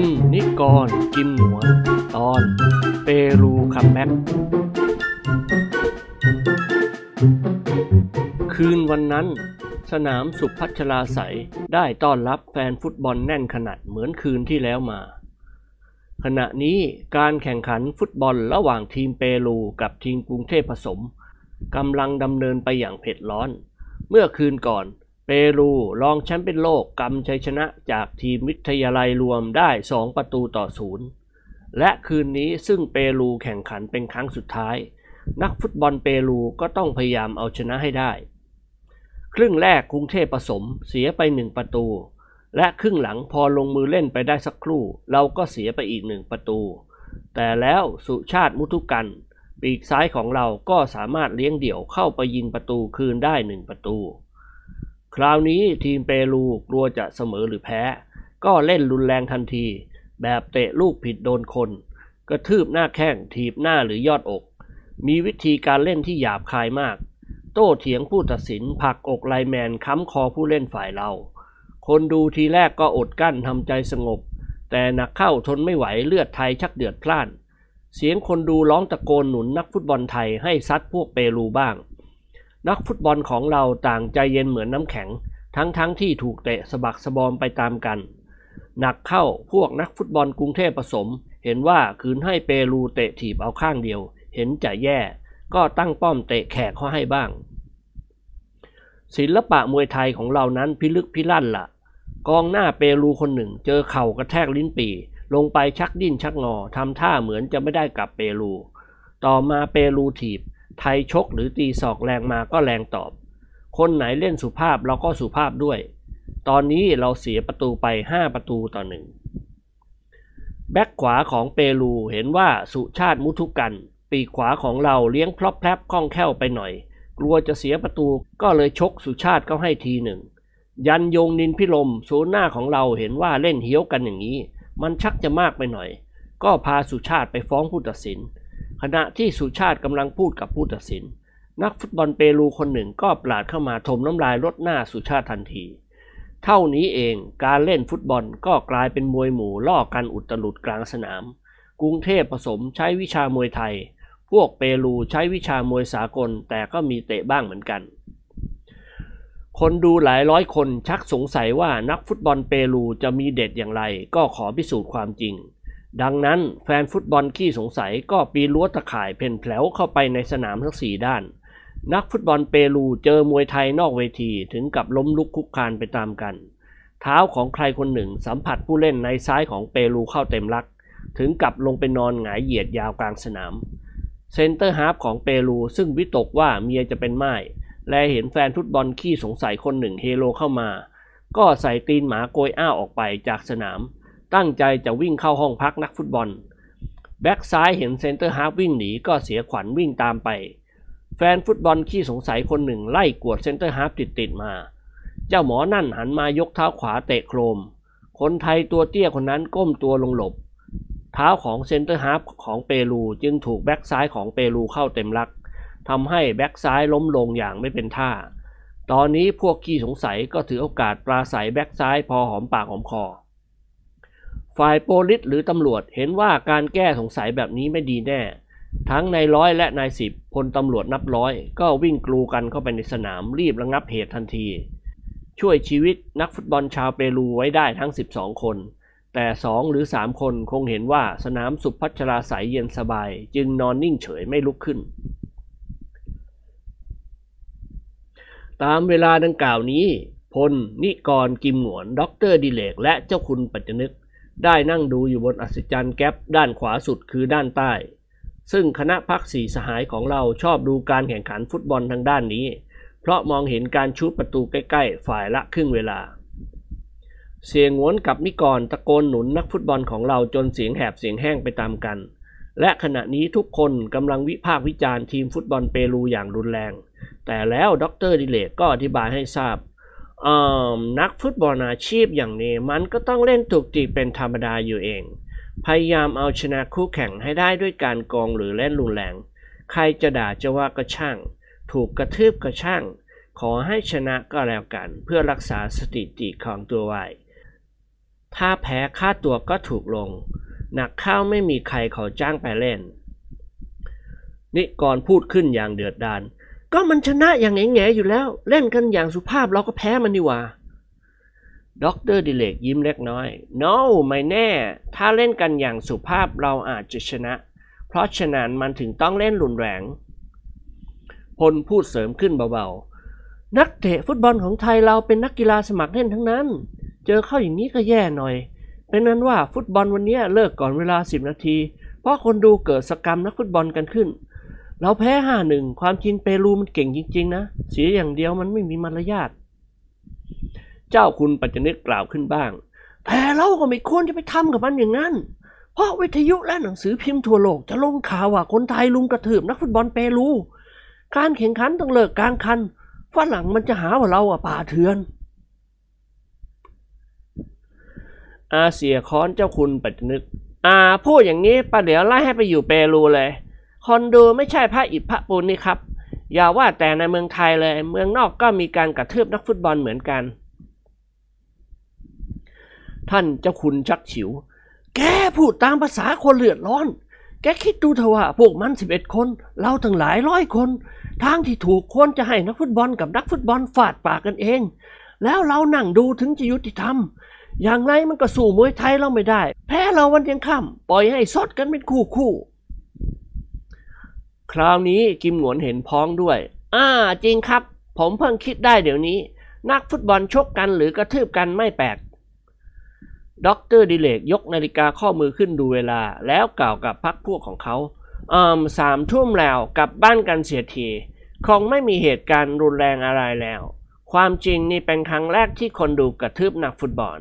พล นิกร กิมหงวนตอน เปรู come back คืนวันนั้น สนามศุภชลาศัยได้ต้อนรับแฟนฟุตบอลแน่นขนัดเหมือนคืนที่แล้วมา ขณะนี้การแข่งขันฟุตบอลระหว่างทีมเปรูกับทีมกรุงเทพผสมกำลังดำเนินไปอย่างเผ็ดร้อน เมื่อคืนก่อน เปรูรองแชมป์เป็นโลกกำชัยชนะจากทีมวิทยาลัยรวมได้ 2 ประตูต่อศูนย์และคืนนี้ซึ่งเปรูแข่งขันเป็นครั้งสุดท้าย นักฟุตบอลเปรูก็ต้องพยายามเอาชนะให้ได้ ครึ่งแรกกรุงเทพผสมเสียไปหนึ่งประตู และครึ่งหลังพอลงมือเล่นไปได้สักครู่ เราก็เสียไปอีกหนึ่งประตู แต่แล้วสุชาติมุทุกันปีกซ้ายของเราก็สามารถเลี้ยงเดี่ยวเข้าไปยิงประตูคืนได้หนึ่งประตู คราวนี้ทีมเปรูกลัวจะเสมอหรือแพ้ ก็เล่นรุนแรงทันที แบบเตะลูกผิดโดนคน กระทืบหน้าแข้งถีบหน้าหรือยอดอก มีวิธีการเล่นที่หยาบคายมาก โต้เถียงผู้ตัดสินผลักอกไลแมนค้ำคอผู้เล่นฝ่ายเรา คนดูทีแรกก็อดกั้นทำใจสงบ แต่หนักเข้าทนไม่ไหวเลือดไทยชักเดือดพล่าน เสียงคนดูร้องตะโกนหนุนนักฟุตบอลไทยให้ซัดพวกเปรูบ้าง นักฟุตบอลของเราต่างใจเย็นเหมือนน้ำแข็ง ทั้งๆทที่ถูกเตะสะบักสะบอมไปตามกัน หนักเข้าพวกนักฟุตบอลกรุงเทพผสม เห็นว่าคืนให้เปรูเตะถีบเอาข้างเดียว เห็นจะแย่ ก็ตั้งป้อมเตะแขกเขาให้บ้าง ศิลปะมวยไทยของเรานั้นพิลึกพิลั่นละ่ะ กองหน้าเปรูคนหนึ่งเจอเข่ากระแทกลิ้นปีลงไปชักดิ้นชักงอทำท่าเหมือนจะไม่ได้กลับเปรู ต่อมาเปรูถีบ ไทยชกหรือตีศอกแรงมาก็แรงตอบ คนไหนเล่นสุภาพเราก็สุภาพด้วย ตอนนี้เราเสียประตูไป 5 ประตูต่อหนึ่งแบ็กขวาของเปรูเห็นว่าสุชาติมุทุกันต์ ปีกขวาของเราเลี้ยงพล็อบแพล็บคล่องแคล่วไปหน่อย กลัวจะเสียประตูก็เลยชกสุชาติเขาให้ทีหนึ่ง ยรรยงนิลภิรมย์ ศูนย์หน้าของเราเห็นว่าเล่นเหี้ยมกันอย่างนี้ มันชักจะมากไปหน่อย ก็พาสุชาติไปฟ้องผู้ตัดสิน ขณะที่สุชาติกำลังพูดกับผู้ตัดสิน นักฟุตบอลเปรูคนหนึ่งก็ปราดเข้ามาถมน้ำลายลดหน้าสุชาติทันที เท่านี้เองการเล่นฟุตบอลก็กลายเป็นมวยหมู่ล่อกันอุตลุดกลางสนาม กรุงเทพผสมใช้วิชามวยไทย พวกเปรูใช้วิชามวยสากลแต่ก็มีเตะบ้างเหมือนกัน คนดูหลายร้อยคนชักสงสัยว่านักฟุตบอลเปรูจะมีเด็ดอย่างไร ก็ขอพิสูจน์ความจริง ดังนั้นแฟนฟุตบอลขี้สงสัยก็ปีนรั้วตาข่ายเผ่นแผล็วเข้าไปในสนามทั้งสี่ด้าน นักฟุตบอลเปรูเจอมวยไทยนอกเวทีถึงกับล้มลุกคลุกคลานไปตามกัน เท้าของใครคนหนึ่งสัมผัสผู้เล่นในซ้ายของเปรูเข้าเต็มรัก ถึงกับลงไปนอนหงายเหยียดยาวกลางสนาม เซนเตอร์ฮาล์ฟของเปรูซึ่งวิตกว่าเมียจะเป็นหม้ายและเห็นแฟนฟุตบอลขี้สงสัยคนหนึ่งเฮโลเข้ามา ก็ใส่ตีนหมาโกยอ้าวออกไปจากสนาม ตั้งใจจะวิ่งเข้าห้องพักนักฟุตบอล แบ็กซ้ายเห็นเซนเตอร์ฮาล์ฟวิ่งหนีก็เสียขวัญวิ่งตามไป แฟนฟุตบอลขี้สงสัยคนหนึ่งไล่กวดเซนเตอร์ฮาล์ฟติดๆมา เจ้าหมอนั่นหันมายกเท้าขวาเตะโครม คนไทยตัวเตี้ยคนนั้นก้มตัวลงหลบ เท้าของเซนเตอร์ฮาล์ฟของเปรูจึงถูกแบ็กซ้ายของเปรูเข้าเต็มรักทำให้แบ็กซ้ายล้มลงอย่างไม่เป็นท่า ตอนนี้พวกขี้สงสัยก็ถือโอกาสปราศัยแบ็กซ้ายพอหอมปากหอมคอ ฝ่ายโปลิสหรือตำรวจเห็นว่าการแก้สงสัยแบบนี้ไม่ดีแน่ ทั้งนายร้อยและนายสิบพลตำรวจนับร้อย ก็วิ่งกลูกันเข้าไปในสนามรีบระงับเหตุทันที ช่วยชีวิตนักฟุตบอลชาวเปรูไว้ได้ทั้ง 12 คน แต่สองหรือสามคนคงเห็นว่าสนามสุพัชราสายเย็นสบาย จึงนอนนิ่งเฉยไม่ลุกขึ้นตามเวลาดังกล่าวนี้ พล นิกร กิมหงวน ด็อกเตอร์ดิเรก และเจ้าคุณปัจจนึก ได้นั่งดูอยู่บนอัฒจันทร์แก๊ปด้านขวาสุดคือด้านใต้ ซึ่งคณะพรรคสี่สหายของเราชอบดูการแข่งขันฟุตบอลทางด้านนี้ เพราะมองเห็นการชู้ตประตูใกล้ๆ ฝ่ายละครึ่งเวลา เสี่ยหงวนกับนิกรตะโกนหนุนนักฟุตบอลของเราจนเสียงแหบเสียงแห้งไปตามกัน และขณะนี้ทุกคนกำลังวิพากษ์วิจารณ์ทีมฟุตบอลเปรูอย่างรุนแรง แต่แล้วดรดิเลกก็อธิบายให้ทราบ นักฟุตบอลอาชีพอย่างนี้มันก็ต้องเล่นถูกตีเป็นธรรมดาอยู่เอง พยายามเอาชนะคู่แข่งให้ได้ด้วยการกองหรือเล่นรุนแรง ใครจะด่าจะว่าก็ช่าง ถูกกระทืบก็ช่าง ขอให้ชนะก็แล้วกัน เพื่อรักษาสถิติของตัวไว้ ถ้าแพ้ค่าตัวก็ถูกลง หนักข้าวไม่มีใครเขาจ้างไปเล่น นิกรพูดขึ้นอย่างเดือดดาล ก็มันชนะอย่างแง่ๆอยู่แล้ว เล่นกันอย่างสุภาพเราก็แพ้มันนี่หว่าด็อกเตอร์ดิเรกยิ้มเล็กน้อย no ไม่แน่ ถ้าเล่นกันอย่างสุภาพเราอาจจะชนะ เพราะฉะนั้นมันถึงต้องเล่นรุนแรง พลพูดเสริมขึ้นเบาๆ นักเตะฟุตบอลของไทยเราเป็นนักกีฬาสมัครเล่นทั้งนั้น เจอเข้าอย่างนี้ก็แย่หน่อย เป็นอันว่าฟุตบอลวันนี้เลิกก่อนเวลา 10 นาที เพราะคนดูเกิดสกรรมนักฟุตบอลกันขึ้น เราแพ้ห้าหนึ่งความจริงเปรูมันเก่งจริง ๆ นะ เสียอย่างเดียวมันไม่มีมารยาทเจ้าคุณปัจจนึกกล่าวขึ้นบ้าง แต่เราก็ไม่ควรจะไปทำกับมันอย่างนั้น เพราะวิทยุและหนังสือพิมพ์ทั่วโลกจะลงข่าวว่าคนไทยลุมกระถืบนักฟุตบอลเปรู การแข่งขันต้องเลิกกลางคันฝรั่งมันจะหาว่าเราอะป่าเถื่อน อาเสียค้อนเจ้าคุณปัจจนึก อ่าพูดอย่างนี้ป้าเดี๋ยวไล่ให้ไปอยู่เปรูเลย คนดูไม่ใช่พระอิฐพระปูนนี่ครับ อย่าว่าแต่ในเมืองไทยเลย เมืองนอกก็มีการกระทืบนักฟุตบอลเหมือนกัน ท่านเจ้าคุณชักฉิว แกพูดตามภาษาคนเลือดร้อน แกคิดดูเถอะว่าพวกมันสิบเอ็ดคน เราถึงหลายร้อยคน ทางที่ถูกควรจะให้นักฟุตบอลกับนักฟุตบอลฟาดปากกันเอง แล้วเรานั่งดูถึงจะยุติธรรมอย่างไรมันก็สู้มวยไทยเราไม่ได้ แพ้เราวันยังค่ำปล่อยให้ซดกันเป็นคู่คู่ คราวนี้กิมหงวนเห็นพ้องด้วย อ่าจริงครับ ผมเพิ่งคิดได้เดี๋ยวนี้ นักฟุตบอลชกกันหรือกระทืบกันไม่แปลกด็อกเตอร์ดิเรกยกนาฬิกาข้อมือขึ้นดูเวลา แล้วกล่าวกับพรรคพวกของเขาอืมสามทุ่มแล้วกลับบ้านกันเสียทีคงไม่มีเหตุการณ์รุนแรงอะไรแล้ว ความจริงนี่เป็นครั้งแรกที่คนดูกระทืบนักฟุตบอล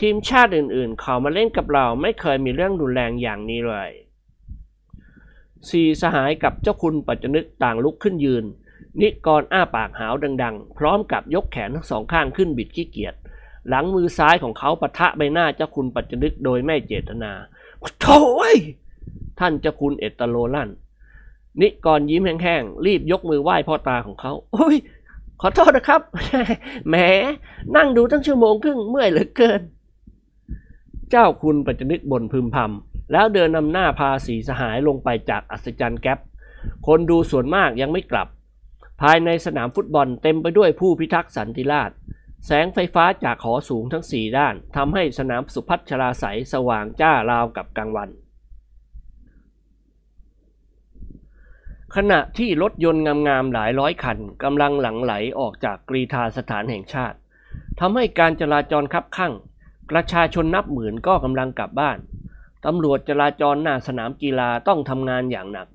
ทีมชาติอื่นๆ เขามาเล่นกับเราไม่เคยมีเรื่องรุนแรงอย่างนี้เลย สี่สหายกับเจ้าคุณปัจจนึกต่างลุกขึ้นยืน นิกรอ้าปากหาวดัง ๆ พร้อมกับยกแขนทั้งสองข้างขึ้นบิดขี้เกียจหลังมือซ้ายของเขาปะทะใบหน้าเจ้าคุณปัจจนึกโดยไม่เจตนาโถ่ยท่านเจ้าคุณเอตโลลั่น นิกรยิ้มแห้งๆ รีบยกมือไหว้พ่อตาของเขา โอ้ย ขอโทษนะครับ แหม นั่งดูตั้งชั่วโมงครึ่งเมื่อยเหลือเกิน เจ้าคุณปัจจนึกบ่นพึมพำ แล้วเดินนำหน้าพาสีสหายลงไปจากอัศจรรย์แก๊ปคนดูส่วนมากยังไม่กลับ ภายในสนามฟุตบอลเต็มไปด้วยผู้พิทักษ์สันติราษฎร์แสงไฟฟ้าจากหอสูงทั้งสี่ด้านทำให้สนามสุพัชราใสสว่างจ้าราวกับกลางวัน ขณะที่รถยนต์งามๆหลายร้อยคันกำลังหลั่งไหลออกจากกรีฑาสถานแห่งชาติทำให้การจราจรคับคั่งประชาชนนับหมื่นก็กำลังกลับบ้าน ตำรวจจราจรหน้าสนามกีฬาต้องทำงานอย่างหนัก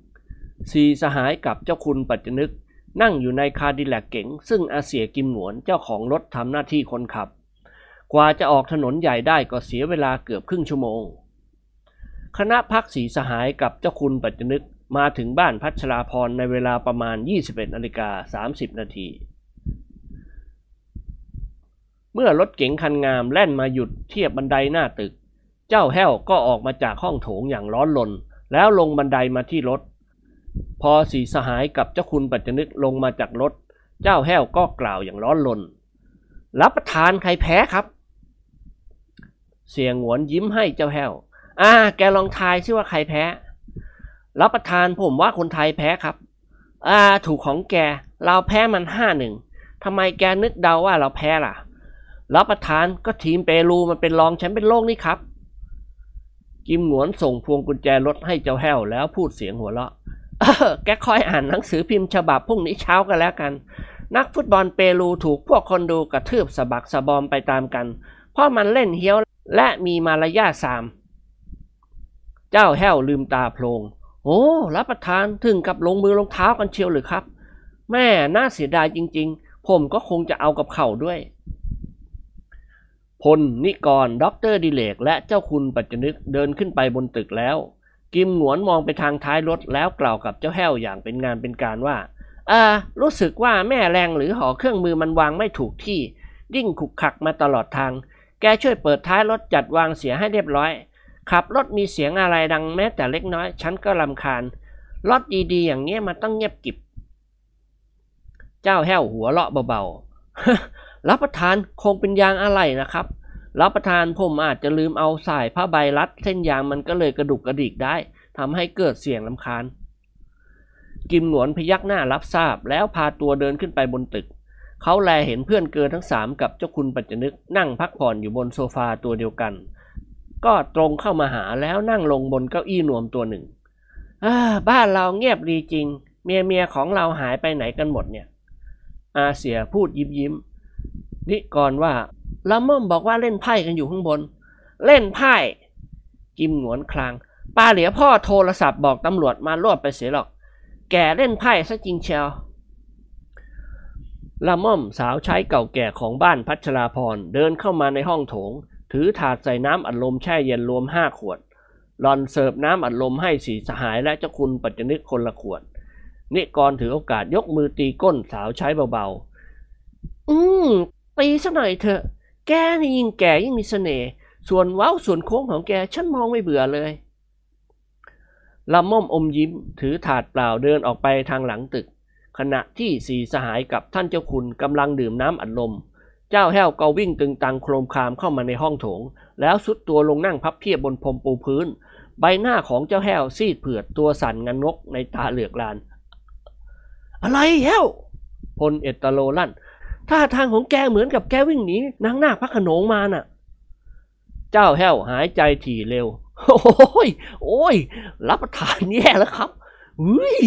สี่สหายกับเจ้าคุณปัจจนึก นั่งอยู่ใน Cadillac เก๋ง ซึ่งอาเสี่ยกิมหงวนเจ้าของรถทำหน้าที่คนขับ กว่าจะออกถนนใหญ่ได้ก็เสียเวลาเกือบครึ่งชั่วโมง คณะพักสีสหายกับเจ้าคุณปัจจนึกมาถึงบ้านพัชราพรในเวลาประมาณ 21นาฬิกา30 นาที เมื่อรถเก๋งคันงามแล่นมาหยุดเทียบบันไดหน้าตึก เจ้าแห้วก็ออกมาจากห้องโถงอย่างร้อนรนแล้วลงบันไดมาที่รถ พอสีสหายกับเจ้าคุณปัจจนึกลงมาจากรถ เจ้าแห้วก็กล่าวอย่างร้อนรนรับประทานใครแพ้ครับ เสียงหวนยิ้มให้เจ้าแห้ว อ่า แกลองทายซิว่าใครแพ้ รับประทานผมว่าคนไทยแพ้ครับ อ่า ถูกของแก เราแพ้มันห้าหนึ่งทำไมแกนึกเดาว่าเราแพ้ล่ะ รับประทานก็ทีมเปรูมันเป็นรองแชมป์เป็นโลกนี่ครับ กิมหนวนส่งพวงกุญแจรถให้เจ้าแห้วแล้วพูดเสียงหัวเราะแกคอยอ่านหนังสือพิมพ์ฉบับพรุ่งนี้เช้ากันแล้วกัน นักฟุตบอลเปรูถูกพวกคนดูกระทืบสะบักสะบอมไปตามกัน เพราะมันเล่นเฮี้ยวและมีมารยาททราม เจ้าแห้วลืมตาโพลงโอ้รับประทานถึงกับลงมือลงเท้ากันเชียวหรือครับ แหมน่าเสียดายจริง ๆ ผมก็คงจะเอากับเขาด้วย พล นิกรด็อกเตอร์ดิเรก และเจ้าคุณปัจจนึกเดินขึ้นไปบนตึกแล้ว กิมหนวนมองไปทางท้ายรถแล้วกล่าวกับเจ้าแห้วอย่างเป็นงานเป็นการว่าอ่ารู้สึกว่าแม่แรงหรือหอเครื่องมือมันวางไม่ถูกที่ดิ้งขุกขักมาตลอดทาง แกช่วยเปิดท้ายรถจัดวางเสียให้เรียบร้อย ขับรถมีเสียงอะไรดังแม้แต่เล็กน้อย ฉันก็ลำคาญ รถดีๆ อย่างเงี้ยมันต้องเงียบกิบ เจ้าแห้วหัวเราะเบาๆ รับประทานคงเป็นยางอะไรนะครับ รับประทานผมอาจจะลืมเอาสายผ้าใบรัด เส้นยางมันก็เลยกระดุกกระดิกได้ทำให้เกิดเสียงลำคาญ กิมหนวนพยักหน้ารับทราบแล้วพาตัวเดินขึ้นไปบนตึก เขาแลเห็นเพื่อนเกินทั้งสามกับเจ้าคุณปัจจนึกนั่งพักผ่อนอยู่บนโซฟาตัวเดียวกัน ก็ตรงเข้ามาหาแล้วนั่งลงบนเก้าอี้นวมตัวหนึ่งบ้านเราเงียบดีจริง เมียเมียของเราหายไปไหนกันหมดเนี่ย อาเสียพูดยิ้มยิ้ม นิกรว่าละม่อมบอกว่าเล่นไพ่กันอยู่ข้างบน เล่นไพ่ กิมหนวนคลางปาเหลียพ่อโทรศัพท์บอกตำรวจมารวบไปเสียหรอก แกเล่นไพ่ซะจริงเชียวละม่อมสาวใช้เก่าแก่ของบ้านพัชราพรเดินเข้ามาในห้องโถง ถือถาดใส่น้ำอัดลมแช่เย็นรวมห้าขวดหลอนเสิร์ฟน้ำอัดลมให้สีสหายและเจ้าคุณปัจจนึกคนละขวด นิกรถือโอกาสยกมือตีก้นสาวใช้เบาๆ อืม ตีสักหน่อยเถอะ แกนี่ยิ่งแก่ยิ่งมีเสน่ห์ ส่วนเว้าส่วนโค้งของแกฉันมองไม่เบื่อเลยลำม่อมอมยิ้มถือถาดเปล่าเดินออกไปทางหลังตึก ขณะที่สีสหายกับท่านเจ้าคุณกำลังดื่มน้ำอัดลม เจ้าแห้วก็วิ่งตึงตังโครมคามเข้ามาในห้องโถง แล้วสุดตัวลงนั่งพับเพียบบนพรมปูพื้น ใบหน้าของเจ้าแห้วซีดเผือดตัวสั่นงันงกในตาเหลือกลาน อะไรแห้วพลเอตโลลั่น ท่าทางของแกเหมือนกับแกวิ่งหนีนางนาคพระขนงมาน่ะ เจ้าแห้วหายใจถี่เร็ว โอ้ย โอ้ย รับประทานแย่แล้วครับอุ้ย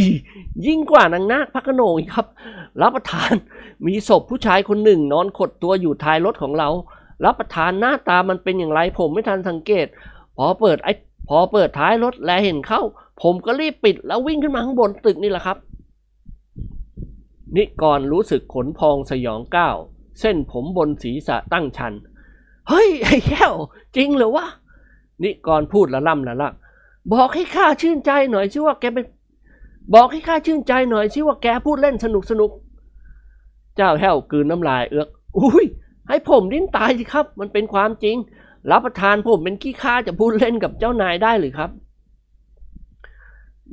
ยิ่งกว่านางนาคพระขนงครับ รับประทานมีศพผู้ชายคนหนึ่ง นอนขดตัวอยู่ท้ายรถของเรา รับประทานหน้าตามันเป็นอย่างไรผมไม่ทันสังเกต พอเปิดไอ้พอเปิดท้ายรถและเห็นเข้า ผมก็รีบปิดแล้ววิ่งขึ้นมาข้างบนตึกนี่แหละครับ นิกรรู้สึกขนพองสยองก้าวเส้นผมบนศีรษะตั้งชัน เฮ้ย ไอ้แก้ว จริงเหรอวะ นิกรพูดละล่ำละลัก บอกให้ข้าชื่นใจหน่อยชิว่าแกเป็น บอกให้ข้าชื่นใจหน่อยชิว่าแกพูดเล่นสนุกสนุก เจ้าแห้วกืนน้ำลายเอือก อุ้ย ให้ผมดิ้นตายสิครับ มันเป็นความจริง รับประทานผมเป็นขี้ข้าจะพูดเล่นกับเจ้านายได้หรือครับ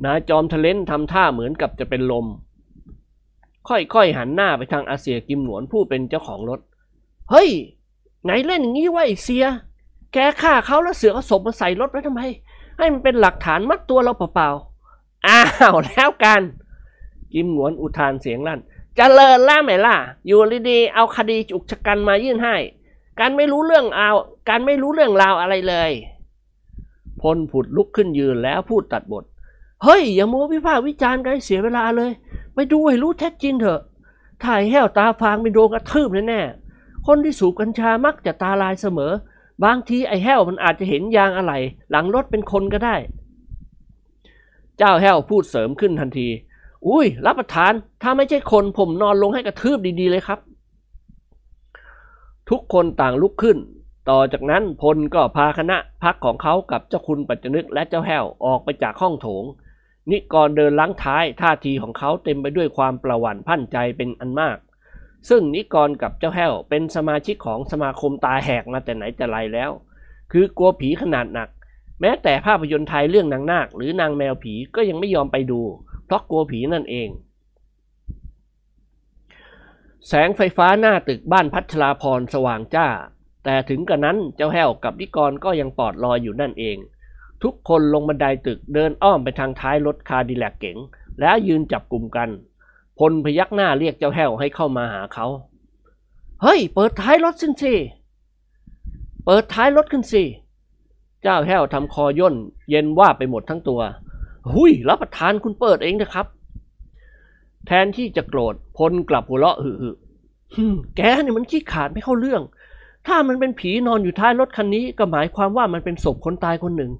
นายจอมทะเลนทำท่าเหมือนกับจะเป็นลม ค่อยๆหันหน้าไปทางอาเซียกิมหนวนผู้เป็นเจ้าของรถ เฮ้ยไงเล่นอย่างนี้วะไอเซีย แกฆ่าเขาแล้วเสือเอาศพมาใส่รถไว้ทำไม ให้มันเป็นหลักฐานมัดตัวเราเปล่าๆ อ้าวแล้วกัน กิมหนวนอุทานเสียงลั่นจเจริญล่าไหมล่ะ อยู่ดีๆเอาคดีจุกชะกันมายื่นให้ การไม่รู้เรื่องเอาการไม่รู้เรื่องราวอะไรเลย พลผุดลุกขึ้นยืนแล้วพูดตัดบท เฮ้ยอย่าโม้วิพากษ์วิจารณ์กันเสียเวลาเลย ไปดูให้รู้แท้จริงเถอะ ถ่ายแห้วตาฟางไปโดนกระทืบแน่ๆคนที่สูบกัญชามักจะตาลายเสมอ บางทีไอ้แห้วมันอาจจะเห็นยางอะไรหลังรถเป็นคนก็ได้ เจ้าแห้วพูดเสริมขึ้นทันที อุ้ย รับประทาน ถ้าไม่ใช่คนผมนอนลงให้กระทืบดีๆเลยครับ ทุกคนต่างลุกขึ้น ต่อจากนั้นพลก็พาคณะพักของเขากับเจ้าคุณปัจจนึกและเจ้าแห้วออกไปจากห้องโถง นิกรเดินล้างท้ายท่าทีของเขาเต็มไปด้วยความประหวั่นพันใจเป็นอันมาก ซึ่งนิกรกับเจ้าแห้วเป็นสมาชิกของสมาคมตาแหกมาแต่ไหนแต่ไรแล้ว คือกลัวผีขนาดหนัก แม้แต่ภาพยนตร์ไทยเรื่องนางนาค หรือนางแมวผีก็ยังไม่ยอมไปดู เพราะกลัวผีนั่นเอง แสงไฟฟ้าหน้าตึกบ้านพัชราพรสว่างจ้า แต่ถึงกระนั้นเจ้าแห้วกับนิกรก็ยังปลอดลอยอยู่นั่นเอง ทุกคนลงบันไดตึกเดินอ้อมไปทางท้ายรถคาดิแลกเก๋ง แล้วยืนจับกลุ่มกัน พลพยักหน้าเรียกเจ้าแห้วให้เข้ามาหาเขา เฮ้ย เปิดท้ายรถสินสิ เปิดท้ายรถขึ้นสิ เจ้าแห้วทำคอย่นเย็นว่าไปหมดทั้งตัว หุยรับประทานคุณเปิดเองนะครับ แทนที่จะโกรธพลกลับหัวเราะหึ่แกนี่มันขี้ขาดไม่เข้าเรื่อง ถ้ามันเป็นผีนอนอยู่ท้ายรถคันนี้ก็หมายความว่ามันเป็นศพคนตายคนหนึ่ง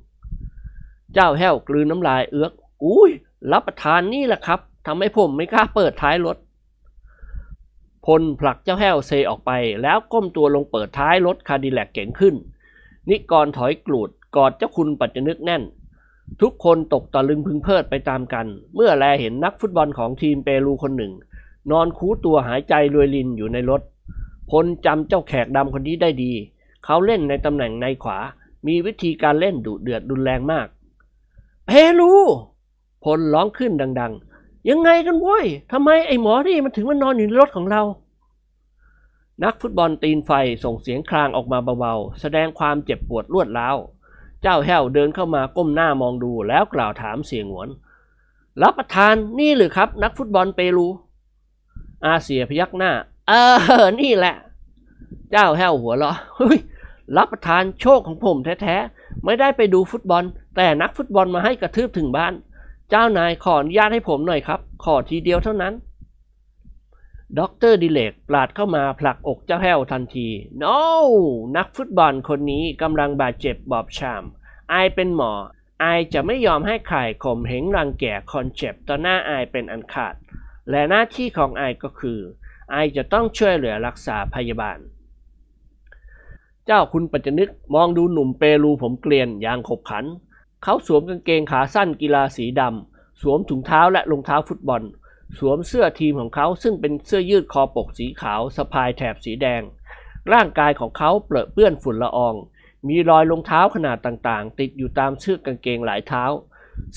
เจ้าแห้วกลืนน้ำลายเอื้อกอุ้ยรับประทานนี่แหละครับทำให้ผมไม่กล้าเปิดท้ายรถพลผลักเจ้าแห้วเซออกไปแล้วก้มตัวลงเปิดท้ายรถคาดิแลกเก่งขึ้น นิกรถอยกลูดกอดเจ้าคุณปัจจนึกแน่น ทุกคนตกตะลึงพึงเพลิดไปตามกัน เมื่อแลเห็นนักฟุตบอลของทีมเปรูคนหนึ่ง นอนคูตัวหายใจรวยลินอยู่ในรถ พลจำเจ้าแขกดำคนนี้ได้ดี เขาเล่นในตำแหน่งในขวา มีวิธีการเล่นดุเดือดรุนแรงมาก เฮลูพลร้องขึ้นดัง ๆ ยังไงกันว้ยทำไมไอ้หมอนี่มันถึงมานอนอยู่ในรถของเรา นักฟุตบอลตีนไฟส่งเสียงครางออกมาเบาๆ แสดงความเจ็บปวดรวดร้าว เจ้าแห้วเดินเข้ามาก้มหน้ามองดูแล้วกล่าวถามเสียงหวน รับประทานนี่หรือครับ นักฟุตบอลเปรู อาเสียพยักหน้า เออ นี่แหละ เจ้าแห้วหัวเราะเฮ้ยรับประทานโชคของผมแท้ๆ ไม่ได้ไปดูฟุตบอล แต่นักฟุตบอลมาให้กระทืบถึงบ้าน เจ้านายขออนุญาตให้ผมหน่อยครับ ขอทีเดียวเท่านั้นด็อกเตอร์ดิเรกปราดเข้ามาผลักอกเจ้าแห้วทันที no นักฟุตบอลคนนี้กำลังบาดเจ็บบอบช้ำ I เป็นหมอ I จะไม่ยอมให้ใครข่มเหงรังแกคนเจ็บต่อหน้า I เป็นอันขาด และหน้าที่ของ I ก็คือ ไอจะต้องช่วยเหลือรักษาพยาบาล เจ้าคุณปัจจนึกมองดูหนุ่มเปรูผมเกลียนอย่างขบขัน เขาสวมกางเกงขาสั้นกีฬาสีดำ สวมถุงเท้าและรองเท้าฟุตบอล สวมเสื้อทีมของเขาซึ่งเป็นเสื้อยืดคอปกสีขาวสะพายแถบสีแดง ร่างกายของเขาเปรอะเปื้อนฝุ่นละออง มีรอยรองเท้าขนาดต่างๆ ติดอยู่ตามเชือกกางเกงหลายเท้า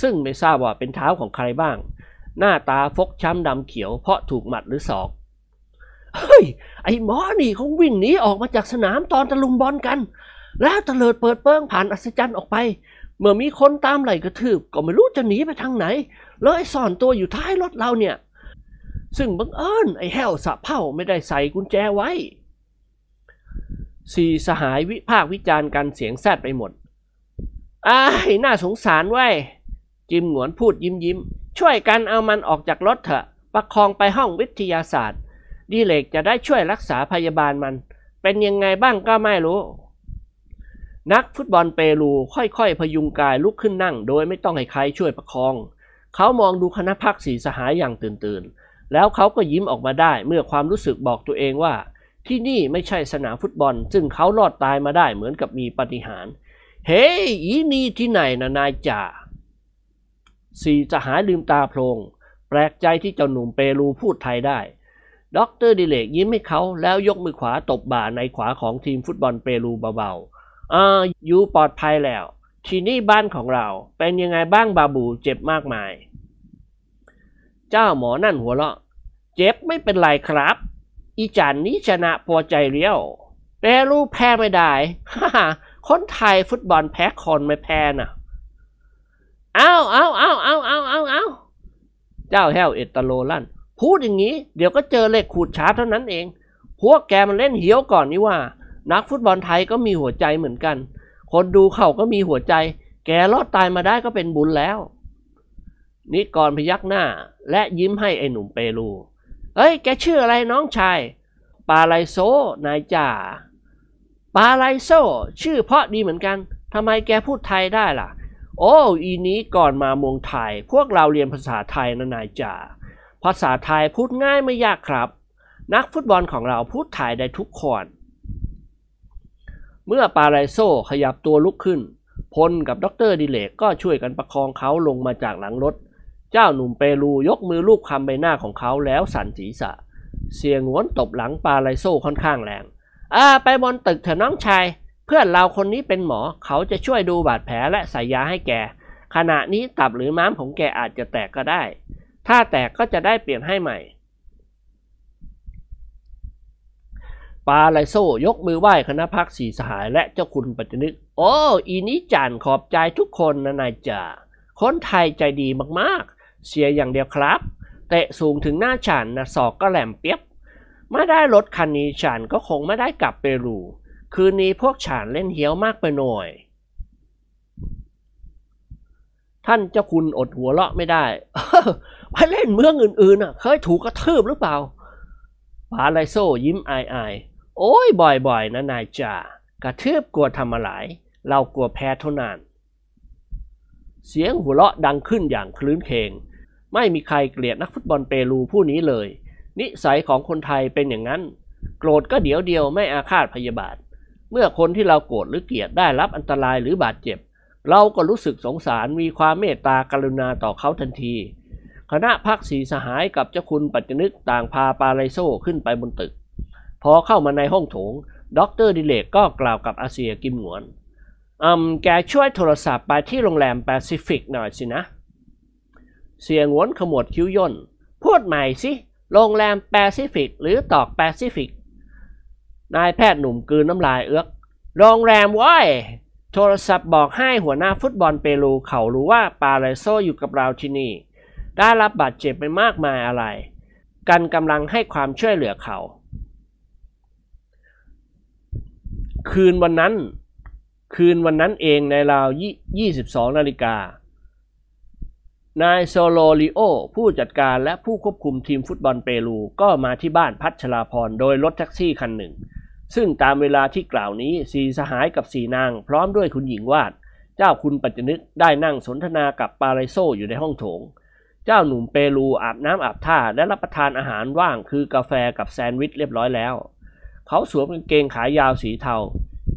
ซึ่งไม่ทราบว่าเป็นเท้าของใครบ้าง หน้าตาฟกช้ำดำเขียวเพราะถูกหมัดหรือศอก เฮ้ย ไอ้หมอนี่เขาวิ่งหนีออกมาจากสนามตอนตะลุมบอลกัน แล้วตะเลิดเปิดเปิงผ่านอัศจรรย์ออกไป เมื่อมีคนตามไหลกระทืบก็ไม่รู้จะหนีไปทางไหน เลยซ่อนตัวอยู่ท้ายรถเราเนี่ย ซึ่งบังเอิญไอ้แห้วสะเผ่าไม่ได้ใส่กุญแจไว้สี่สหายวิพากวิจารณ์กันเสียงแซดไปหมดอ้ายน่าสงสารไว้จิมหงวนพูดยิ้มยิ้ม ช่วยกันเอามันออกจากรถเถอะ ประคองไปห้องวิทยาศาสตร์ ดีเลกจะได้ช่วยรักษาพยาบาลมัน เป็นยังไงบ้างก็ไม่รู้ นักฟุตบอลเปรูค่อยๆ พยุงกายลุกขึ้นนั่ง โดยไม่ต้องให้ใครช่วยประคอง เขามองดูคณะพักสีสหายอย่างตื่นตื่นๆแล้วเขาก็ยิ้มออกมาได้เมื่อความรู้สึกบอกตัวเองว่า ที่นี่ไม่ใช่สนามฟุตบอล ซึ่งเขารอดตายมาได้เหมือนกับมีปาฏิหาร เฮ้ยอีนี่ที่ไหนนะนายจ๋าสี่สหายลืมตาโพลงแปลกใจที่เจ้าหนุ่มเปรูพูดไทยได้ ด็อกเตอร์ดิเรกยิ้มให้เขาแล้วยกมือขวาตบบ่าในขวาของทีมฟุตบอลเปรูเบาๆอ่า you ปลอดภัยแล้ว ที่นี่บ้านของเราเป็นยังไงบ้างบาบูเจ็บมากมาย เจ้าหมอนั่นหัวเราะ เจ็บไม่เป็นไรครับ อีฉันนี้ชนะพอใจเลี้ยวเปรูแพ้ไม่ได้ฮ่าคนไทยฟุตบอลแพ้คนไม่แพ้น่ะเอาเอาเอาเอาเอาเอาเอาเจ้าแห้วเอตโลลั่น พูดอย่างนี้ เดี๋ยวก็เจอเลขขูดชาร์เท่านั้นเอง พวกแกมันเล่นเหี้ยวก่อนนี่ว่า นักฟุตบอลไทยก็มีหัวใจเหมือนกัน คนดูเขาก็มีหัวใจ แกรอดตายมาได้ก็เป็นบุญแล้ว นิกรพยักหน้า และยิ้มให้ไอ้หนุ่มเปรูเฮ้ย แกชื่ออะไรน้องชาย ปาไลโซ นายจ่า ปาไลโซ ชื่อเพราะดีเหมือนกัน ทำไมแกพูดไทยได้ล่ะ โอ้ อีนี้ก่อนมาเมืองไทย พวกเราเรียนภาษาไทยนะนายจ่า ภาษาไทยพูดง่ายไม่ยากครับ นักฟุตบอลของเราพูดไทยได้ทุกคน เมื่อปาไลโซขยับตัวลุกขึ้น พลกับดรดิเลกก็ช่วยกันประคองเขาลงมาจากหลังรถ เจ้าหนุ่มเปรูยกมือลูบคำใบหน้าของเขาแล้วสั่นศีรษะ เสียงหวนตบหลังปาไลโซค่อนข้างแรงอ่าไปบนตึกเถอะน้องชาย เพื่อนเราคนนี้เป็นหมอเขาจะช่วยดูบาดแผลและใส่ยาให้แก ขณะนี้ตับหรือม้ามของแกอาจจะแตกก็ได้ ถ้าแตกก็จะได้เปลี่ยนให้ใหม่ ปาไลโซยกมือไหว้คณะพักสีสหายและเจ้าคุณปัจจนึก โอ้ อีนี้จันขอบใจทุกคนนะนายจ่าคนไทยใจดีมากๆ เสียอย่างเดียวครับ เตะสูงถึงหน้าฉันนะศอกก็แหลมเปียบไม่ได้รถคันนี้ฉันก็คงไม่ได้กลับเปรู คืนนี้พวกฉันเล่นเหี้ยวมากไปหน่อย ท่านเจ้าคุณอดหัวเราะไม่ได้ ไปเล่นเมืองอื่นๆน่ะเคยถูกกระทืบหรือเปล่าปาไลโซยิ้มอายๆโอ้ยบ่อยๆนะนายจ่ากระทืบกลัวทำอะไรเรากลัวแพ้เท่านั้นเสียงหัวเราะดังขึ้นอย่างคลื้นเคง ไม่มีใครเกลียดนักฟุตบอลเปรูผู้นี้เลย นิสัยของคนไทยเป็นอย่างนั้น โกรธก็เดี๋ยวเดียวไม่อาฆาตพยาบาท เมื่อคนที่เราโกรธหรือเกลียดได้รับอันตรายหรือบาดเจ็บ เราก็รู้สึกสงสารมีความเมตตากรุณาต่อเขาทันที คณะพักสีสหายกับเจ้าคุณปัจจนึกต่างพาปาไลโซขึ้นไปบนตึก พอเข้ามาในห้องโถงด็อกเตอร์ดิเรกก็กล่าวกับอาเสี่ยกิมหงวนอืมแกช่วยโทรศัพท์ไปที่โรงแรมแปซิฟิกหน่อยสินะ เสี่ยหงวนขมวดคิ้วย่น พูดใหม่สิ โรงแรมแปซิฟิกหรือตอกแปซิฟิก นายแพทย์หนุ่มกืนน้ำลายเอื้อก โรงแรมโว้ยโทรศัพท์บอกให้หัวหน้าฟุตบอลเปรูเขารู้ว่าปาไรโซอยู่กับเราที่นี่ ได้รับบาดเจ็บไปมากมายอะไร กันกำลังให้ความช่วยเหลือเขา คืนวันนั้น คืนวันนั้นเองในราว 22 นาฬิกา นายโซโลลิโอ ผู้จัดการและผู้ควบคุมทีมฟุตบอลเปรู ก็มาที่บ้านพัชราพรโดยรถแท็กซี่คันหนึ่ง ซึ่งตามเวลาที่กล่าวนี้สีสหายกับสีนาง พร้อมด้วยคุณหญิงวาด เจ้าคุณปัจจนึกได้นั่งสนทนากับปาไรโซอยู่ในห้องโถง เจ้าหนุ่มเปรูอาบน้ำอาบท่าและรับประทานอาหารว่างคือกาแฟกับแซนด์วิชเรียบร้อยแล้ว เขาสวมกางเกงขายาวสีเทา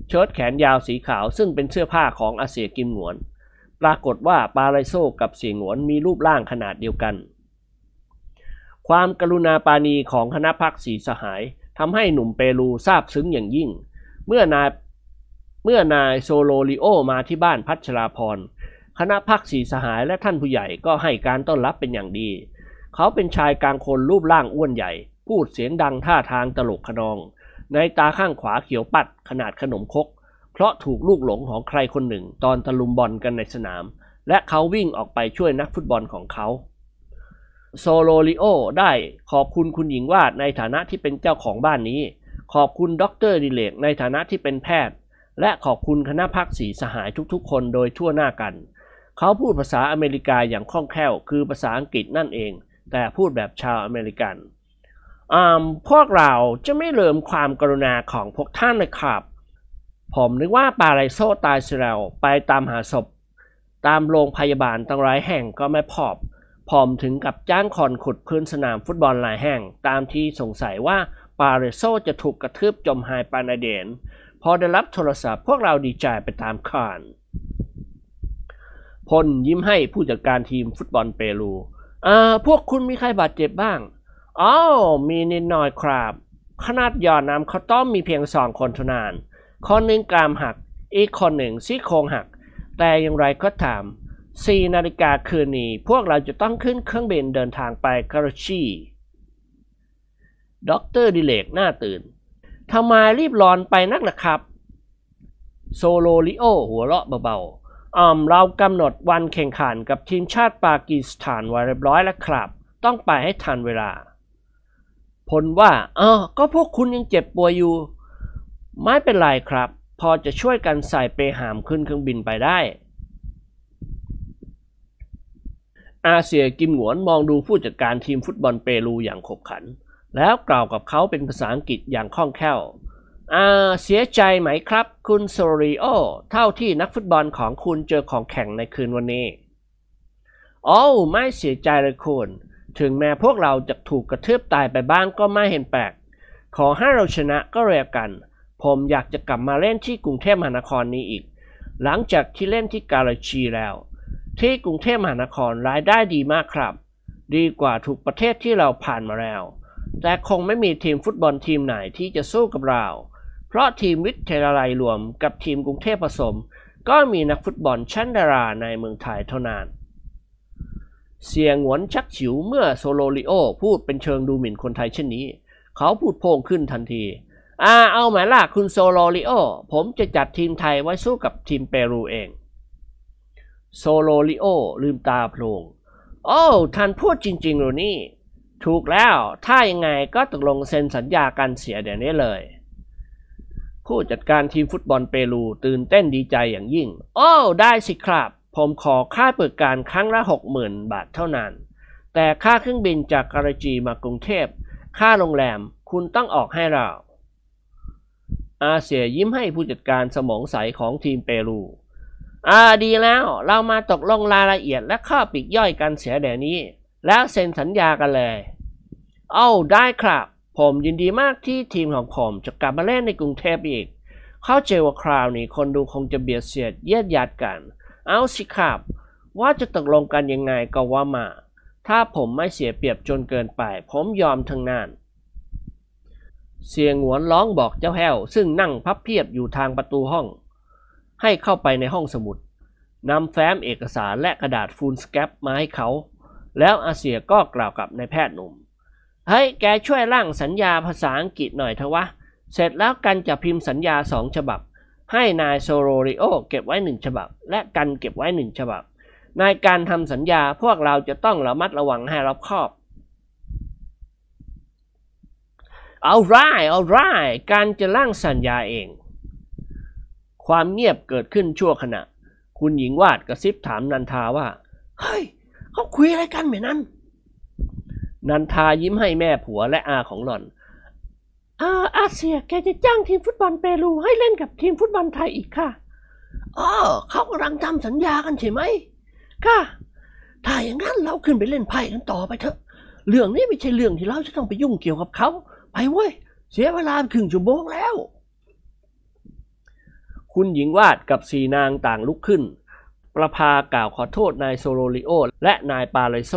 เชิ้ตแขนยาวสีขาวซึ่งเป็นเสื้อผ้าของอาเซียกิมหงวน ปรากฏว่าปาไรโซกับเสียงหงวนมีรูปร่างขนาดเดียวกัน ความกรุณาปานีของคณะพักสีสหายทำให้หนุ่มเปรูซาบซึ้งอย่างยิ่ง เมื่อนายเมื่อนายโซโลลิโอมาที่บ้านพัชราพร คณะพรรคสี่สหายและท่านผู้ใหญ่ก็ให้การต้อนรับเป็นอย่างดี เขาเป็นชายกลางคนรูปร่างอ้วนใหญ่ พูดเสียงดังท่าทางตลกคะนอง ในตาข้างขวาเขียวปัดขนาดขนมครก เพราะถูกลูกหลงของใครคนหนึ่ง ตอนตะลุมบอนกันในสนาม และเขาวิ่งออกไปช่วยนักฟุตบอลของเขาโซโลลิโอได้ขอบคุณคุณหญิงวาดในฐานะที่เป็นเจ้าของบ้านนี้ ขอบคุณด็อกเตอร์ดิเรกในฐานะที่เป็นแพทย์ และขอบคุณคณะพรรคสี่สหายทุกๆ คนโดยทั่วหน้ากัน เขาพูดภาษาอเมริกาอย่างคล่องแคล่ว คือภาษาอังกฤษนั่นเอง แต่พูดแบบชาวอเมริกันอ่าพวกเราจะไม่ลืมความกรุณาของพวกท่านเลยครับ ผมนึกว่าปาไรโซตายเสียแล้วไปตามหาศพ ตามโรงพยาบาลตั้งหลายแห่งก็ไม่พบผมถึงกับจ้างคอนขุดพื้นสนามฟุตบอลหลายแห่ง ตามที่สงสัยว่าปาเรโซจะถูกกระทืบจมหายไปในเดน พอได้รับโทรศัพท์พวกเราดีใจไปตามคาน พลยิ้มให้ผู้จัดการทีมฟุตบอลเปรูอ่าพวกคุณมีใครบาดเจ็บบ้างอ๋อมีนิดหน่อยครับ ขนาดยอดน้ำข้าวต้มมีเพียงสองคนเท่านั้นคนหนึ่งกรามหัก อีกคนหนึ่งซี่โครงหัก แต่อย่างไรก็ตาม4นาฬิกาคืนนี้ พวกเราจะต้องขึ้นเครื่องบินเดินทางไปการาจีด็อกเตอร์ดิเรกหน้าตื่นทำไมรีบร้อนไปนักล่ะครับ โซโลลิโอหัวเราะเบาๆ เรากำหนดวันแข่งขันกับทีมชาติปากีสถานไว้เรียบร้อยแล้วครับ ต้องไปให้ทันเวลา พลว่า เออ ก็พวกคุณยังเจ็บป่วยอยู่ ไม่เป็นไรครับ พอจะช่วยกันใส่เปหามขึ้นเครื่องบินไปได้ อาเซียกิมหวนมองดูผู้จัดการทีมฟุตบอลเปรูอย่างขบขัน แล้วกล่าวกับเขาเป็นภาษาอังกฤษอย่างคล่องแคล่ว เสียใจไหมครับ คุณโซริโอเท่าที่นักฟุตบอลของคุณเจอของแข่งในคืนวันนี้โอ้ไม่เสียใจเลยคุณ ถึงแม้พวกเราจะถูกกระทืบตายไปบ้างก็ไม่เห็นแปลก ขอให้เราชนะก็แล้วกัน ผมอยากจะกลับมาเล่นที่กรุงเทพมหานครนี้อีก หลังจากที่เล่นที่การาจีแล้ว ที่กรุงเทพมหานครรายได้ดีมากครับ ดีกว่าทุกประเทศที่เราผ่านมาแล้ว แต่คงไม่มีทีมฟุตบอลทีมไหนที่จะสู้กับเรา เพราะทีมวิทยาลัยรวมกับทีมกรุงเทพผสม ก็มีนักฟุตบอลชั้นดาราในเมืองไทยเท่านั้น เสี่ยหงวนชักฉิวเมื่อโซโลลิโอพูดเป็นเชิงดูหมิ่นคนไทยเช่นนี้ เขาพูดโพล่งขึ้นทันทีอ่าเอาหมล่ะคุณโซโลลิโอ ผมจะจัดทีมไทยไว้สู้กับทีมเปรูเอง โซโลลิโอลืมตาโพลงโอ้ท่านพูดจริงๆหรือนี่ ถูกแล้ว ถ้ายังไงก็ตกลงเซ็นสัญญากันเสียเดี๋ยวนี้เลย ผู้จัดการทีมฟุตบอลเปรูตื่นเต้นดีใจอย่างยิ่ง โอ้ ได้สิครับ ผมขอค่าเปิดการครั้งละหกหมื่นบาทเท่านั้น แต่ค่าเครื่องบินจากการาจีมากรุงเทพ ค่าโรงแรมคุณต้องออกให้เรา อาเซียยิ้มให้ผู้จัดการสมองใสของทีมเปรูอ่าดีแล้วเรามาตกลงรายละเอียดและข้อปลีกย่อยกันเสียเดี๋ยวนี้ แล้วเซ็นสัญญากันเลย เอ้าได้ครับ ผมยินดีมากที่ทีมของผมจะกลับมาเล่นในกรุงเทพอีก เข้าใจว่าคราวนี้คนดูคงจะเบียดเสียดเยียดยัดกัน เอาสิครับ ว่าจะตกลงกันยังไงก็ว่ามา ถ้าผมไม่เสียเปรียบจนเกินไป ผมยอมทั้งนั้นเสียงหวนร้องบอกเจ้าแห้ว ซึ่งนั่งพับเพียบอยู่ทางประตูห้อง ให้เข้าไปในห้องสมุดนำแฟ้มเอกสารและกระดาษฟูลสแคปมาให้เขา แล้วอาเซียก็กล่าวกับนายแพทย์หนุ่ม เฮ้ยแกช่วยร่างสัญญาภาษาอังกฤษหน่อยเถอะวะ เสร็จแล้วกันจะพิมพ์สัญญาสองฉบับ ให้นายโซโรริโอเก็บไว้หนึ่งฉบับ และกันเก็บไว้หนึ่งฉบับ ในการทำสัญญาพวกเราจะต้องระมัดระวังให้รอบคอบ เอาไรเอาไรการจะร่างสัญญาเอง ความเงียบเกิดขึ้นชั่วขณะ คุณหญิงวาดกระซิบถามนันทาว่า เฮ้ยเขาคุยอะไรกันเหมือนนั้น นันทายิ้มให้แม่ผัวและอาของหล่อน อาอาเซียแกจะจ้างทีมฟุตบอลเปรูให้เล่นกับทีมฟุตบอลไทยอีกค่ะอ๋อเขากำลังทำสัญญากันใช่ไหม ค่ะ ถ้าอย่างนั้นเราขึ้นไปเล่นไพ่กันต่อไปเถอะ เรื่องนี้ไม่ใช่เรื่องที่เราจะต้องไปยุ่งเกี่ยวกับเขา ไปเว้ย เสียเวลาครึ่งชั่วโมงแล้ว คุณหญิงวาดกับสีนางต่างลุกขึ้น ประภากล่าวขอโทษนายโซโลริโอ และนายปาเลโซ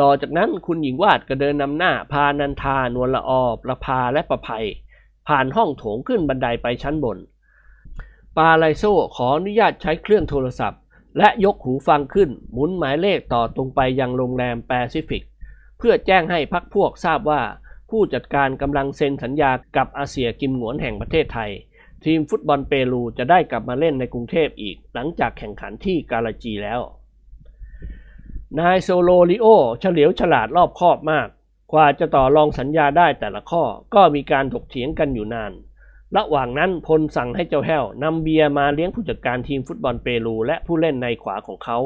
ต่อจากนั้นคุณหญิงวาดก็เดินนำหน้าพานันทานวลละออประภาและประภัย ผ่านห้องโถงขึ้นบันไดไปชั้นบน ปาไลโซขออนุญาตใช้เครื่องโทรศัพท์ และยกหูฟังขึ้นหมุนหมายเลขต่อตรงไปยังโรงแรมแปซิฟิก เพื่อแจ้งให้พรรคพวกทราบว่า ผู้จัดการกำลังเซ็นสัญญากับอาเสี่ยกิมหงวนแห่งประเทศไทย ทีมฟุตบอลเปรูจะได้กลับมาเล่นในกรุงเทพอีก หลังจากแข่งขันที่การาจีแล้ว นายโซโลริโอเฉลียวฉลาดรอบคอบมาก กว่าจะต่อรองสัญญาได้แต่ละข้อก็มีการถกเถียงกันอยู่นาน ระหว่างนั้นพลสั่งให้เจ้าแห้วนำเบียร์มาเลี้ยงผู้จัดการทีมฟุตบอลเปรูและผู้เล่นในขวาของเขา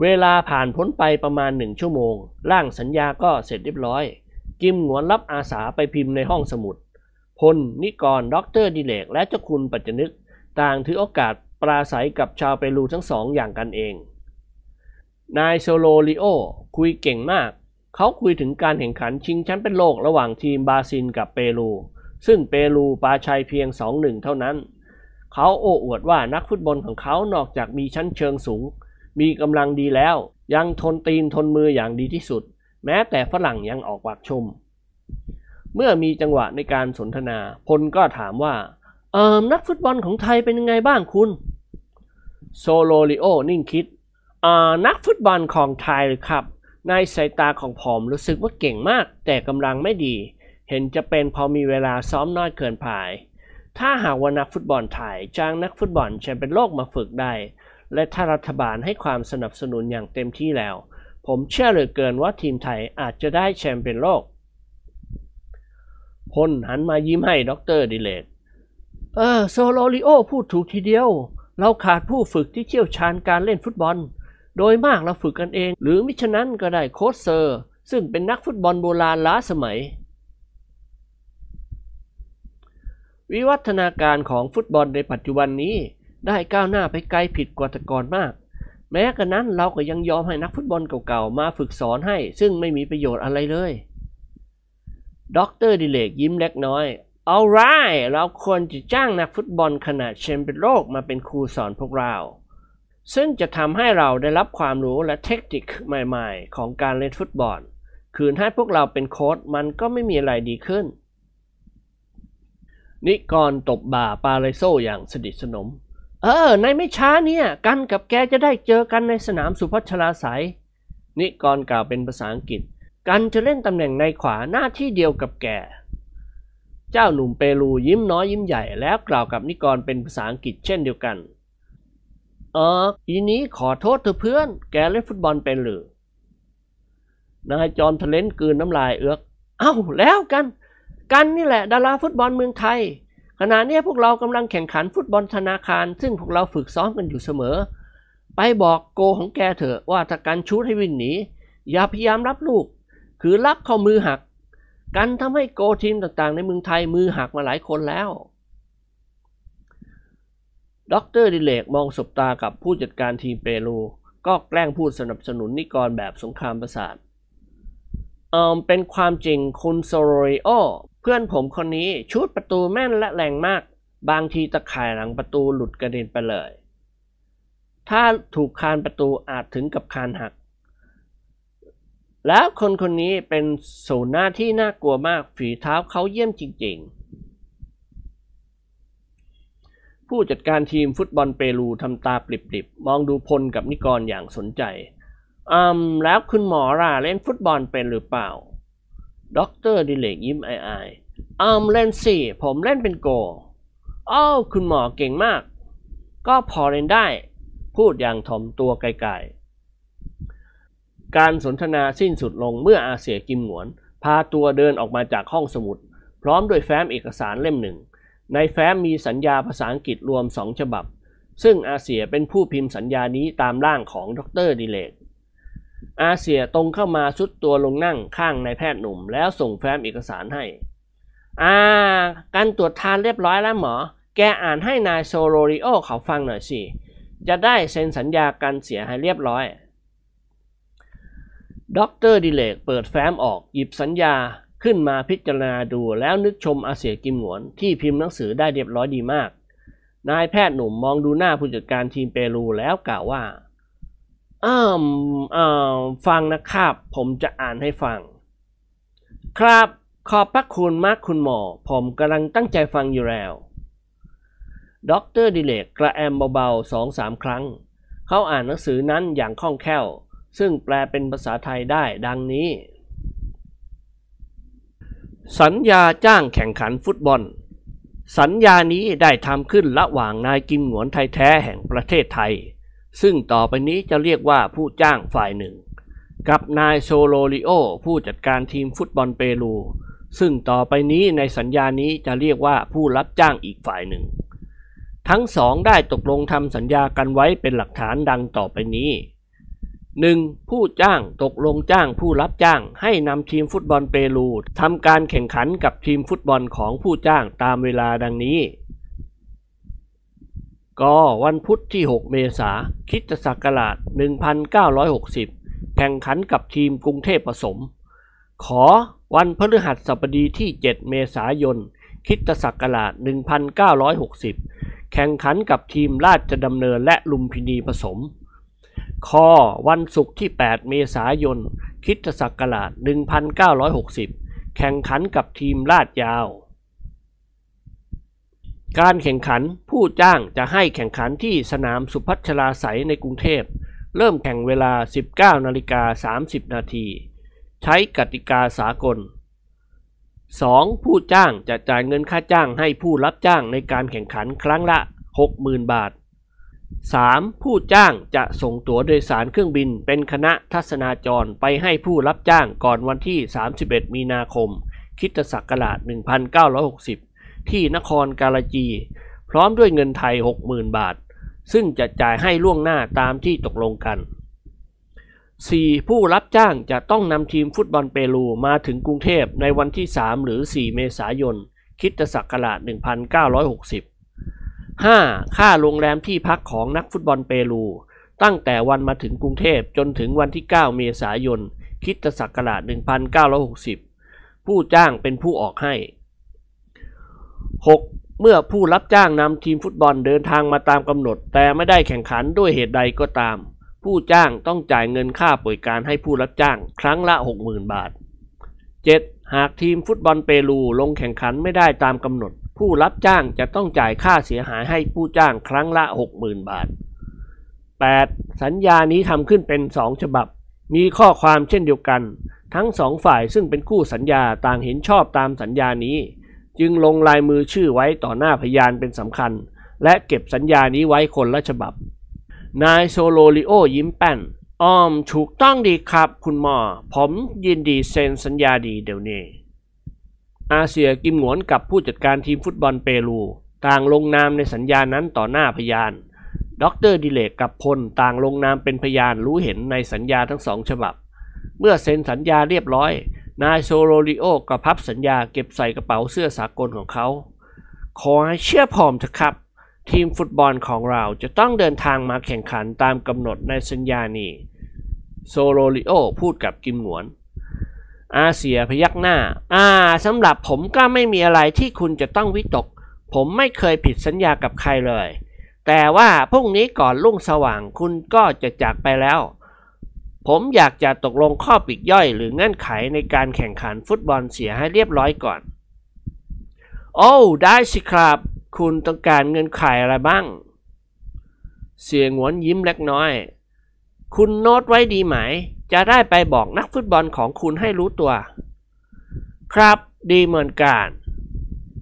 เวลาผ่านพ้นไปประมาณหนึ่งชั่วโมง ร่างสัญญาก็เสร็จเรียบร้อย กิมหงวนรับอาสาไปพิมพ์ในห้องสมุด พล นิกร ด็อกเตอร์ดิเรก และเจ้าคุณปัจจนึก ต่างถือโอกาสปราศัยกับชาวเปรูทั้งสองอย่างกันเอง นายโซโลริโอคุยเก่งมาก เขาคุยถึงการแข่งขันชิงแชมป์เป็นโลกระหว่างทีมบราซิลกับเปรู ซึ่งเปรูปาชัยเพียง 2-1 เท่านั้น เขาโอ้อวดว่านักฟุตบอลของเขานอกจากมีชั้นเชิงสูง มีกำลังดีแล้ว ยังทนตีนทนมืออย่างดีที่สุด แม้แต่ฝรั่งยังออกปากชม เมื่อมีจังหวะในการสนทนา พลก็ถามว่า เออนักฟุตบอลของไทยเป็นยังไงบ้างคุณ โซโลริโอนิ่งคิด นักฟุตบอลของไทยครับ ในสายตาของผมรู้สึกว่าเก่งมาก แต่กำลังไม่ดี เห็นจะเป็นพอมีเวลาซ้อมน้อยเกินไปถ้าหากว่านักฟุตบอลไทยจ้างนักฟุตบอลแชมป์เป็นโลกมาฝึกได้ และถ้ารัฐบาลให้ความสนับสนุนอย่างเต็มที่แล้ว ผมเชื่อเหลือเกินว่าทีมไทยอาจจะได้แชมเปี้ยนโลกพลหันมายิ้มให้ด็อกเตอร์ดิเรกเออ โซโลริโอพูดถูกทีเดียว เราขาดผู้ฝึกที่เชี่ยวชาญการเล่นฟุตบอล โดยมากเราฝึกกันเอง หรือมิฉะนั้นก็ได้โค้ชเซอร์ ซึ่งเป็นนักฟุตบอลโบราณล้าสมัย วิวัฒนาการของฟุตบอลในปัจจุบันนี้ได้ก้าวหน้าไปไกลผิดกว่าแต่ก่อนมาก แม้กระนั้นเราก็ยังยอมให้นักฟุตบอลเก่าๆ มาฝึกสอนให้ ซึ่งไม่มีประโยชน์อะไรเลยด็อกเตอร์ดิเรกยิ้มเล็กน้อย all right เราควรจะจ้างนักฟุตบอลขนาดแชมเปี้ยนโลกมาเป็นครูสอนพวกเรา ซึ่งจะทำให้เราได้รับความรู้และเทคนิคใหม่ๆ ของการเล่นฟุตบอล ขืนให้พวกเราเป็นโค้ชมันก็ไม่มีอะไรดีขึ้น นิกรตบบ่าปาเลโซอย่างสนิทสนม เออ ในไม่ช้าเนี่ย กันกับแกจะได้เจอกันในสนามสุพัชลาสายนิกรกล่าวเป็นภาษาอังกฤษ กันจะเล่นตำแหน่งในขวาหน้าที่เดียวกับแก เจ้าหนุ่มเปรูยิ้มน้อยยิ้มใหญ่แล้วกล่าวกับนิกรเป็นภาษาอังกฤษเช่นเดียวกัน อออีนี้ขอโทษเธอเพื่อน แกเล่นฟุตบอลเป็นหรือ นายจอมทะเลนกืนน้ำลายเอือกเอ้าแล้วกัน กันนี่แหละ ดาราฟุตบอลเมืองไทย ขณะนี้พวกเรากำลังแข่งขันฟุตบอลธนาคาร ซึ่งพวกเราฝึกซ้อมกันอยู่เสมอ ไปบอกโกล์ของแกเถอะว่าถ้ากันชู้ตให้วิ่งหนีอย่าพยายามรับลูก ขืนรับเข้ามือหัก กันทำให้โกล์ทีมต่างๆ ในเมืองไทยมือหักมาหลายคนแล้ว ด็อกเตอร์ดิเรกมองสบตากับผู้จัดการทีมเปรู ก็แกล้งพูดสนับสนุนนิกรแบบสงครามประสาทเออเป็นความจริงคุณโซโรริโอ เพื่อนผมคนนี้ชุดประตูแม่นและแรงมาก บางทีตะข่ายหลังประตูหลุดกระเด็นไปเลย ถ้าถูกคานประตูอาจถึงกับคานหัก แล้วคนคนนี้เป็นศูนย์หน้าที่น่ากลัวมากฝีเท้าเขาเยี่ยมจริง ๆ ผู้จัดการทีมฟุตบอลเปรูทำตาปริบๆ มองดูพลกับนิกรอย่างสนใจ อืม แล้วคุณหมอล่ะเล่นฟุตบอลเป็นหรือเปล่า ด็อกเตอร์ดิเรกยิ้มอายๆอ้าวเล่นสิ ผมเล่นเป็นโกล์ อ้าวคุณหมอเก่งมาก ก็พอเล่นได้ พูดอย่างถ่อมตัวไกลๆ การสนทนาสิ้นสุดลงเมื่ออาเสี่ยกิมหงวน พาตัวเดินออกมาจากห้องสมุด พร้อมด้วยแฟ้มเอกสารเล่มหนึ่ง ในแฟ้มมีสัญญาภาษาอังกฤษรวมสองฉบับ ซึ่งอาเสี่ยเป็นผู้พิมพ์สัญญานี้ตามร่างของดรดิเรกอาเสี่ยตรงเข้ามาทรุดตัวลงนั่งข้างนายแพทย์หนุ่ม แล้วส่งแฟ้มเอกสารให้ อ่า การตรวจทานเรียบร้อยแล้วหมอ แกอ่านให้นายโซโรริโอเขาฟังหน่อยสิ จะได้เซ็นสัญญากันเสียให้เรียบร้อยด็อกเตอร์ดิเรกเปิดแฟ้มออกหยิบสัญญา ขึ้นมาพิจารณาดูแล้วนึกชมอาเสี่ยกิมหงวน ที่พิมพ์หนังสือได้เรียบร้อยดีมาก นายแพทย์หนุ่มมองดูหน้าผู้จัดการทีมเปรูแล้วกล่าวว่าอ้ามอ้าวฟังนะครับ ผมจะอ่านให้ฟัง ครับ ขอบพระคุณมากคุณหมอ ผมกำลังตั้งใจฟังอยู่แล้วด็อกเตอร์ดิเรกกระแอมเบาๆสองสามครั้ง เขาอ่านหนังสือนั้นอย่างคล่องแคล่ว ซึ่งแปลเป็นภาษาไทยได้ดังนี้ สัญญาจ้างแข่งขันฟุตบอล สัญญานี้ได้ทำขึ้นระหว่างนายกิมหนวนไทยแท้แห่งประเทศไทย ซึ่งต่อไปนี้จะเรียกว่าผู้จ้างฝ่ายหนึ่ง กับนายโซโลริโอผู้จัดการทีมฟุตบอลเปรู ซึ่งต่อไปนี้ในสัญญานี้จะเรียกว่าผู้รับจ้างอีกฝ่ายหนึ่ง ทั้งสองได้ตกลงทำสัญญากันไว้เป็นหลักฐานดังต่อไปนี้ 1. ผู้จ้างตกลงจ้างผู้รับจ้าง ให้นำทีมฟุตบอลเปรูทำการแข่งขันกับทีมฟุตบอลของผู้จ้างตามเวลาดังนี้ก็วันพุธที่ 6 เมษาคริดศักราช 1960 แข่งขันกับทีมกรุงเทพผสม ขอวันพฤหัสบดีที่ 7 เมษายนคริดศักราช 1960 แข่งขันกับทีมราชดำเนินและลุมพินีผสม คอวันศุกร์ที่ 8 เมษายนคริสตศักราช 1960 แข่งขันกับทีมลาดยาว การแข่งขันผู้จ้างจะให้แข่งขันที่สนามสุพัชลาไสในกรุงเทพ เริ่มแข่งเวลา 19นาฬิกา30 นาที ใช้กติกาสากล 2. ผู้จ้างจะจ่ายเงินค่าจ้างให้ผู้รับจ้างในการแข่งขันครั้งละ 60,000 บาท 3. ผู้จ้างจะส่งตั๋วโดยสารเครื่องบินเป็นคณะทัศนาจรไปให้ผู้รับจ้างก่อนวันที่ 31 มีนาคมคริสตศักราช 1960 ที่นครกาลจี พร้อมด้วยเงินไทย 60,000 บาท ซึ่งจะจ่ายให้ล่วงหน้าตามที่ตกลงกัน 4. ผู้รับจ้างจะต้องนำทีมฟุตบอลเปรูมาถึงกรุงเทพในวันที่ 3 หรือ 4 เมษายนคริสตศักราช 1960 5. ค่าโรงแรมที่พักของนักฟุตบอลเปรู ตั้งแต่วันมาถึงกรุงเทพจนถึงวันที่ 9 เมษายนคริสตศักราช1960 ผู้จ้างเป็นผู้ออกให้ 6. เมื่อผู้รับจ้างนำทีมฟุตบอลเดินทางมาตามกำหนด แต่ไม่ได้แข่งขันด้วยเหตุใดก็ตาม ผู้จ้างต้องจ่ายเงินค่าป่วยการให้ผู้รับจ้างครั้งละ 60,000 บาท 7. หากทีมฟุตบอลเปรูลงแข่งขันไม่ได้ตามกำหนด ผู้รับจ้างจะต้องจ่ายค่าเสียหายให้ผู้จ้างครั้งละ 60,000 บาท 8. สัญญานี้ทำขึ้นเป็น 2 ฉบับ มีข้อความเช่นเดียวกัน ทั้งสองฝ่ายซึ่งเป็นคู่สัญญาต่างเห็นชอบตามสัญญานี้ จึงลงลายมือชื่อไว้ต่อหน้าพยานเป็นสำคัญ และเก็บสัญญานี้ไว้คนละฉบับ นายโซโลริโอยิ้มแป้นอ้อมถูกต้องดีครับคุณหมอ ผมยินดีเซ็นสัญญาดีเดี๋ยวนี้ อาเสี่ยกิมหงวนกับผู้จัดการทีมฟุตบอลเปรู ต่างลงนามในสัญญานั้นต่อหน้าพยาน ดร.ดิเรกกับพลต่างลงนามเป็นพยานรู้เห็นในสัญญาทั้งสองฉบับ เมื่อเซ็นสัญญาเรียบร้อย นายโซโรริโอก็พับสัญญาเก็บใส่กระเป๋าเสื้อสากลของเขา ขอให้เชื่อผมเถอะครับ ทีมฟุตบอลของเราจะต้องเดินทางมาแข่งขันตามกำหนดในสัญญานี้ โซโลริโอพูดกับกิมหนวน อาเซียพยักหน้า อ่าสำหรับผมก็ไม่มีอะไรที่คุณจะต้องวิตก ผมไม่เคยผิดสัญญากับใครเลย แต่ว่าพรุ่งนี้ก่อนรุ่งสว่างคุณก็จะจากไปแล้ว ผมอยากจะตกลงข้อปลีกย่อย หรือเงื่อนไขในการแข่งขันฟุตบอลเสียให้เรียบร้อยก่อน โอ้ได้สิครับ คุณต้องการเงินไขอะไรบ้าง เสียงหวนยิ้มเล็กน้อย คุณโน้ตไว้ดีไหม จะได้ไปบอกนักฟุตบอลของคุณให้รู้ตัว ครับดีเหมือนกัน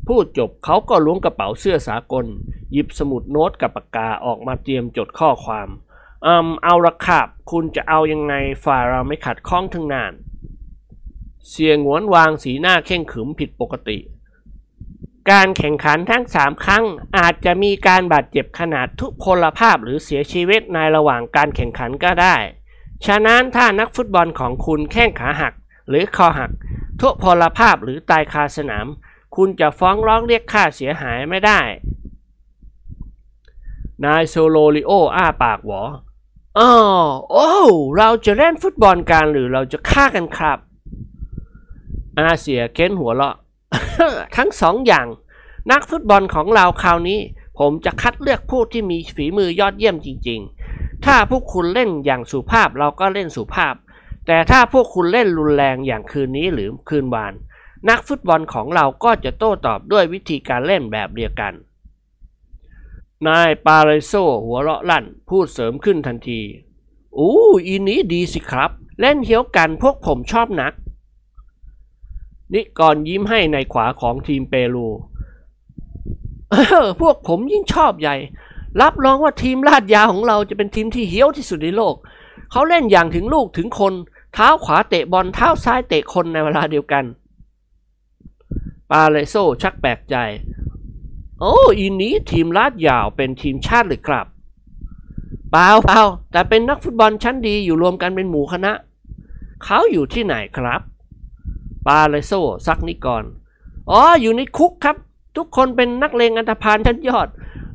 พูดจบเขาก็ล้วงกระเป๋าเสื้อสากล หยิบสมุดโน้ตกับปากกาออกมาเตรียมจดข้อความอืมเอาละครับคุณจะเอายังไงฝ่ายเราไม่ขัดข้องทั้งนานเสียงหวนวางสีหน้าเข่งขึมผิดปกติ การแข่งขันทั้งสามครั้งอาจจะมีการบาดเจ็บขนาดทุพพลภาพหรือเสียชีวิตในระหว่างการแข่งขันก็ได้ ฉะนั้นถ้านักฟุตบอลของคุณแข้งขาหัก หรือคอหัก ทุพพลภาพหรือตายคาสนาม คุณจะฟ้องร้องเรียกค่าเสียหายไม่ได้ นายโซโลริโออ้าปากหวออ๋อโอ้ เราจะเล่นฟุตบอลกันหรือเราจะฆ่ากันครับ อาเสียเค้นหัวเราะ ทั้งสองอย่าง นักฟุตบอลของเราคราวนี้ ผมจะคัดเลือกผู้ที่มีฝีมือยอดเยี่ยมจริง ๆ ถ้าพวกคุณเล่นอย่างสุภาพเราก็เล่นสุภาพ แต่ถ้าพวกคุณเล่นรุนแรงอย่างคืนนี้หรือคืนวาน นักฟุตบอลของเราก็จะโต้ตอบด้วยวิธีการเล่นแบบเดียวกัน นายปาเรโซหัวเราะลั่นพูดเสริมขึ้นทันที อู้อีนี้ดีสิครับ เล่นเหี้ยวกันพวกผมชอบนัก นิกรยิ้มให้ในขวาของทีมเปรูเออพวกผมยิ่งชอบใหญ่ รับรองว่าทีมลาดยาวของเราจะเป็นทีมที่เหี้ยวที่สุดในโลก เขาเล่นอย่างถึงลูกถึงคน เท้าขวาเตะบอลเท้าซ้ายเตะคนในเวลาเดียวกัน ปาเลโซชักแปลกใจ โอ้อีนี้ทีมลาดยาวเป็นทีมชาติหรือครับเปล่าเปล่าแต่เป็นนักฟุตบอลชั้นดีอยู่รวมกันเป็นหมู่คณะ เขาอยู่ที่ไหนครับ ปาเลโซซักนิกรอ๋ออยู่ในคุกครับ ทุกคนเป็นนักเลงอันธพาลชั้นยอด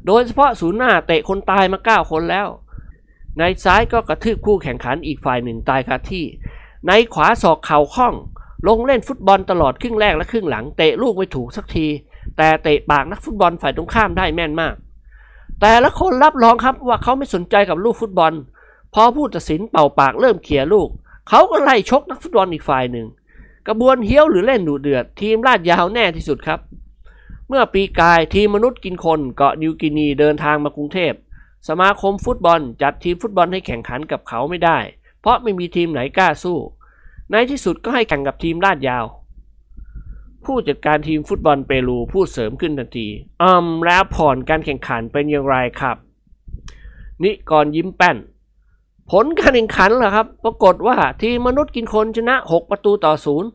โดยเฉพาะศูนย์หน้าเตะคนตายมาเก้าคนแล้ว ในซ้ายก็กระทืบคู่แข่งขันอีกฝ่ายหนึ่งตายคาที่ ในขวาศอกเข่าข้อง ลงเล่นฟุตบอลตลอดครึ่งแรกและครึ่งหลังเตะลูกไม่ถูกสักที แต่เตะปากนักฟุตบอลฝ่ายตรงข้ามได้แม่นมาก แต่ละคนรับรองครับว่าเขาไม่สนใจกับลูกฟุตบอล พอผู้ตัดสินเป่าปากเริ่มเขี่ยลูก เขาก็ไล่ชกนักฟุตบอลอีกฝ่ายหนึ่งกระบวนเฮี้ยวหรือเล่นดุเดือด ทีมลาดยาวแน่ที่สุดครับ เมื่อปีกายทีมมนุษย์กินคนเกาะนิวกินีเดินทางมากรุงเทพ สมาคมฟุตบอลจัดทีมฟุตบอลให้แข่งขันกับเขาไม่ได้ เพราะไม่มีทีมไหนกล้าสู้ ในที่สุดก็ให้แข่งกับทีมลาดยาว ผู้จัดการทีมฟุตบอลเปรูพูดเสริมขึ้นทันทีอืมแล้วผ่อนการแข่งขันเป็นอย่างไรครับ นิกรยิ้มแป้น ผลการแข่งขันเหรอครับ ปรากฏว่าทีมมนุษย์กินคนชนะ 6 ประตูต่อศูนย์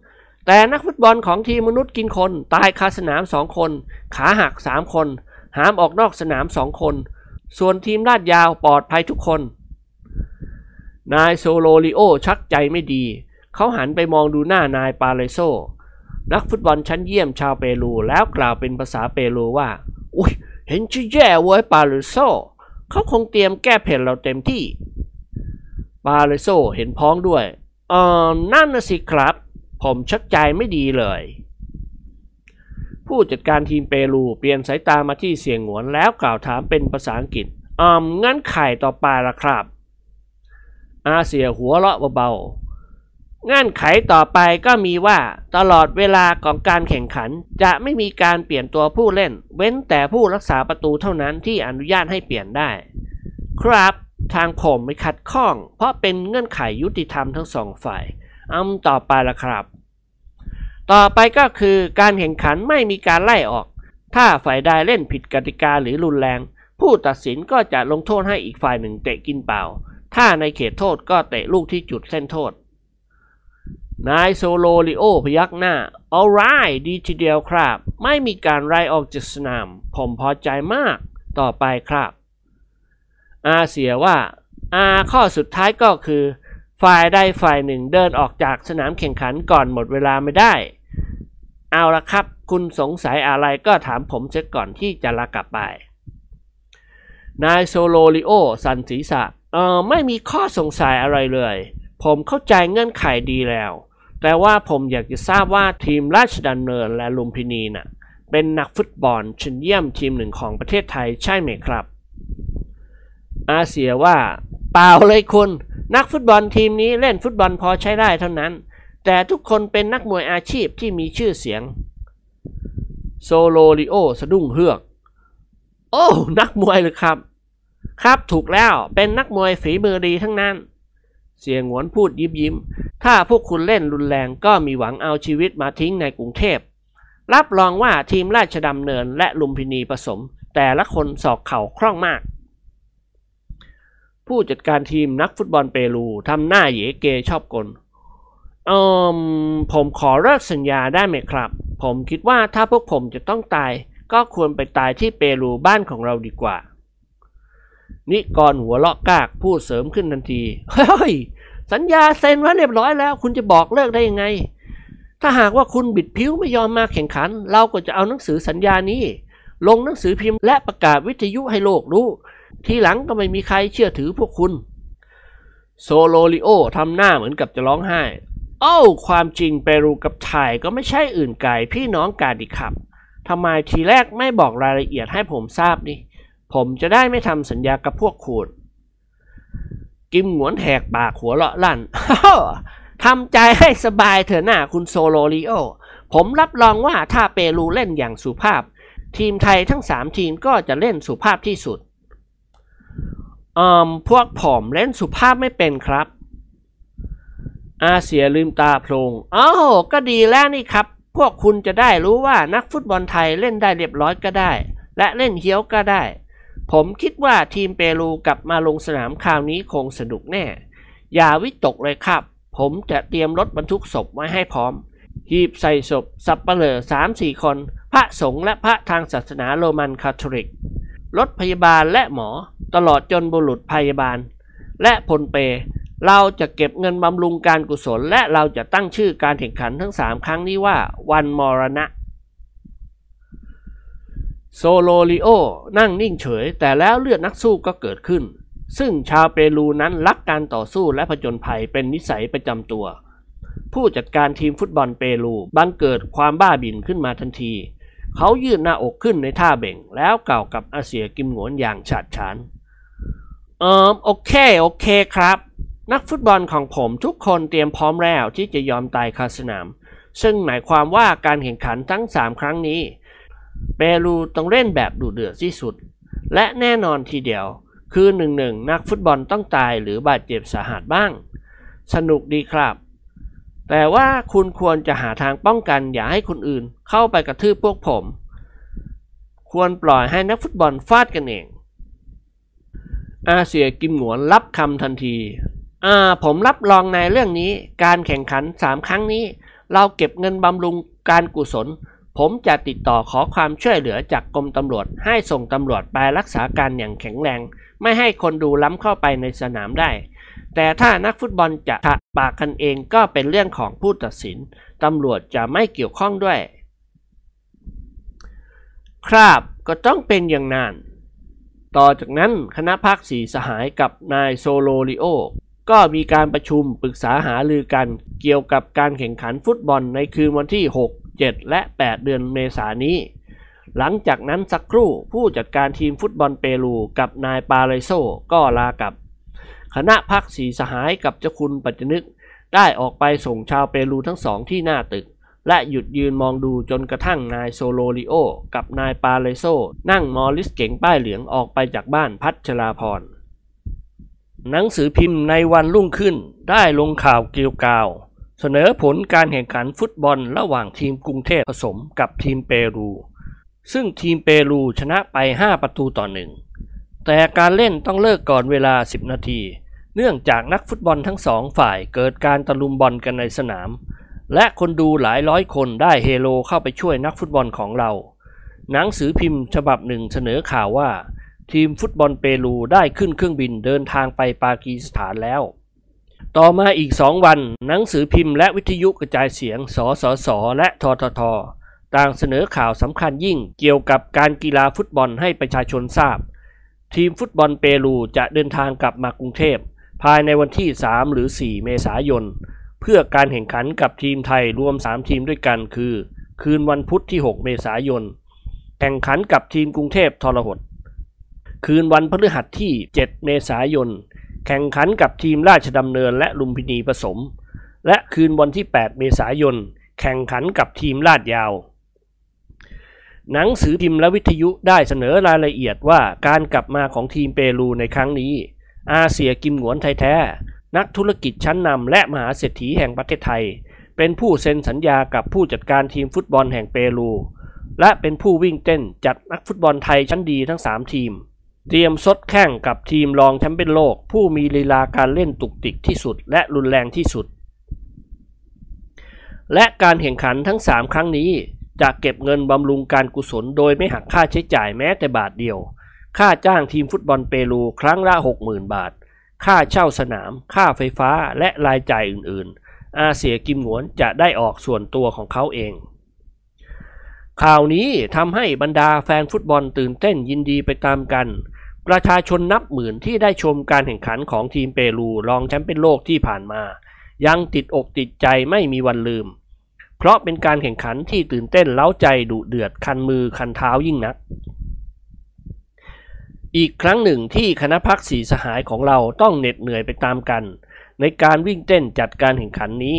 แต่นักฟุตบอลของทีมมนุษย์กินคน ตายคาสนาม 2 คน ขาหัก 3 คน หามออกนอกสนาม 2 คน ส่วนทีมลาดยาวปลอดภัยทุกคน นายโซโลริโอชักใจไม่ดี เขาหันไปมองดูหน้านายปาเลโซ นักฟุตบอลชั้นเยี่ยมชาวเปรูแล้วกล่าวเป็นภาษาเปรูว่า อุ้ยเห็นชื่อแย่เว้ยปาเลโซ เขาคงเตรียมแก้เผ็ดเราเต็มที่ ปาเลโซเห็นพ้องด้วยเออนั่นน่ะสิครับ ผมชักใจไม่ดีเลย ผู้จัดการทีมเปรูเปลี่ยนสายตามาที่เสียงหวนแล้วกล่าวถามเป็นภาษาอังกฤษอืมงั้นไข่ต่อไปละครับ อาเสียหัวเราะเบาๆงื่อนไขต่อไปก็มีว่าตลอดเวลาของการแข่งขันจะไม่มีการเปลี่ยนตัวผู้เล่น เว้นแต่ผู้รักษาประตูเท่านั้นที่อนุญาตให้เปลี่ยนได้ ครับทางผมไม่ขัดข้อง เพราะเป็นเงื่อนไขยุติธรรมทั้งสองฝ่าย อำต่อไปละครับ ต่อไปก็คือการแข่งขันไม่มีการไล่ออก ถ้าฝ่ายใดเล่นผิดกติกาหรือรุนแรง ผู้ตัดสินก็จะลงโทษให้อีกฝ่ายหนึ่งเตะกินเปล่า ถ้าในเขตโทษก็เตะลูกที่จุดเส้นโทษ นายโซโลริโอพยักหน้า alright ดีทีเดียวครับ ไม่มีการไล่ออกจากสนาม ผมพอใจมาก ต่อไปครับ อาเสียว่าอ้าข้อสุดท้ายก็คือ ฝ่ายใดฝ่ายหนึ่งเดินออกจากสนามแข่งขันก่อนหมดเวลาไม่ได้ เอาละครับ คุณสงสัยอะไรก็ถามผมเสียก่อนที่จะลากลับไป นายโซโลริโอสั่นศีรษะเออไม่มีข้อสงสัยอะไรเลย ผมเข้าใจเงื่อนไขดีแล้ว แต่ว่าผมอยากจะทราบว่าทีมราชดำเนินและลุมพินีน่ะ เป็นนักฟุตบอลชั้นเยี่ยมทีมหนึ่งของประเทศไทยใช่ไหมครับ อาเสี่ยว่า เปล่าเลยคุณ นักฟุตบอลทีมนี้เล่นฟุตบอลพอใช้ได้เท่านั้น แต่ทุกคนเป็นนักมวยอาชีพที่มีชื่อเสียง โซโลริโอสะดุ้งเฮือก โอ้ นักมวยเลยครับ ครับถูกแล้วเป็นนักมวยฝีมือดีทั้งนั้น เสี่ยหงวนพูดยิ้มยิ้ม ถ้าพวกคุณเล่นรุนแรงก็มีหวังเอาชีวิตมาทิ้งในกรุงเทพ รับรองว่าทีมราชดำเนินและลุมพินีผสม แต่ละคนสอกเข่าคล่องมาก ผู้จัดการทีมนักฟุตบอลเปรูทำหน้าเยเกชอบกลเอืมผมขอเลิกสัญญาได้ไหมครับ ผมคิดว่าถ้าพวกผมจะต้องตาย ก็ควรไปตายที่เปรูบ้านของเราดีกว่า นิกรหัวเลาะกากพูดเสริมขึ้นทันที เฮ้ย สัญญาเซ็นไว้เรียบร้อยแล้ว คุณจะบอกเลิกได้ยังไง ถ้าหากว่าคุณบิดผิวไม่ยอมมาแข่งขัน เราก็จะเอาหนังสือสัญญานี้ ลงหนังสือพิมพ์และประกาศวิทยุให้โลกรู้ ทีหลังก็ไม่มีใครเชื่อถือพวกคุณ โซโลลิโอทำหน้าเหมือนกับจะร้องไห้โอ้าความจริงเปรูกับไทยก็ไม่ใช่อื่นไกลพี่น้องกันดิครับทำไมทีแรกไม่บอกรายละเอียดให้ผมทราบนี่ ผมจะได้ไม่ทำสัญญากับพวกคุณกิมหงวนแหกปากหัวเราะลั่นทำใจให้สบายเถอะน่าคุณโซโลลิโอ ผมรับรองว่าถ้าเปรูเล่นอย่างสุภาพ ทีมไทยทั้งสามทีมก็จะเล่นสุภาพที่สุด อืมพวกผอมเล่นสุภาพไม่เป็นครับ อาเสียลืมตาโพลงอ้าวก็ดีแล้วนี่ครับ พวกคุณจะได้รู้ว่านักฟุตบอลไทยเล่นได้เรียบร้อยก็ได้ และเล่นเฮี้ยวก็ได้ ผมคิดว่าทีมเปรูกลับมาลงสนามคราวนี้คงสนุกแน่ อย่าวิตกเลยครับ ผมจะเตรียมรถบรรทุกศพไว้ให้พร้อม หีบใส่ศพ สับเปลือสามสี่คน พระสงฆ์และพระทางศาสนาโรมันคาทอลิก รถพยาบาลและหมอ ตลอดจนบุรุษพยาบาล และพลเป เราจะเก็บเงินบำรุงการกุศล และเราจะตั้งชื่อการแข่งขันทั้งสามครั้งนี้ว่า วันมรณะโซโลลิโอนั่งนิ่งเฉย แต่แล้วเลือดนักสู้ก็เกิดขึ้น ซึ่งชาวเปรูนั้นรักการต่อสู้และผจญภัยเป็นนิสัยประจำตัว ผู้จัดการทีมฟุตบอลเปรูบังเกิดความบ้าบินขึ้นมาทันที เขายืดหน้าอกขึ้นในท่าเบ่ง แล้วกล่าวกับอาเซียกิมหงวนอย่างฉาดฉานเอิมโอเค โอเคครับ นักฟุตบอลของผมทุกคนเตรียมพร้อมแล้วที่จะยอมตายคาสนาม ซึ่งหมายความว่าการแข่งขันทั้ง 3 ครั้งนี้ เปรูต้องเล่นแบบดุเดือดที่สุด และแน่นอนทีเดียว คือหนึ่งหนึ่งนักฟุตบอลต้องตายหรือบาดเจ็บสาหัสบ้าง สนุกดีครับ แต่ว่าคุณควรจะหาทางป้องกันอย่าให้คนอื่นเข้าไปกระทืบพวกผม ควรปล่อยให้นักฟุตบอลฟาดกันเอง อาเซียกิมหงวนรับคำทันที อ่าผมรับรองในเรื่องนี้ การแข่งขันสามครั้งนี้ เราเก็บเงินบำรุงการกุศล ผมจะติดต่อขอความช่วยเหลือจากกรมตำรวจ ให้ส่งตำรวจไปรักษาการอย่างแข็งแรง ไม่ให้คนดูล้ำเข้าไปในสนามได้ แต่ถ้านักฟุตบอลจะถะปากกันเองก็เป็นเรื่องของผู้ตัดสิน ตำรวจจะไม่เกี่ยวข้องด้วย ครับก็ต้องเป็นอย่างนั้น ต่อจากนั้นคณะพักสีสหายกับนายโซโลริโอ ก็มีการประชุมปรึกษาหารือกันเกี่ยวกับการแข่งขันฟุตบอลในคืนวันที่ 6 7 และ 8 เดือนเมษายนนี้ หลังจากนั้นสักครู่ผู้จัดการทีมฟุตบอลเปรูกับนายปาเรโซก็ลากลับ คณะพรรคสี่สหายกับเจ้าคุณปัจจนึก ได้ออกไปส่งชาวเปรูทั้งสองที่หน้าตึก และหยุดยืนมองดูจนกระทั่งนายโซโลริโอ กับนายปาเลโซ นั่งมอริสเก๋งป้ายเหลืองออกไปจากบ้านพัชราพรหนังสือพิมพ์ในวันรุ่งขึ้นได้ลงข่าวเกี่ยวกาว เสนอผลการแข่งขันฟุตบอลระหว่างทีมกรุงเทพผสมกับทีมเปรู ซึ่งทีมเปรูชนะไป 5 ประตูต่อหนึ่งแต่การเล่นต้องเลิกก่อนเวลา 10 นาที เนื่องจากนักฟุตบอลทั้งสองฝ่ายเกิดการตะลุมบอลกันในสนาม และคนดูหลายร้อยคนได้เฮโลเข้าไปช่วยนักฟุตบอลของเรา หนังสือพิมพ์ฉบับหนึ่งเสนอข่าวว่า ทีมฟุตบอลเปรูได้ขึ้นเครื่องบินเดินทางไปปากีสถานแล้ว ต่อมาอีกสองวัน หนังสือพิมพ์และวิทยุกระจายเสียง สสส และททท ต่างเสนอข่าวสำคัญยิ่งเกี่ยวกับการกีฬาฟุตบอลให้ประชาชนทราบ ทีมฟุตบอลเปรูจะเดินทางกลับมากรุงเทพ ภายในวันที่ 3 หรือ 4 เมษายน เพื่อการแข่งขันกับทีมไทยรวม 3 ทีมด้วยกันคือ คืนวันพุธที่ 6 เมษายน แข่งขันกับทีมกรุงเทพทรหด คืนวันพฤหัสที่ 7 เมษายน แข่งขันกับทีมราชดำเนินและลุมพินีผสม และคืนวันที่ 8 เมษายน แข่งขันกับทีมลาดยาวหนังสือพิมพ์และวิทยุได้เสนอรายละเอียดว่าการกลับมาของทีมเปรูในครั้งนี้ อาเซียกิมหงวนไทยแท้ นักธุรกิจชั้นนำและมหาเศรษฐีแห่งประเทศไทย เป็นผู้เซ็นสัญญากับผู้จัดการทีมฟุตบอลแห่งเปรู และเป็นผู้วิ่งเต้นจัดนักฟุตบอลไทยชั้นดีทั้ง 3 ทีม เตรียมซดแข่งกับทีมรองแชมป์เปี้ยนโลก ผู้มีลีลาการเล่นตุกติกที่สุด และรุนแรงที่สุด และการแข่งขันทั้ง 3 ครั้งนี้จะเก็บเงินบำรุงการกุศลโดยไม่หักค่าใช้จ่ายแม้แต่บาทเดียว ค่าจ้างทีมฟุตบอลเปรูครั้งละ 60,000 บาท ค่าเช่าสนาม ค่าไฟฟ้าและรายจ่ายอื่นๆ อาเสียกิมหวนจะได้ออกส่วนตัวของเขาเอง ข่าวนี้ทำให้บรรดาแฟนฟุตบอลตื่นเต้นยินดีไปตามกัน ประชาชนนับหมื่นที่ได้ชมการแข่งขันของทีมเปรูรองแชมป์เปี้ยนโลกที่ผ่านมา ยังติดอกติดใจไม่มีวันลืม เพราะเป็นการแข่งขันที่ตื่นเต้นเล้าใจดุเดือดคันมือคันเท้ายิ่งนัก อีกครั้งหนึ่งที่คณะพักสีสหายของเราต้องเหน็ดเหนื่อยไปตามกัน ในการวิ่งเต้นจัดการแข่งขันนี้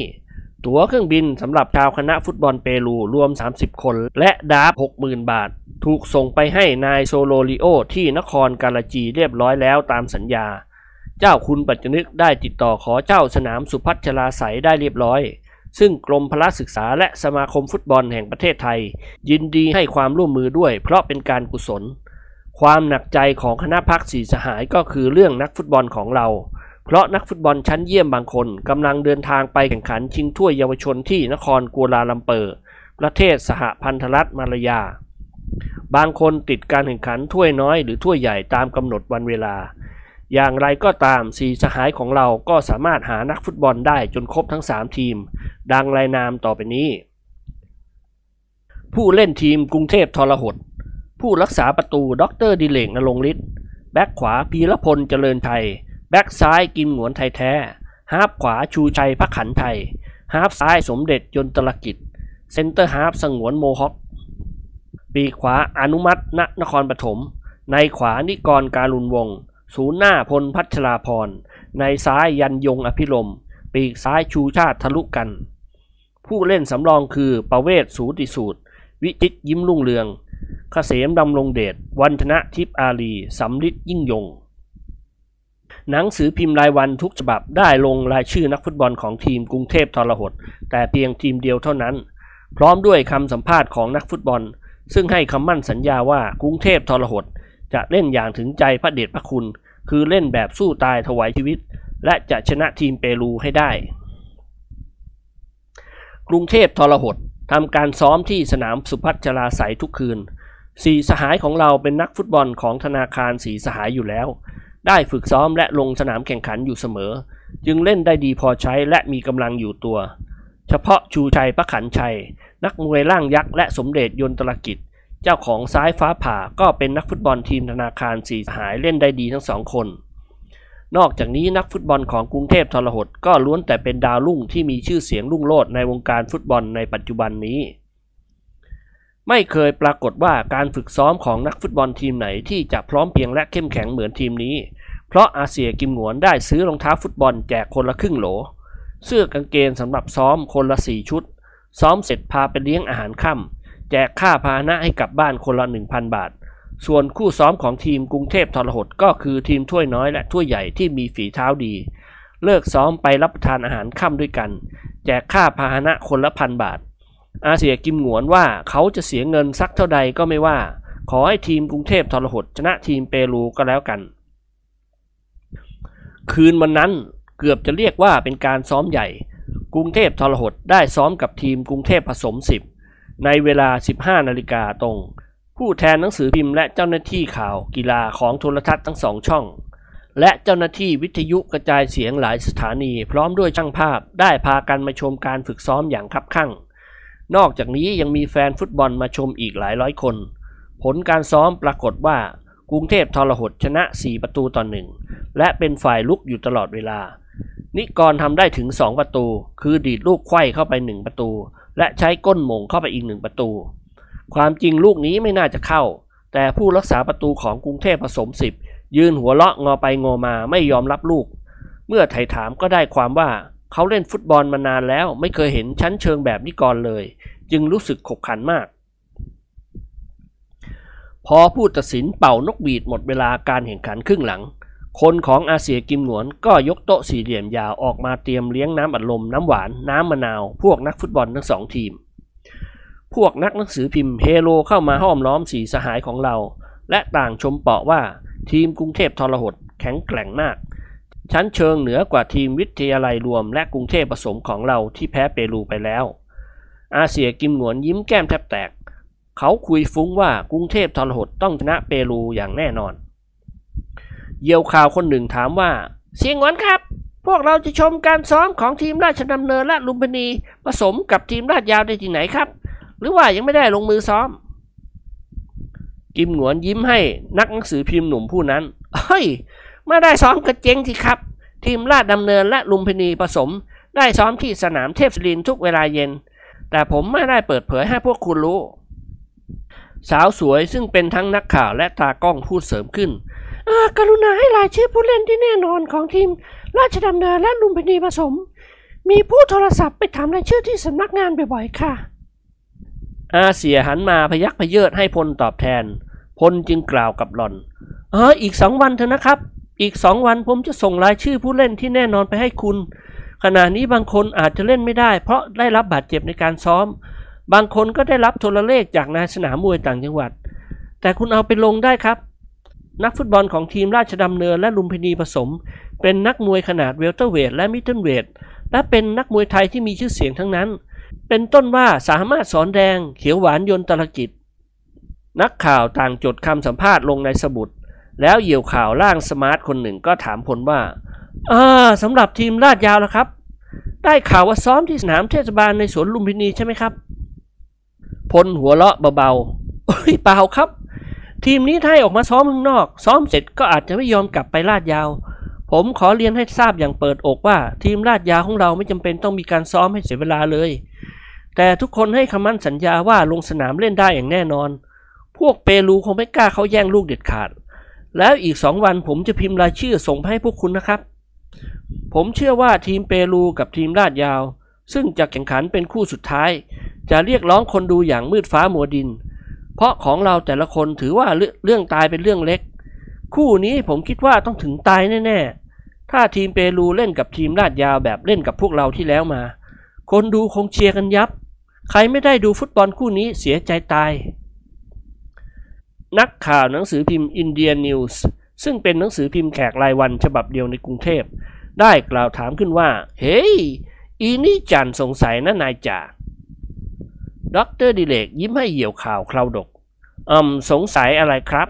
ตั๋วเครื่องบินสำหรับชาวคณะฟุตบอลเปรูรวม 30 คน และดาบ60,000 บาท ถูกส่งไปให้นายโซโลริโอที่นครกาลาจีเรียบร้อยแล้วตามสัญญา เจ้าคุณปัจจนึกได้ติดต่อขอเจ้าสนามสุพัชลาใสยได้เรียบร้อยซึ่งกรมพละศึกษาและสมาคมฟุตบอลแห่งประเทศไทย ยินดีให้ความร่วมมือด้วยเพราะเป็นการกุศล ความหนักใจของคณะพักสีสหายก็คือเรื่องนักฟุตบอลของเรา เพราะนักฟุตบอลชั้นเยี่ยมบางคนกำลังเดินทางไปแข่งขันชิงถ้วยเยาวชนที่นครกัวลาลัมเปอร์ ประเทศสหพันธรัฐมาลายา บางคนติดการแข่งขันถ้วยน้อยหรือถ้วยใหญ่ตามกำหนดวันเวลา อย่างไรก็ตามสีสหายของเราก็สามารถหานักฟุตบอลได้จนครบทั้ง 3 ทีม ดังรายนามต่อไปนี้ ผู้เล่นทีมกรุงเทพทรหด ผู้รักษาประตูด็อกเตอร์ดิเรกณรงค์ฤทธิ์แบ็กขวาพีรพลเจริญไทย แบ็กซ้ายกิมหงวนไทยแท้ฮาฟขวาชูชัยพักขันไทยฮาฟซ้ายสมเด็จยนตรกิจ เซนเตอร์ฮาฟสงวนโมฮอคปีขวาอนุมัติณนครปฐมในขวานิกรการุณวงศ์ศูนย์หน้าพลพัชราพรในซ้ายยันยงอภิรมปีกซ้ายชูชาติทะลุกัน ผู้เล่นสำรองคือประเวศสูติสูตร วิจิตยิ้มรุ่งเรือง เกษมดำรงเดชวันชนะทิพอารีสำลิดยิ่งยง หนังสือพิมพ์รายวันทุกฉบับได้ลงรายชื่อนักฟุตบอลของทีมกรุงเทพทรหด แต่เพียงทีมเดียวเท่านั้น พร้อมด้วยคำสัมภาษณ์ของนักฟุตบอล ซึ่งให้คำมั่นสัญญาว่ากรุงเทพทรหด จะเล่นอย่างถึงใจพระเดชพระคุณ คือเล่นแบบสู้ตายถวายชีวิต และจะชนะทีมเปรูให้ได้กรุงเทพทรหด ทำการซ้อมที่สนามสุพัชราใสยทุกคืนสีสหายของเราเป็นนักฟุตบอลของธนาคารสีสหายอยู่แล้ว ได้ฝึกซ้อมและลงสนามแข่งขันอยู่เสมอ จึงเล่นได้ดีพอใช้และมีกำลังอยู่ตัว เฉพาะชูชัยพระขันชัย นักมวยร่างยักษ์และสมเด็จยนตรกิจ เจ้าของซ้ายฟ้าผ่าก็เป็นนักฟุตบอลทีมธนาคารสีสหายเล่นได้ดีทั้งสองคน นอกจากนี้นักฟุตบอลของกรุงเทพทรหดก็ล้วนแต่เป็นดาวรุ่งที่มีชื่อเสียงรุ่งโรจน์ในวงการฟุตบอลในปัจจุบันนี้ ไม่เคยปรากฏว่าการฝึกซ้อมของนักฟุตบอลทีมไหนที่จะพร้อมเพียงและเข้มแข็งเหมือนทีมนี้ เพราะอาเซียกิมหงวนได้ซื้อรองเท้าฟุตบอลแจกคนละครึ่งโหล เสื้อกางเกงสำหรับซ้อมคนละสี่ชุด ซ้อมเสร็จพาไปเลี้ยงอาหารค่ำแจกค่าพาหนะให้กลับบ้านคนละ 1,000 บาท ส่วนคู่ซ้อมของทีมกรุงเทพทรหดก็คือทีมถ้วยน้อยและถ้วยใหญ่ที่มีฝีเท้าดี เลิกซ้อมไปรับประทานอาหารค่ำด้วยกัน แจกค่าพาหนะคนละพันบาท อาเซียกิมหงวนว่าเขาจะเสียเงินสักเท่าใดก็ไม่ว่า ขอให้ทีมกรุงเทพทรหดชนะทีมเปรูก็แล้วกัน คืนวันนั้นเกือบจะเรียกว่าเป็นการซ้อมใหญ่ กรุงเทพทรหดได้ซ้อมกับทีมกรุงเทพผสม 10 ในเวลา 15 นาฬิกาตรง ผู้แทนหนังสือพิมพ์และเจ้าหน้าที่ข่าวกีฬาของโทรทัศน์ทั้งสองช่อง และเจ้าหน้าที่วิทยุกระจายเสียงหลายสถานี พร้อมด้วยช่างภาพได้พากันมาชมการฝึกซ้อมอย่างคับคั่ง นอกจากนี้ยังมีแฟนฟุตบอลมาชมอีกหลายร้อยคน ผลการซ้อมปรากฏว่ากรุงเทพทรหดชนะ 4 ประตูต่อหนึ่งและเป็นฝ่ายลุกอยู่ตลอดเวลา นิกรทำได้ถึง 2 ประตู คือดีดลูกไขว้เข้าไป 1 ประตู และใช้ก้นหม่งเข้าไปอีก 1 ประตู ความจริงลูกนี้ไม่น่าจะเข้า แต่ผู้รักษาประตูของกรุงเทพผสม10ยืนหัวเราะงอไปงอมาไม่ยอมรับลูก เมื่อไถ่ถามก็ได้ความว่าเขาเล่นฟุตบอลมานานแล้วไม่เคยเห็นชั้นเชิงแบบนิกรเลย จึงรู้สึกขบขันมาก พอผู้ตัดสินเป่านกบีดหมดเวลาการแข่งขันครึ่งหลัง คนของอาเซียกิมหนวนก็ยกโต๊ะสี่เหลี่ยมยาวออกมาเตรียมเลี้ยงน้ำอัดลมน้ำหวานน้ำมะนาว พวกนักฟุตบอลทั้งสองทีม พวกนักหนังสือพิมพ์เฮโลเข้ามาห้อมล้อมสีสหายของเรา และต่างชมเปาะว่าทีมกรุงเทพทรหดแข็งแกร่งมาก ชั้นเชิงเหนือกว่าทีมวิทยาลัยรวมและกรุงเทพผสมของเราที่แพ้เปรูไปแล้ว อาเซียกิมหนวนยิ้มแก้มแทบแตก เขาคุยฟุ้งว่ากรุงเทพทรหดต้องชนะเปรูอย่างแน่นอน เยียวข่าวคนหนึ่งถามว่า เสียงหวนครับ พวกเราจะชมการซ้อมของทีมราชดำเนินและลุมพินีผสมกับทีมราชยาวได้ที่ไหนครับ หรือว่ายังไม่ได้ลงมือซ้อม กิมหนวนยิ้มให้นักหนังสือพิมพ์หนุ่มผู้นั้น เฮ้ยไม่ได้ซ้อมกระเจงที่ครับ ทีมราชดำเนินและลุมพินีผสม ได้ซ้อมที่สนามเทพศิรินทุกเวลาเย็น แต่ผมไม่ได้เปิดเผยให้พวกคุณรู้ สาวสวยซึ่งเป็นทั้งนักข่าวและตากล้องพูดเสริมขึ้นกรุณาให้รายชื่อผู้เล่นที่แน่นอนของทีม ราชดำเนินและลุมพินีผสม มีผู้โทรศัพท์ไปถามรายชื่อที่สำนักงานบ่อยๆค่ะ อาเสียหันมาพยักพเยิดให้พลตอบแทน พลจึงกล่าวกับหล่อนเอออีกสองวันเถอะนะครับ อีกสองวันผมจะส่งรายชื่อผู้เล่นที่แน่นอนไปให้คุณ ขณะนี้บางคนอาจจะเล่นไม่ได้ เพราะได้รับบาดเจ็บในการซ้อม บางคนก็ได้รับโทรเลขจากนายสนามมวยต่างจังหวัด แต่คุณเอาไปลงได้ครับ นักฟุตบอลของทีมราชดำเนินและลุมพินีผสม เป็นนักมวยขนาดเวลเตอร์เวทและมิดเดิลเวทและเป็นนักมวยไทยที่มีชื่อเสียงทั้งนั้น เป็นต้นว่าสามารถสอนแดงเขียวหวานยนตรกิจ นักข่าวต่างจดคำสัมภาษณ์ลงในสมุด แล้วเหยี่ยวข่าวร่างสมาร์ทคนหนึ่งก็ถามพลว่าอ่าสำหรับทีมลาดยาวแล้วครับ ได้ข่าวว่าซ้อมที่สนามเทศบาลในสวนลุมพินีใช่ไหมครับ พลหัวเราะเบาๆโอ้ยเปล่าครับ ทีมนี้ถ้าให้ออกมาซ้อมข้างนอก ซ้อมเสร็จก็อาจจะไม่ยอมกลับไปลาดยาว ผมขอเรียนให้ทราบอย่างเปิดอกว่า ทีมลาดยาวของเราไม่จำเป็นต้องมีการซ้อมให้เสียเวลาเลย แต่ทุกคนให้คำมั่นสัญญาว่าลงสนามเล่นได้อย่างแน่นอน พวกเปรูคงไม่กล้าเขาแย่งลูกเด็ดขาด แล้วอีกสองวันผมจะพิมพ์รายชื่อส่งให้พวกคุณนะครับ ผมเชื่อว่าทีมเปรูกับทีมลาดยาว ซึ่งจะแข่งขันเป็นคู่สุดท้าย จะเรียกร้องคนดูอย่างมืดฟ้ามัวดิน เพราะของเราแต่ละคนถือว่าเรื่องตายเป็นเรื่องเล็ก คู่นี้ผมคิดว่าต้องถึงตายแน่ๆ ถ้าทีมเปรูเล่นกับทีมลาดยาวแบบเล่นกับพวกเราที่แล้วมาคนดูคงเชียร์กันยับ ใครไม่ได้ดูฟุตบอลคู่นี้เสียใจตาย นักข่าวหนังสือพิมพ์อินเดียนิวส์ซึ่งเป็นหนังสือพิมพ์แขกรายวันฉบับเดียวในกรุงเทพ ได้กล่าวถามขึ้นว่า เฮ้ย อีนี่ฉันสงสัยนะนายจ๋าด็อกเตอร์ดิเรกยิ้มให้เหี่ยวข่าวคราวดกอืมสงสัยอะไรครับ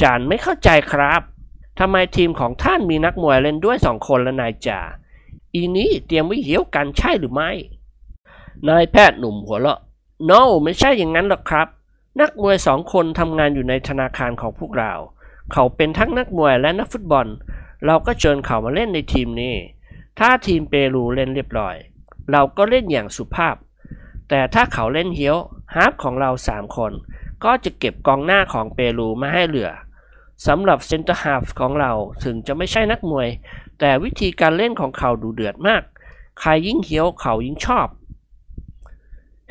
ฉันไม่เข้าใจครับทำไมทีมของท่านมีนักมวยเล่นด้วยสองคนล่ะนายจ๋าอีนี้เตรียมไว้เหี่ยวกันใช่หรือไม่ นายแพทย์หนุ่มหัวเราะ no ไม่ใช่อย่างนั้นหรอกครับ นักมวยสองคนทำงานอยู่ในธนาคารของพวกเรา เขาเป็นทั้งนักมวยและนักฟุตบอล เราก็เชิญเขามาเล่นในทีมนี้ ถ้าทีมเปรูเล่นเรียบร้อย เราก็เล่นอย่างสุภาพ แต่ถ้าเขาเล่นเฮี้ยวฮาร์ฟของเราสามคน ก็จะเก็บกองหน้าของเปรูมาให้เหลือสำหรับเซนเตอร์ฮาร์ฟของเราถึงจะไม่ใช่นักมวย แต่วิธีการเล่นของเขาดูเดือดมาก ใครยิ่งเฮี้ยวเขายิ่งชอบ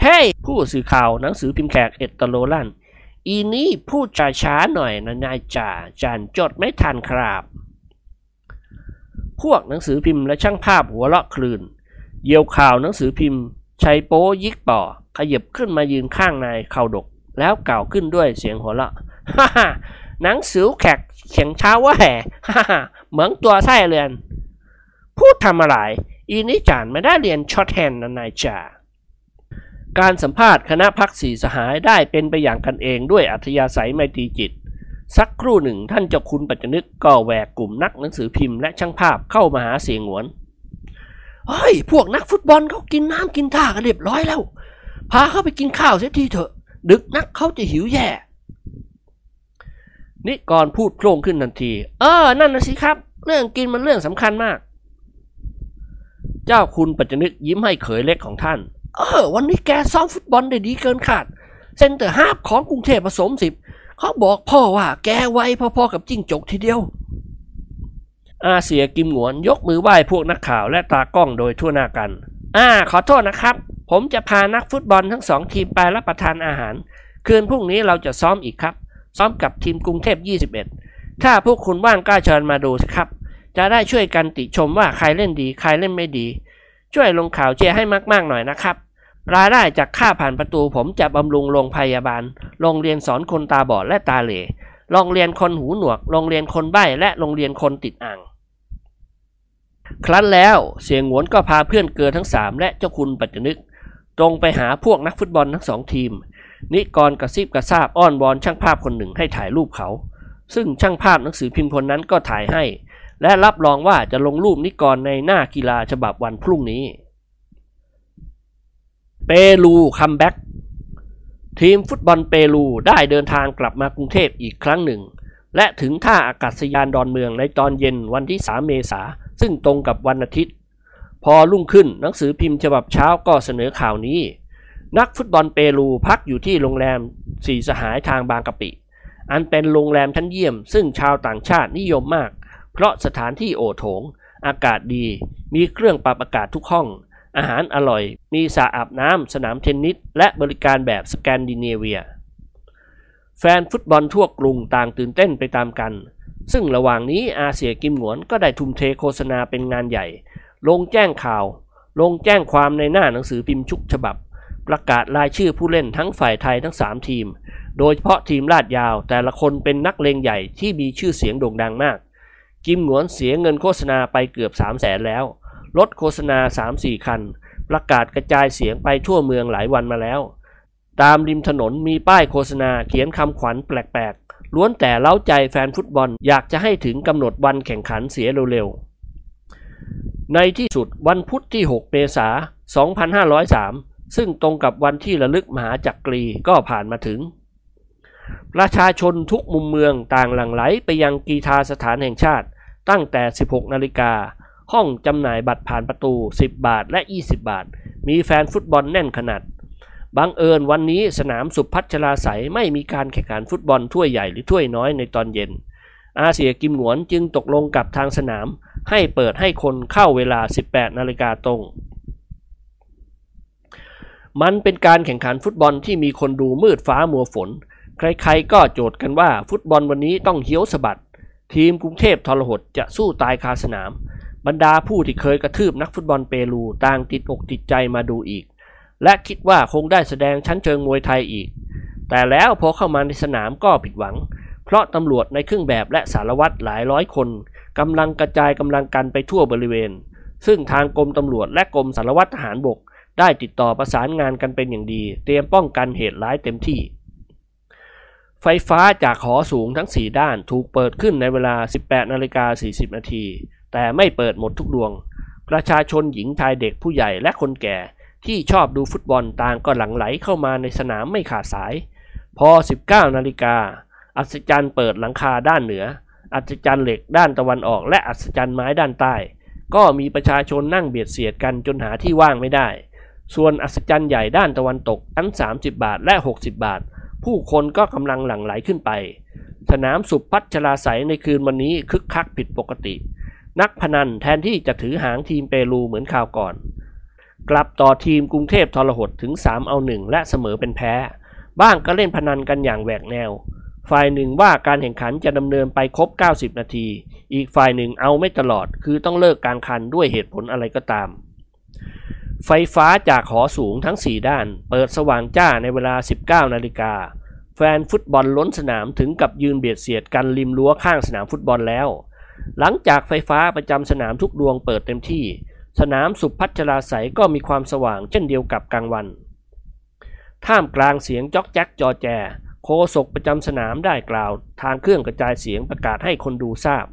เฮ้ hey! ผู้สื่อข่าวหนังสือพิมพ์แขกเอตโลลันอีนี่พูดช้าๆหน่อยนะนายจ่าจานจดไม่ทันครับ พวกหนังสือพิมพ์และช่างภาพหัวเราะคลื่นเยี่ยวข่าวหนังสือพิมพ์ชัยโป้ยิกป่อขยับขึ้นมายืนข้างนายเข่าดก แล้วกล่าวขึ้นด้วยเสียงหัวเราะฮ่าฮ่าหนังสือแขกเขียงเช้าว่าแห่ฮ่าฮ่าเหมือนตัวไส้เรือน พูดทำอะไร อีนี่จานไม่ได้เรียนช็อตแฮนด์นะนายจ่า การสัมภาษณ์คณะพักสีสหายได้เป็นไปอย่างกันเองด้วยอัธยาศัยไมตรีจิต สักครู่หนึ่งท่านเจ้าคุณปัจจนึกก็แหวกกลุ่มนักหนังสือพิมพ์และช่างภาพเข้ามาหาเสียงหวนเฮ้ยพวกนักฟุตบอลเขากินน้ำกินท่ากันเรียบร้อยแล้ว พาเขาไปกินข้าวเสียทีเถอะ ดึกนักเขาจะหิวแย่นิกรพูดโพล่งขึ้นทันที เออ นั่นน่ะสิครับ เรื่องกินมันเรื่องสำคัญมาก เจ้าคุณปัจจนึกยิ้มให้เขยเล็กของท่าน เออ วันนี้แกซ้อมฟุตบอลได้ดีเกินคาด เซนเตอร์ฮาฟของกรุงเทพผสมสิบ เขาบอกพ่อว่าแกไวพอๆกับจิ้งจกทีเดียว อาเสียกิมหวนยกมือไหว้พวกนักข่าวและตากล้องโดยทั่วหน้ากัน อ่า ขอโทษนะครับ ผมจะพานักฟุตบอลทั้งสองทีมไปรับประทานอาหาร คืนพรุ่งนี้เราจะซ้อมอีกครับ ซ้อมกับทีมกรุงเทพ 21 ถ้าพวกคุณว่างกล้าเชิญมาดูสิครับ จะได้ช่วยกันติชมว่าใครเล่นดี ใครเล่นไม่ดี ช่วยลงข่าวเชียร์ให้มากๆหน่อยนะครับ รายได้จากค่าผ่านประตูผมจะบำรุงโรงพยาบาล โรงเรียนสอนคนตาบอดและตาเหล่โรงเรียนคนหูหนวก โรงเรียนคนใบ้และโรงเรียนคนติดอ่าง ครั้นแล้วเสี่ยหงวนก็พาเพื่อนเกลอทั้งสามและเจ้าคุณปัจจนึก ตรงไปหาพวกนักฟุตบอลทั้งสองทีม นิกรกระซิบกระซาบอ้อนวอนช่างภาพคนหนึ่งให้ถ่ายรูปเขา ซึ่งช่างภาพหนังสือพิมพ์คนนั้นก็ถ่ายให้ และรับรองว่าจะลงรูปนิกรในหน้ากีฬาฉบับวันพรุ่งนี้ เปรู comeback ทีมฟุตบอลเปรูได้เดินทางกลับมากรุงเทพอีกครั้งหนึ่ง และถึงท่าอากาศยานดอนเมืองในตอนเย็นวันที่ 3 เมษาซึ่งตรงกับวันอาทิตย์ พอรุ่งขึ้นหนังสือพิมพ์ฉบับเช้าก็เสนอข่าวนี้ นักฟุตบอลเปรูพักอยู่ที่โรงแรมสีสหายทางบางกะปิ อันเป็นโรงแรมชั้นเยี่ยม ซึ่งชาวต่างชาตินิยมมาก เพราะสถานที่โอโถง อากาศดี มีเครื่องปรับอากาศทุกห้อง อาหารอร่อย มีสระอาบน้ำ สนามเทนนิส และบริการแบบสแกนดิเนเวีย แฟนฟุตบอลทั่วกรุงต่างตื่นเต้นไปตามกัน ซึ่งระหว่างนี้อาเซียกิมหนวนก็ได้ทุ่มเทโฆษณาเป็นงานใหญ่ ลงแจ้งข่าว ลงแจ้งความในหน้าหนังสือพิมพ์ชุกฉบับ ประกาศรายชื่อผู้เล่นทั้งฝ่ายไทยทั้ง 3 ทีม โดยเฉพาะทีมลาดยาวแต่ละคนเป็นนักเลงใหญ่ที่มีชื่อเสียงโด่งดังมาก กิมหนวนเสียเงินโฆษณาไปเกือบ 3 0 0แสนแล้ว รถโฆษณา 3-4 คัน ประกาศกระจายเสียงไปทั่วเมืองหลายวันมาแล้ว ตามริมถนนมีป้ายโฆษณาเขียนคำขวัญแปลกๆ ล้วนแต่เล้าใจแฟนฟุตบอลอยากจะให้ถึงกำหนดวันแข่งขันเสียเร็วๆ ในที่สุดวันพุธที่ 6 เมษายน 2503 ซึ่งตรงกับวันที่ระลึกมหาจักรีก็ผ่านมาถึง ประชาชนทุกมุมเมืองต่างหลั่งไหลไปยังกีฬาสถานแห่งชาติ ตั้งแต่ 16 นาฬิกา ห้องจำหน่ายบัตรผ่านประตู 10 บาทและ 20 บาท มีแฟนฟุตบอลแน่นขนาดบังเอิญวันนี้สนามสุพัชราใสยไม่มีการแข่งขันฟุตบอลถ้วยใหญ่หรือถ้วยน้อยในตอนเย็น อาเซียกิมหนวนจึงตกลงกับทางสนาม ให้เปิดให้คนเข้าเวลา 18 นาฬิกาตรง มันเป็นการแข่งขันฟุตบอลที่มีคนดูมืดฟ้ามัวฝน ใครๆก็โจทย์กันว่าฟุตบอลวันนี้ต้องเหี้ยวสะบัด ทีมกรุงเทพทรหดจะสู้ตายคาสนาม บรรดาผู้ที่เคยกระทืบนักฟุตบอลเปรูต่างติดอกติดใจมาดูอีก และคิดว่าคงได้แสดงชั้นเชิงมวยไทยอีก แต่แล้วพอเข้ามาในสนามก็ผิดหวัง เพราะตำรวจในเครื่องแบบและสารวัตรหลายร้อยคนกำลังกระจายกำลังกันไปทั่วบริเวณ ซึ่งทางกรมตำรวจและกรมสารวัตรทหารบก ได้ติดต่อประสานงานกันเป็นอย่างดี เตรียมป้องกันเหตุร้ายเต็มที่ ไฟฟ้าจากหอสูงทั้ง 4 ด้านถูกเปิดขึ้นในเวลา 18นาฬิกา40 นาที แต่ไม่เปิดหมดทุกดวง ประชาชนหญิงชายเด็กผู้ใหญ่และคนแก่ที่ชอบดูฟุตบอลต่างก็หลั่งไหลเข้ามาในสนามไม่ขาดสาย พอ 19นาฬิกา อัศจรรย์เปิดหลังคาด้านเหนือ อัศจรรย์เหล็กด้านตะวันออก และอัศจรรย์ไม้ด้านใต้ ก็มีประชาชนนั่งเบียดเสียดกันจนหาที่ว่างไม่ได้ ส่วนอัศจรรย์ใหญ่ด้านตะวันตกทั้ง30 บาทและ 60 บาท ผู้คนก็กำลังหลั่งไหลขึ้นไป สนามสุพัชราใสในคืนวันนี้คึกคักผิดปกติ นักพนันแทนที่จะถือหางทีมเปรูเหมือนข่าวก่อน กลับต่อทีมกรุงเทพทรหดถึง 3 เอาหนึ่งและเสมอเป็นแพ้ บ้างก็เล่นพนันกันอย่างแหวกแนว ฝ่ายหนึ่งว่าการแข่งขันจะดำเนินไปครบ 90 นาที อีกฝ่ายหนึ่งเอาไม่ตลอด คือต้องเลิกการคันด้วยเหตุผลอะไรก็ตาม ไฟฟ้าจากหอสูงทั้ง 4 ด้าน เปิดสว่างจ้าในเวลา 19 นาฬิกา แฟนฟุตบอลล้นสนามถึงกับยืนเบียดเสียดกันริมรั้วข้างสนามฟุตบอลแล้ว หลังจากไฟฟ้าประจำสนามทุกดวงเปิดเต็มที่ สนามสุพัชราใสก็มีความสว่างเช่นเดียวกับกลางวัน ท่ามกลางเสียงจ๊อกแจ๊กจอแจ โคศกประจำสนามได้กล่าว ทางเครื่องกระจายเสียงประกาศให้คนดูทราบ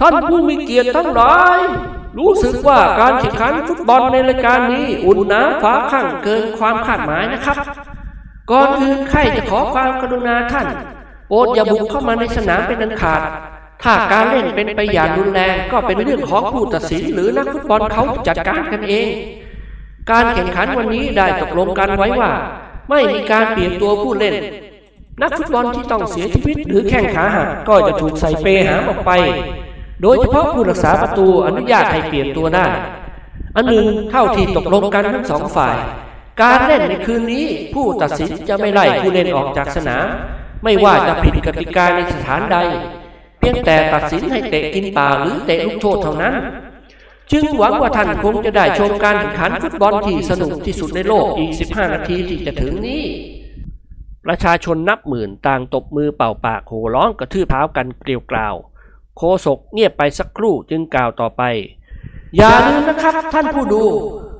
ท่านผู้มีเกียรติทั้งหลาย รู้สึกว่าการแข่งขันฟุตบอลในรายการนี้ อุ่นหนาฟ้าข้างเกินความคาดหมายนะครับ ก่อนอื่นใครจะขอความกรุณาท่าน โปรดอย่าบุกเข้ามาในสนามเป็นอันขาด ถ้าการเล่นเป็นไปอย่างรุนแรงก็เป็นเรื่องของผู้ตัดสินหรือนักฟุตบอลเขาจัดการกันเอง การแข่งขันวันนี้ได้ตกลงกันไว้ว่า ไม่มีการเปลี่ยนตัวผู้เล่น นักฟุตบอลที่ต้องเสียชีวิตหรือแข้งขาหักก็จะถูกใส่เปหามออกไป โดยเฉพาะผู้รักษาประตูอนุญาตให้เปลี่ยนตัวได้อันหนึ่งเท่าที่ตกลงกันทั้งสองฝ่าย การเล่นในคืนนี้ผู้ตัดสินจะไม่ไล่ผู้เล่นออกจากสนาม ไม่ว่าจะผิดกติกาในสถานใด เพียงแต่ตัดสินให้เตะกินป่าหรือเตะลูกโทษเท่านั้น จึงหวังว่าท่านคงจะได้ชมการแข่งขันฟุตบอลที่สนุกที่สุดในโลกอีก 15 นาทีที่จะถึงนี้ประชาชนนับหมื่นต่างตบมือเป่าปากโห่ร้องกระทืบเท้ากันเกลียวกล่าว โคศกเงียบไปสักครู่จึงกล่าวต่อไป อย่าลืมนะครับท่านผู้ดู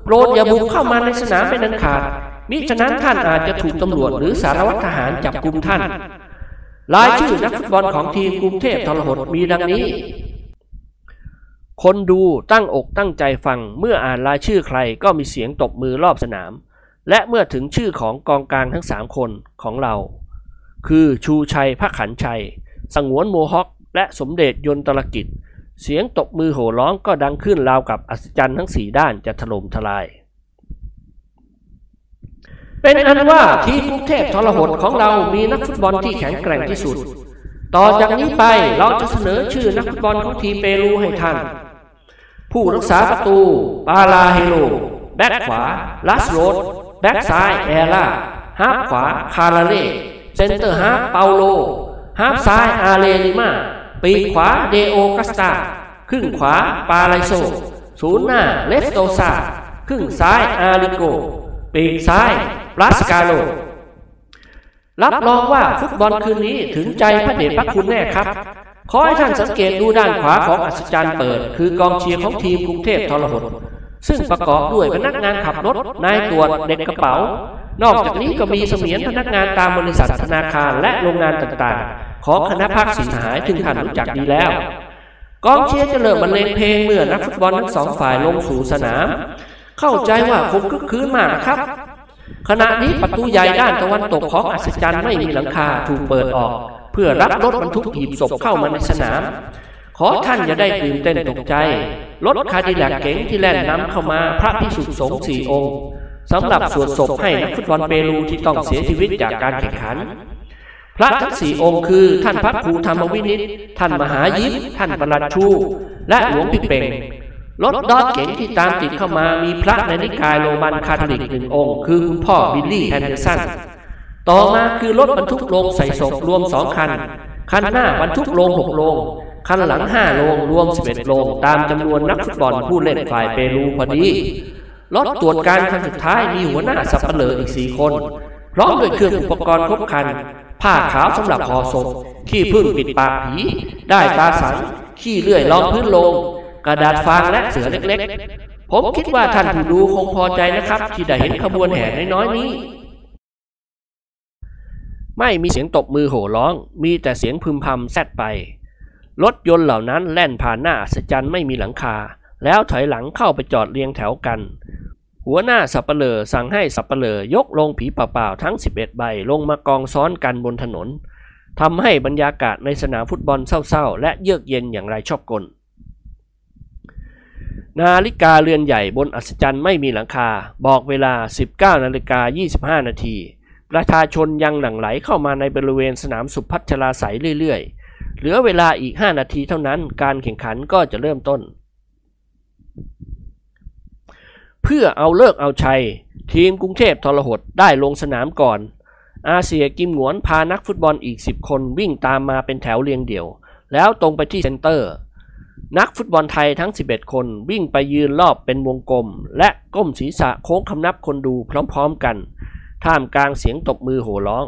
โปรดอย่าบุกเข้ามาในสนามเป็นอันขาดมิฉะนั้นท่านอาจจะถูกตำรวจหรือสารวัตรทหารจับกุมท่าน รายชื่อนักฟุตบอลของทีมกรุงเทพทรหดมีดังนี้ คนดูตั้งอกตั้งใจฟังเมื่ออ่านรายชื่อใครก็มีเสียงตบมือรอบสนาม และเมื่อถึงชื่อของกองกลางทั้งสามคนของเรา คือชูชัยพระขันชัย สงวนโมฮอค และสมเด็จยนตรกิจ เสียงตบมือโห่ร้องก็ดังขึ้นราวกับอัศจรรย์ทั้งสี่ด้านจะถล่มทลาย เป็นอันว่าทีมกรุงเทพทรหดของเรามีนักฟุตบอลที่แข็งแกร่งที่สุด ต่อจากนี้ไปเราจะเสนอชื่อนักฟุตบอลของทีมเปรูให้ท่าน ผู้รักษาประตู ปาลาเฮโล back ขวาลัสโรด back ซ้ายแอร่า half ขวาคาราเล่ center half เปาโล half ซ้ายอาเลลิมา ปีกขวาเดโอกัสตาครึ่งขวาปาไลโซ ศูนย์หน้าเลสโตซาครึ่งซ้ายอาริโก ปีกซ้ายปลัสกาโล รับรองว่าฟุตบอลคืนนี้ถึงใจพระเดชพระคุณแน่ครับ ขอให้ท่านสังเกตดูด้านขวาของอัศจรรย์เปิด คือกองเชียร์ของทีมกรุงเทพทรหดซึ่งประกอบด้วยพนักงานขับรถ นายตรวจเด็กกระเป๋า นอกจากนี้ก็มีเสมียนพนักงานตามบริษัทธนาคารและโรงงานต่างๆ ของคณะภาคสีหายถึงท่านรู้จักดีแล้ว กองเชียร์จะเริ่มบรรเลงเพลงเมื่อนักฟุตบอลทั้งสองฝ่ายลงสู่สนาม เข้าใจว่าคงคึกคืนมากนะครับ ขณะนี้ประตูใหญ่ด้านตะวันตกของอัศจรรย์ไม่มีหลังคาถูกเปิดออก เพื่อรับรถบรรทุกหีบศพเข้ามาในสนาม ขอท่านอย่าได้ตื่นเต้นตกใจ รถ Cadillac เก๋งที่แล่นนำเข้ามาพระพิสุทธิสงฆ์สี่องค์สำหรับสวดศพให้นักฟุตบอลเปรูที่ต้องเสียชีวิตจากการแข่งขัน พระทั้งสี่องค์คือท่านพระครูธรรมวินิตท่านมหายิปท่านประหลัดชู และหลวงพี่เป่งรถ Dodge เก๋งที่ตามติดเข้ามามีพระในนิกายโรมันคาทอลิกหนึ่งองค์ คือคุณพ่อบิลลี่แฮนเดอร์สันต่อมาคือรถบรรทุกโลงใส่ศพรวมสองคัน คันหน้าบรรทุกโลงหกโลง คันหลังห้าโลงรวมสิบเอ็ดโลง ตามจำนวนนักฟุตบอลผู้เล่นฝ่ายเปรูพอดีรถตรวจการคันสุดท้ายมีหัวหน้าสับเปลืออีกสี่คน พร้อมด้วยเครื่องอุปกรณ์ครบคัน ผ้าขาวสำหรับห่อศพขี้ผึ้งปิดปากผี ได้ตาสังขี้เลื่อยรองพื้นโลง กระดาษฟางและเสือเล็กๆ ผมคิดว่าท่านผู้ดูคงพอใจนะครับ ที่ได้เห็นขบวนแห่น้อยๆนี้ ไม่มีเสียงตบมือโห่ร้อง มีแต่เสียงพึมพำแซดไป รถยนต์เหล่านั้นแล่นผ่านหน้าอัจรรย์ไม่มีหลังคา แล้วถอยหลังเข้าไปจอดเรียงแถวกัน หัวหน้าสับเปลอสั่งให้สับเปลอยกลงผีเปล่าๆทั้ง 11 ใบลงมากองซ้อนกันบนถนนทำให้บรรยากาศในสนามฟุตบอลเศร้าๆ และเยือกเย็นอย่างไรชอบกล นาฬิกาเรือนใหญ่บนอัศจรรย์ไม่มีหลังคา บอกเวลา 19นาฬิกา25 นาที ประชาชนยังหลั่งไหลเข้ามาในบริเวณสนามสุพัชราใสเรื่อยๆ เหลือเวลาอีก 5 นาทีเท่านั้นการแข่งขันก็จะเริ่มต้น เพื่อเอาเลิกเอาชัย ทีมกรุงเทพทรหดได้ลงสนามก่อน อาเซียกิมหงวนพานักฟุตบอลอีก 10 คนวิ่งตามมาเป็นแถวเรียงเดี่ยว แล้วตรงไปที่เซนเตอร์ นักฟุตบอลไทยทั้ง 11 คนวิ่งไปยืนรอบเป็นวงกลม และก้มศีรษะโค้งคำนับคนดูพร้อมๆกัน ท่ามกลางเสียงตบมือโห่ร้อง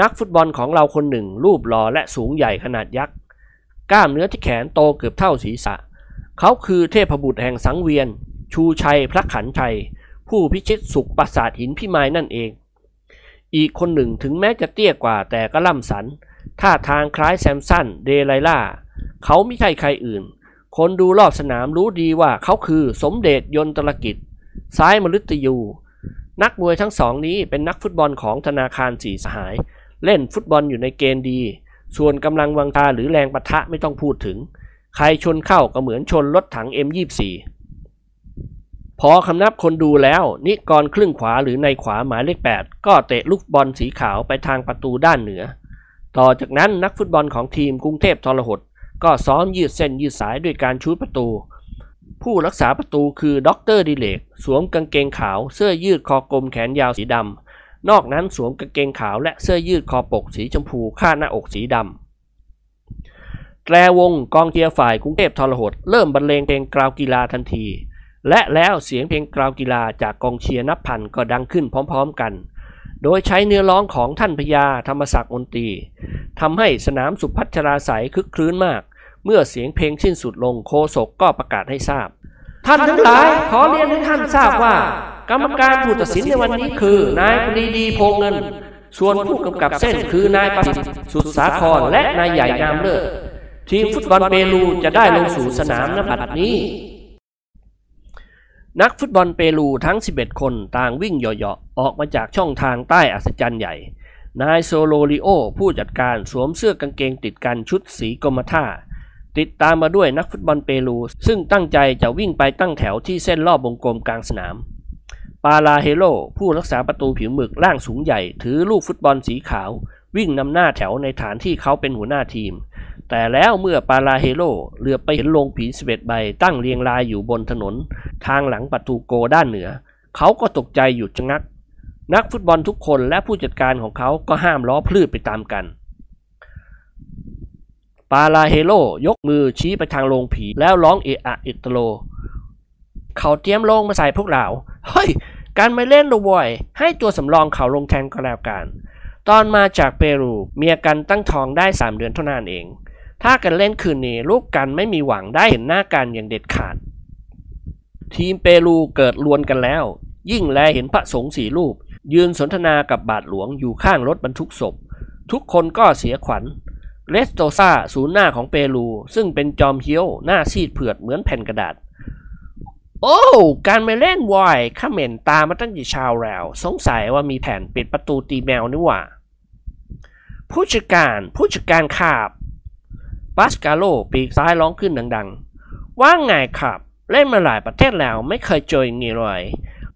นักฟุตบอลของเราคนหนึ่ง รูปหล่อและสูงใหญ่ขนาดยักษ์กล้ามเนื้อที่แขนโตเกือบเท่าศีรษะ เขาคือเทพบุตรแห่งสังเวียน ชูชัยพระขันชัย ผู้พิชิตสุขปราสาทหินพิมายนั่นเอง อีกคนหนึ่งถึงแม้จะเตี้ยกว่าแต่ก็ล่ำสัน ท่าทางคล้ายแซมสันเดไลล่า เขาไม่ใช่ใครอื่น คนดูรอบสนามรู้ดีว่าเขาคือสมเด็จยนตรกิจ ซ้ายมฤตยู นักมวยทั้งสองนี้เป็นนักฟุตบอลของธนาคารสีสหาย เล่นฟุตบอลอยู่ในเกณฑ์ดี ส่วนกำลังวังตาหรือแรงปะทะไม่ต้องพูดถึง ใครชนเข้าก็เหมือนชนรถถัง M24 พอคำนับคนดูแล้ว นิกรครึ่งขวาหรือในขวาหมายเลข 8 ก็เตะลูกบอลสีขาวไปทางประตูด้านเหนือ ต่อจากนั้นนักฟุตบอลของทีมกรุงเทพทรหด ก็ซ้อมยืดเส้นยืดสายด้วยการชู้ตประตู ผู้รักษาประตูคือด็อกเตอร์ดิเรก สวมกางเกงขาวเสื้อยืดคอกลมแขนยาวสีดำนอกนั้นสวมกางเกงขาวและเสื้อยืดคอปกสีชมพูคาดหน้าอกสีดำแตรวงกองเชียร์ฝ่ายกรุงเทพทรหด เริ่มบรรเลงเพลงกราวกีฬาทันที และแล้วเสียงเพลงกราวกีฬาจากกองเชียร์นับพันก็ดังขึ้นพร้อมๆกัน โดยใช้เนื้อร้องของท่านพญาธรรมศักดิ์มนตรีทำให้สนามสุพัชราสายคึกคลื้นมาก เมื่อเสียงเพลงสิ้นสุดลงโคศกก็ประกาศให้ทราบ ท่านทั้งหลายขอเรียนให้ท่านทราบว่า กรรมการผู้ตัดสินในวันนี้คือนายปรีดีโพเงิน ส่วนผู้กำกับเส้นคือนายประสิทธิ์สุดสาครและนายใหญ่งามเลิศทีมฟุตบอลเปรูจะได้ลงสู่สนามณบัดนี้ นักฟุตบอลเปรูทั้ง 11 คนต่างวิ่งเหยาะๆออกมาจากช่องทางใต้อัศจรรย์ใหญ่ นายโซโลริโอ ผู้จัดการสวมเสื้อกางเกงติดกันชุดสีกรมท่า ติดตามมาด้วยนักฟุตบอลเปรู ซึ่งตั้งใจจะวิ่งไปตั้งแถวที่เส้นรอบวงกลมกลางสนาม ปาลาเฮโล ผู้รักษาประตูผิวหมึกร่างสูงใหญ่ ถือลูกฟุตบอลสีขาว วิ่งนำหน้าแถวในฐานที่เขาเป็นหัวหน้าทีม แต่แล้วเมื่อปาลาเฮโลเหลือไปเห็นโลงผีสเวตใบตั้งเรียงรายอยู่บนถนน ทางหลังประตูโกด้านเหนือ เขาก็ตกใจหยุดชะงัก นักฟุตบอลทุกคนและผู้จัดการของเขาก็ห้ามล้อพลืดไปตามกัน ปาลาเฮโลยกมือชี้ไปทางโรงผีแล้วร้องเอะอะอิตโล เขาเตรียมลงมาใส่พวกเรา เฮ้ย การไม่เล่นดูบ่อย ให้ตัวสำรองเขาลงแทนก็แล้วกันตอนมาจากเปรูเมียกันตั้งท้องได้ 3 เดือนเท่านั้นเอง ถ้ากันเล่นคืนนี้ลูกกันไม่มีหวังได้เห็นหน้ากันอย่างเด็ดขาด ทีมเปรูเกิดลวนกันแล้ว ยิ่งแลเห็นพระสงฆ์สี่รูป ยืนสนทนากับบาทหลวงอยู่ข้างรถบรรทุกศพ ทุกคนก็เสียขวัญเลสโตซาศูนย์หน้าของเปรู ซึ่งเป็นจอมเฮี้ยวหน้าซีดเผือดเหมือนแผ่นกระดาษ โอ้การไม่เล่นวอยข้าเหม็นตามมาตั้งแต่เช้าแล้ว สงสัยว่ามีแผนปิดประตูตีแมวนี่หว่าผู้จัดการผู้จัดการขาบ ปาสกาโลปีกซ้ายร้องขึ้นดังๆ ว่าไงครับ เล่นมาหลายประเทศแล้วไม่เคยเจออย่างนี้เลย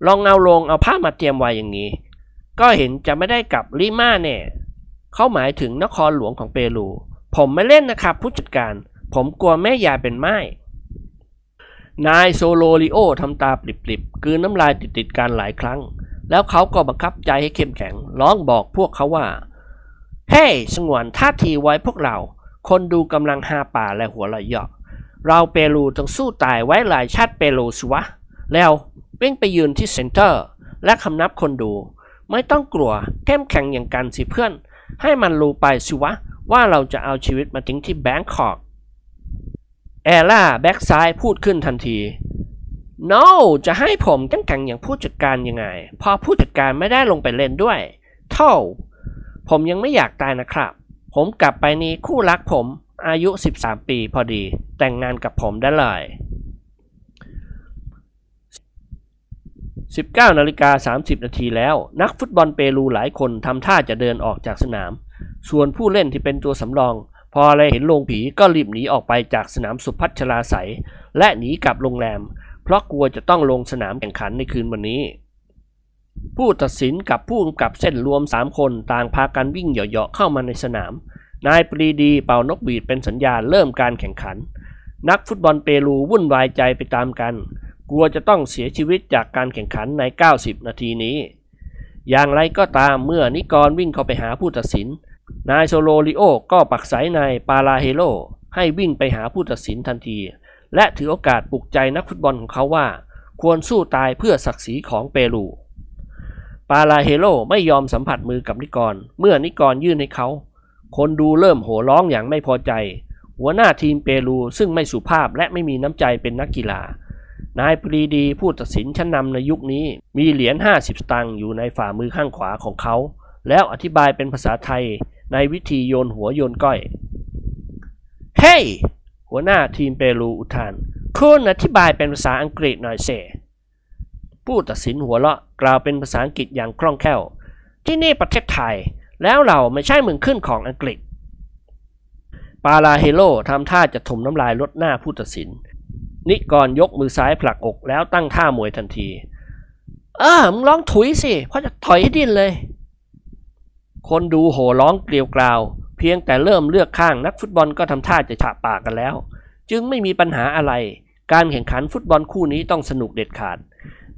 ลองเอาลงเอาผ้ามาเตรียมไว้อย่างนี้ ก็เห็นจะไม่ได้กลับลิมาแน่เขาหมายถึงนครหลวงของเปรู ผมไม่เล่นนะครับผู้จัดการ ผมกลัวแม่ยายเป็นไม้นายโซโลริโอทำตาปริบๆกลืนน้ำลายติดๆกันหลายครั้ง แล้วเขาก็บังคับใจให้เข้มแข็ง ร้องบอกพวกเขาว่า เฮ้ hey, สงวนท่าทีไว้พวกเรา คนดูกำลังหาป่าและหัวเราะเยาะเราเปรูต้องสู้ตายไว้หลายชาติเปรูสิวะ แล้ววิ่งไปยืนที่เซ็นเตอร์ และคำนับคนดู ไม่ต้องกลัวเข้มแข็งอย่างกันสิเพื่อน ให้มันรู้ไปสิวะ ว่าเราจะเอาชีวิตมาทิ้งที่แบงคอกแอล่าแบ็กซ้ายพูดขึ้นทันที no จะให้ผมเข้มแข็งอย่างผู้จัดการยังไง พอผู้จัดการไม่ได้ลงไปเล่นด้วย เท่า ผมยังไม่อยากตายนะครับ ผมกลับไปนี้คู่รักผมอายุ 13 ปีพอดี แต่งงานกับผมได้เลย 19นาฬิกา30 นาทีแล้ว นักฟุตบอลเปรูหลายคนทำท่าจะเดินออกจากสนาม ส่วนผู้เล่นที่เป็นตัวสำรอง พออะไรเห็นโรงผีก็รีบหนีออกไปจากสนามสุพัชราใสและหนีกลับโรงแรม เพราะกลัวจะต้องลงสนามแข่งขันในคืนวันนี้ ผู้ตัดสินกับผู้กำกับเส้นรวม 3 คนต่างพากันวิ่งเหยาะๆเข้ามาในสนาม นายปรีดีเป่านกหวีดเป็นสัญญาณเริ่มการแข่งขัน นักฟุตบอลเปรูวุ่นวายใจไปตามกัน กลัวจะต้องเสียชีวิตจากการแข่งขันใน 90 นาทีนี้ อย่างไรก็ตามเมื่อนิกรวิ่งเข้าไปหาผู้ตัดสิน นายโซโลริโอก็ผลักไสนายปาลาเฮโลให้วิ่งไปหาผู้ตัดสินทันที และถือโอกาสปลุกใจนักฟุตบอลของเขาว่า ควรสู้ตายเพื่อศักดิ์ศรีของเปรู ปาลาเฮโลไม่ยอมสัมผัสมือกับนิกร เมื่อนิกรยื่นให้เขา คนดูเริ่มโห่ร้องอย่างไม่พอใจ หัวหน้าทีมเปรูซึ่งไม่สุภาพและไม่มีน้ำใจเป็นนักกีฬานายปรีดีผู้ตัดสินชั้นนำในยุคนี้มีเหรียญ 50 สตางค์อยู่ในฝ่ามือข้างขวาของเขา แล้วอธิบายเป็นภาษาไทยในวิธีโยนหัวโยนก้อย เฮ้ hey! หัวหน้าทีมเปรูอุทาน คุณอธิบายเป็นภาษาอังกฤษหน่อยเส ผู้ตัดสินหัวเราะกล่าวเป็นภาษาอังกฤษอย่างคล่องแคล่ว ที่นี่ประเทศไทย แล้วเราไม่ใช่เมืองขึ้นของอังกฤษ ปาลาเฮโลทำท่าจะถมน้ำลายลดหน้าผู้ตัดสิน นิกรยกมือซ้ายผลักอกแล้วตั้งท่ามวยทันที เออมึงร้องถุยสิเพราะจะถอยให้ดินเลย คนดูโห่ร้องเกลียวกราว เพียงแต่เริ่มเลือกข้างนักฟุตบอลก็ทำท่าจะฉะปากกันแล้ว จึงไม่มีปัญหาอะไร การแข่งขันฟุตบอลคู่นี้ต้องสนุกเด็ดขาด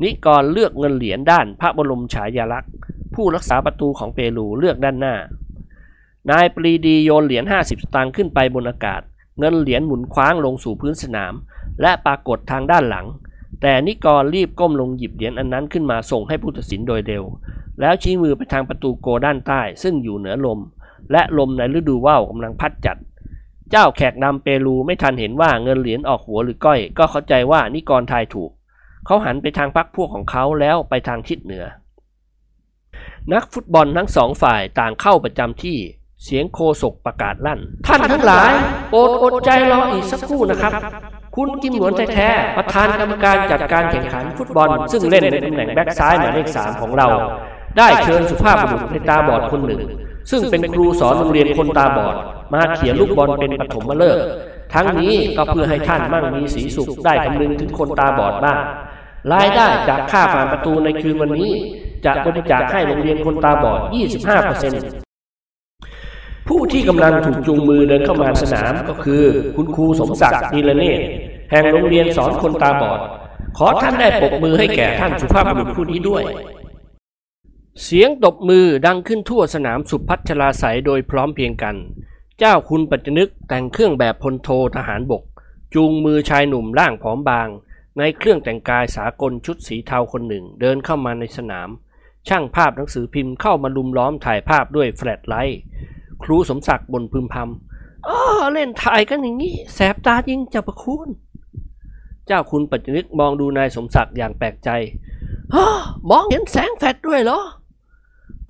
นิกรเลือกเงินเหรียญด้านพระบรมฉายาลักษณ์ผู้รักษาประตูของเปรูเลือกด้านหน้า นายปรีดีโยนเหรียญ 50 สตางค์ขึ้นไปบนอากาศ เงินเหรียญหมุนคว้างลงสู่พื้นสนาม และปรากฏทางด้านหลัง แต่นิกรรีบก้มลงหยิบเหรียญอันนั้นขึ้นมาส่งให้ผู้ตัดสินโดยเร็ว แล้วชี้มือไปทางประตูโกด้านใต้ ซึ่งอยู่เหนือลม และลมในฤดูว่าวกำลังพัดจัด เจ้าแขกนำเปรูไม่ทันเห็นว่าเงินเหรียญออกหัวหรือก้อย ก็เข้าใจว่านิกรทายถูก เขาหันไปทางพักพวกของเขาแล้วไปทางทิศเหนือ นักฟุตบอลทั้งสองฝ่ายต่างเข้าประจำที่เสียงโคศกประกาศลั่น ท่านทั้งหลายโปรดอดใจรออีกสักครู่นะครับ คุณกิมหนวนแท้ๆประธานกรรมการจัดการแข่งขันฟุตบอล ซึ่งเล่นในตำแหน่งแบ็กซ้ายหมายเลขสามของเรา ได้เชิญสุภาพบุรุษในตาบอดคนหนึ่ง ซึ่งเป็นครูสอนโรงเรียนคนตาบอด มาเขียนลูกบอลเป็นปฐมฤกษ์ทั้งนี้ก็เพื่อให้ท่านมั่งมีสีสุขได้คำนึงถึงคนตาบอดบ้าง รายได้จากค่าผ่านประตูในคืนวันนี้ จะบริจาคให้โรงเรียนคนตาบอด 25%ผู้ที่กำลังถูกจูงมือเดินเข้ามาสนามก็คือ คุณครูสมศักดิ์นีละเนตรแห่งโรงเรียนสอนคนตาบอด ขอท่านได้ปรบมือให้แก่ท่านสุภาพบุรุษผู้นี้ด้วย เสียงตบมือดังขึ้นทั่วสนามสุพัชลาสายโดยพร้อมเพรียงกัน เจ้าคุณปัจจนึกแต่งเครื่องแบบพลโททหารบก จูงมือชายหนุ่มร่างผอมบาง ในเครื่องแต่งกายสากลชุดสีเทาคนหนึ่ง เดินเข้ามาในสนาม ช่างภาพหนังสือพิมพ์เข้ามารุมล้อมถ่ายภาพด้วย flashlight ครูสมศักดิ์บ่นพึมพำอ๋อเล่นถ่ายกันอย่างนี้ แสบตาจริงเจ้าประคุณเจ้าคุณปัจจนึกมองดูนายสมศักดิ์อย่างแปลกใจฮมองเห็นแสงแฟลชด้วยเหรอ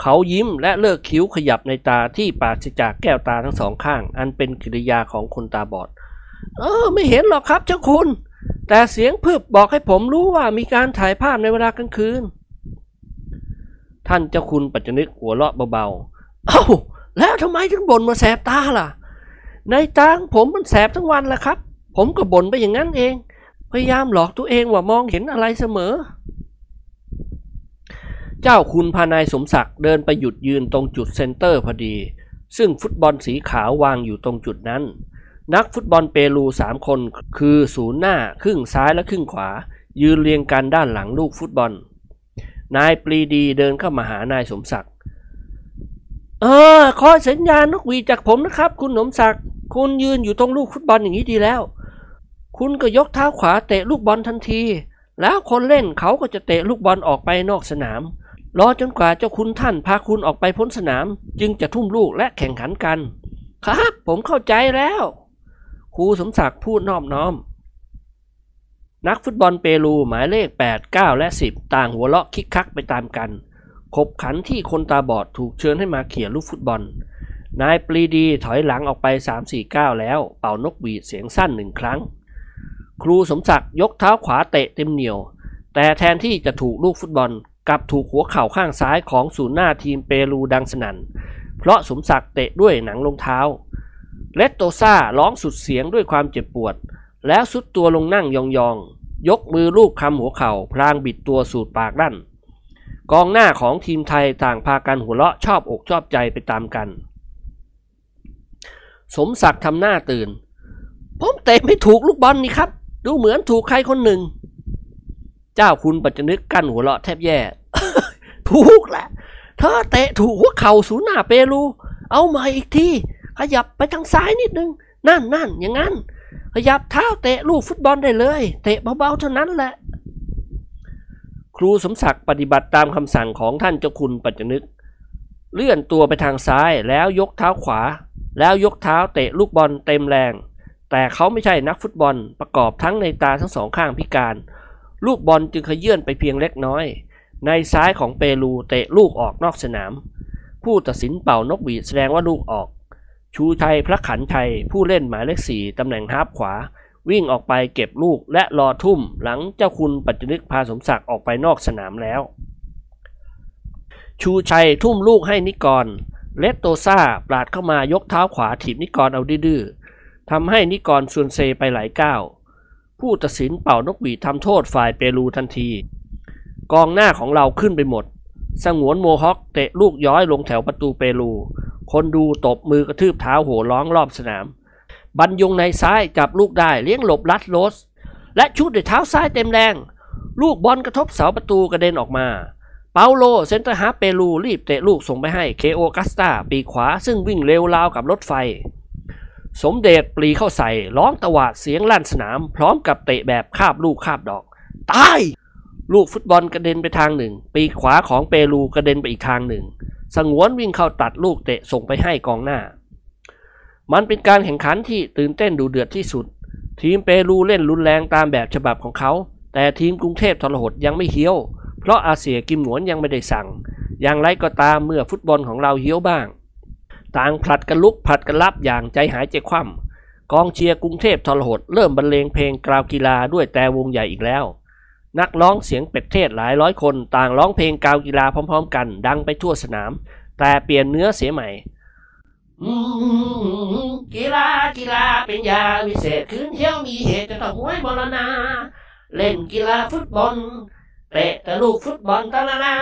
เขายิ้มและเลิกคิ้วขยับในตาที่ปราศจากแก้วตาทั้งสองข้าง อันเป็นกิริยาของคนตาบอด เออ ไม่เห็นหรอกครับเจ้าคุณ แต่เสียงพึบบอกให้ผมรู้ว่ามีการถ่ายภาพในเวลากลางคืน ท่านเจ้าคุณปัจจนึกหัวเราะเบาๆ เอ้า แล้วทำไมถึงบ่นมาแสบตาล่ะ ในตางผมมันแสบทั้งวันแหละครับ ผมก็บ่นไปอย่างนั้นเอง พยายามหลอกตัวเองว่ามองเห็นอะไรเสมอ เจ้าคุณพานายสมศักดิ์เดินไปหยุดยืนตรงจุด center พอดี ซึ่งฟุตบอลสีขาววางอยู่ตรงจุดนั้น นักฟุตบอลเปรูสามคน คือศูนย์หน้าครึ่งซ้ายและครึ่งขวา ยืนเรียงกันด้านหลังลูกฟุตบอล นายปรีดีเดินเข้ามาหานายสมศักดิ์เออคอยสัญญาณนกหวีดจากผมนะครับ คุณสมศักดิ์คุณยืนอยู่ตรงลูกฟุตบอลอย่างนี้ดีแล้ว คุณก็ยกเท้าขวาเตะลูกบอลทันที แล้วคนเล่นเขาก็จะเตะลูกบอลออกไปนอกสนามรอจนกว่าเจ้าคุณท่านพาคุณออกไปพ้นสนาม จึงจะทุ่มลูกและแข่งขันกัน ครับ ผมเข้าใจแล้ว ครูสมศักดิ์พูดนอบน้อม นักฟุตบอลเปรูหมายเลข 8 9 และ 10 ต่างหัวเราะคิกคักไปตามกัน ขบขันที่คนตาบอดถูกเชิญให้มาเขี่ยลูกฟุตบอล นายปรีดีถอยหลังออกไป 3-4ก้าแล้ว เป่านกหวีดเสียงสั้นหนึ่งครั้ง ครูสมศักดิ์ยกเท้าขวาเตะเต็มเหนียว แต่แทนที่จะถูกลูกฟุตบอลกลับถูกหัวเข่าข้างซ้ายของศูนย์หน้าทีมเปรูดังสนั่น เพราะสมศักดิ์เตะด้วยหนังรองเท้า เลตโตซาร้องสุดเสียงด้วยความเจ็บปวด แล้วสุดตัวลงนั่งยองๆ ยกมือลูบคำหัวเข่า พลางบิดตัวสูดปากดั้นกองหน้าของทีมไทยต่างพากันหัวเราะชอบอกชอบใจไปตามกัน สมศักดิ์ทำหน้าตื่น ผมเตะไม่ถูกลูกบอลนี่ครับ ดูเหมือนถูกใครคนหนึ่ง เจ้าคุณปัจจนึกกั้นหัวเราะแทบแย่ ถูกแหละ เธอเตะถูกหัวเข่าศูนย์หน้าเปรู เอาใหม่อีกที ขยับไปทางซ้ายนิดนึง นั่นนั่นอย่างนั้น ขยับเท้าเตะลูกฟุตบอลได้เลย เตะเบาๆเท่านั้นแหละ ครูสมศักดิ์ปฏิบัติตามคำสั่งของท่านเจ้าคุณปัจจนึก เลื่อนตัวไปทางซ้ายแล้วยกเท้าขวา แล้วยกเท้าเตะลูกบอลเต็มแรง แต่เขาไม่ใช่นักฟุตบอลประกอบทั้งนัยน์ตาทั้งสองข้างพิการ ลูกบอลจึงเขยื้อนไปเพียงเล็กน้อย ในซ้ายของเปรูเตะลูกออกนอกสนาม ผู้ตัดสินเป่านกหวีดแสดงว่าลูกออก ชูชัยพระขันชัยผู้เล่นหมายเลขสี่ตำแหน่ง half ขวา วิ่งออกไปเก็บลูกและรอทุ่มหลังเจ้าคุณปัจจนึกพาสมศักดิ์ออกไปนอกสนามแล้ว ชูชัยทุ่มลูกให้นิกร เลสโตซาปราดเข้ามายกเท้าขวาถีบนิกรเอาดื้อๆทำให้นิกรซวนเซไปหลายก้าวผู้ตัดสินเป่านกหวีดทำโทษฝ่ายเปรูทันที กองหน้าของเราขึ้นไปหมด สงวนโมฮอคเตะลูกย้อยลงแถวประตูเปรู คนดูตบมือกระทืบเท้าโห่ร้องรอบสนาม บรรยงในซ้ายจับลูกได้เลี้ยงหลบลัสโรด และชู้ตด้วยเท้าซ้ายเต็มแรง ลูกบอลกระทบเสาประตูกระเด็นออกมา เปาโล center half เปรูรีบเตะลูกส่งไปให้เดโอกัสตาปีกขวาซึ่งวิ่งเร็วราวกับรถไฟ สมเด็จปรีเข้าใส่ร้องตวาดเสียงลั่นสนาม พร้อมกับเตะแบบคาบลูกคาบดอก ตาย ลูกฟุตบอลกระเด็นไปทางหนึ่ง ปีกขวาของเปรูกระเด็นไปอีกทางหนึ่ง สงวนวิ่งเข้าตัดลูกเตะส่งไปให้กองหน้า มันเป็นการแข่งขันที่ตื่นเต้นดุเดือดที่สุด ทีมเปรูเล่นรุนแรงตามแบบฉบับของเขา แต่ทีมกรุงเทพทรหดยังไม่เฮี้ยว เพราะอาเซียกิมหนวนยังไม่ได้สั่ง อย่างไรก็ตามเมื่อฟุตบอลของเราเฮี้ยวบ้าง ต่างผลัดกันลุกผลัดกันรับอย่างใจหายใจคว่ำกองเชียร์กรุงเทพทรหดเริ่มบรรเลงเพลงกราวกีฬาด้วยแต่วงใหญ่อีกแล้ว นักร้องเสียงเป็ดเทศหลายร้อยคนต่างร้องเพลงกาวกีฬาพร้อม ๆ กัน ดังไปทั่วสนาม แต่เปลี่ยนเนื้อเสียใหม่กีฬากีฬาเป็นยาวิเศษคืนเที่ยวมีเหตุจะต้องหวยบรณาเล่นกีฬาฟุตบอลเตะแต่ลูกฟุตบอลตะละนา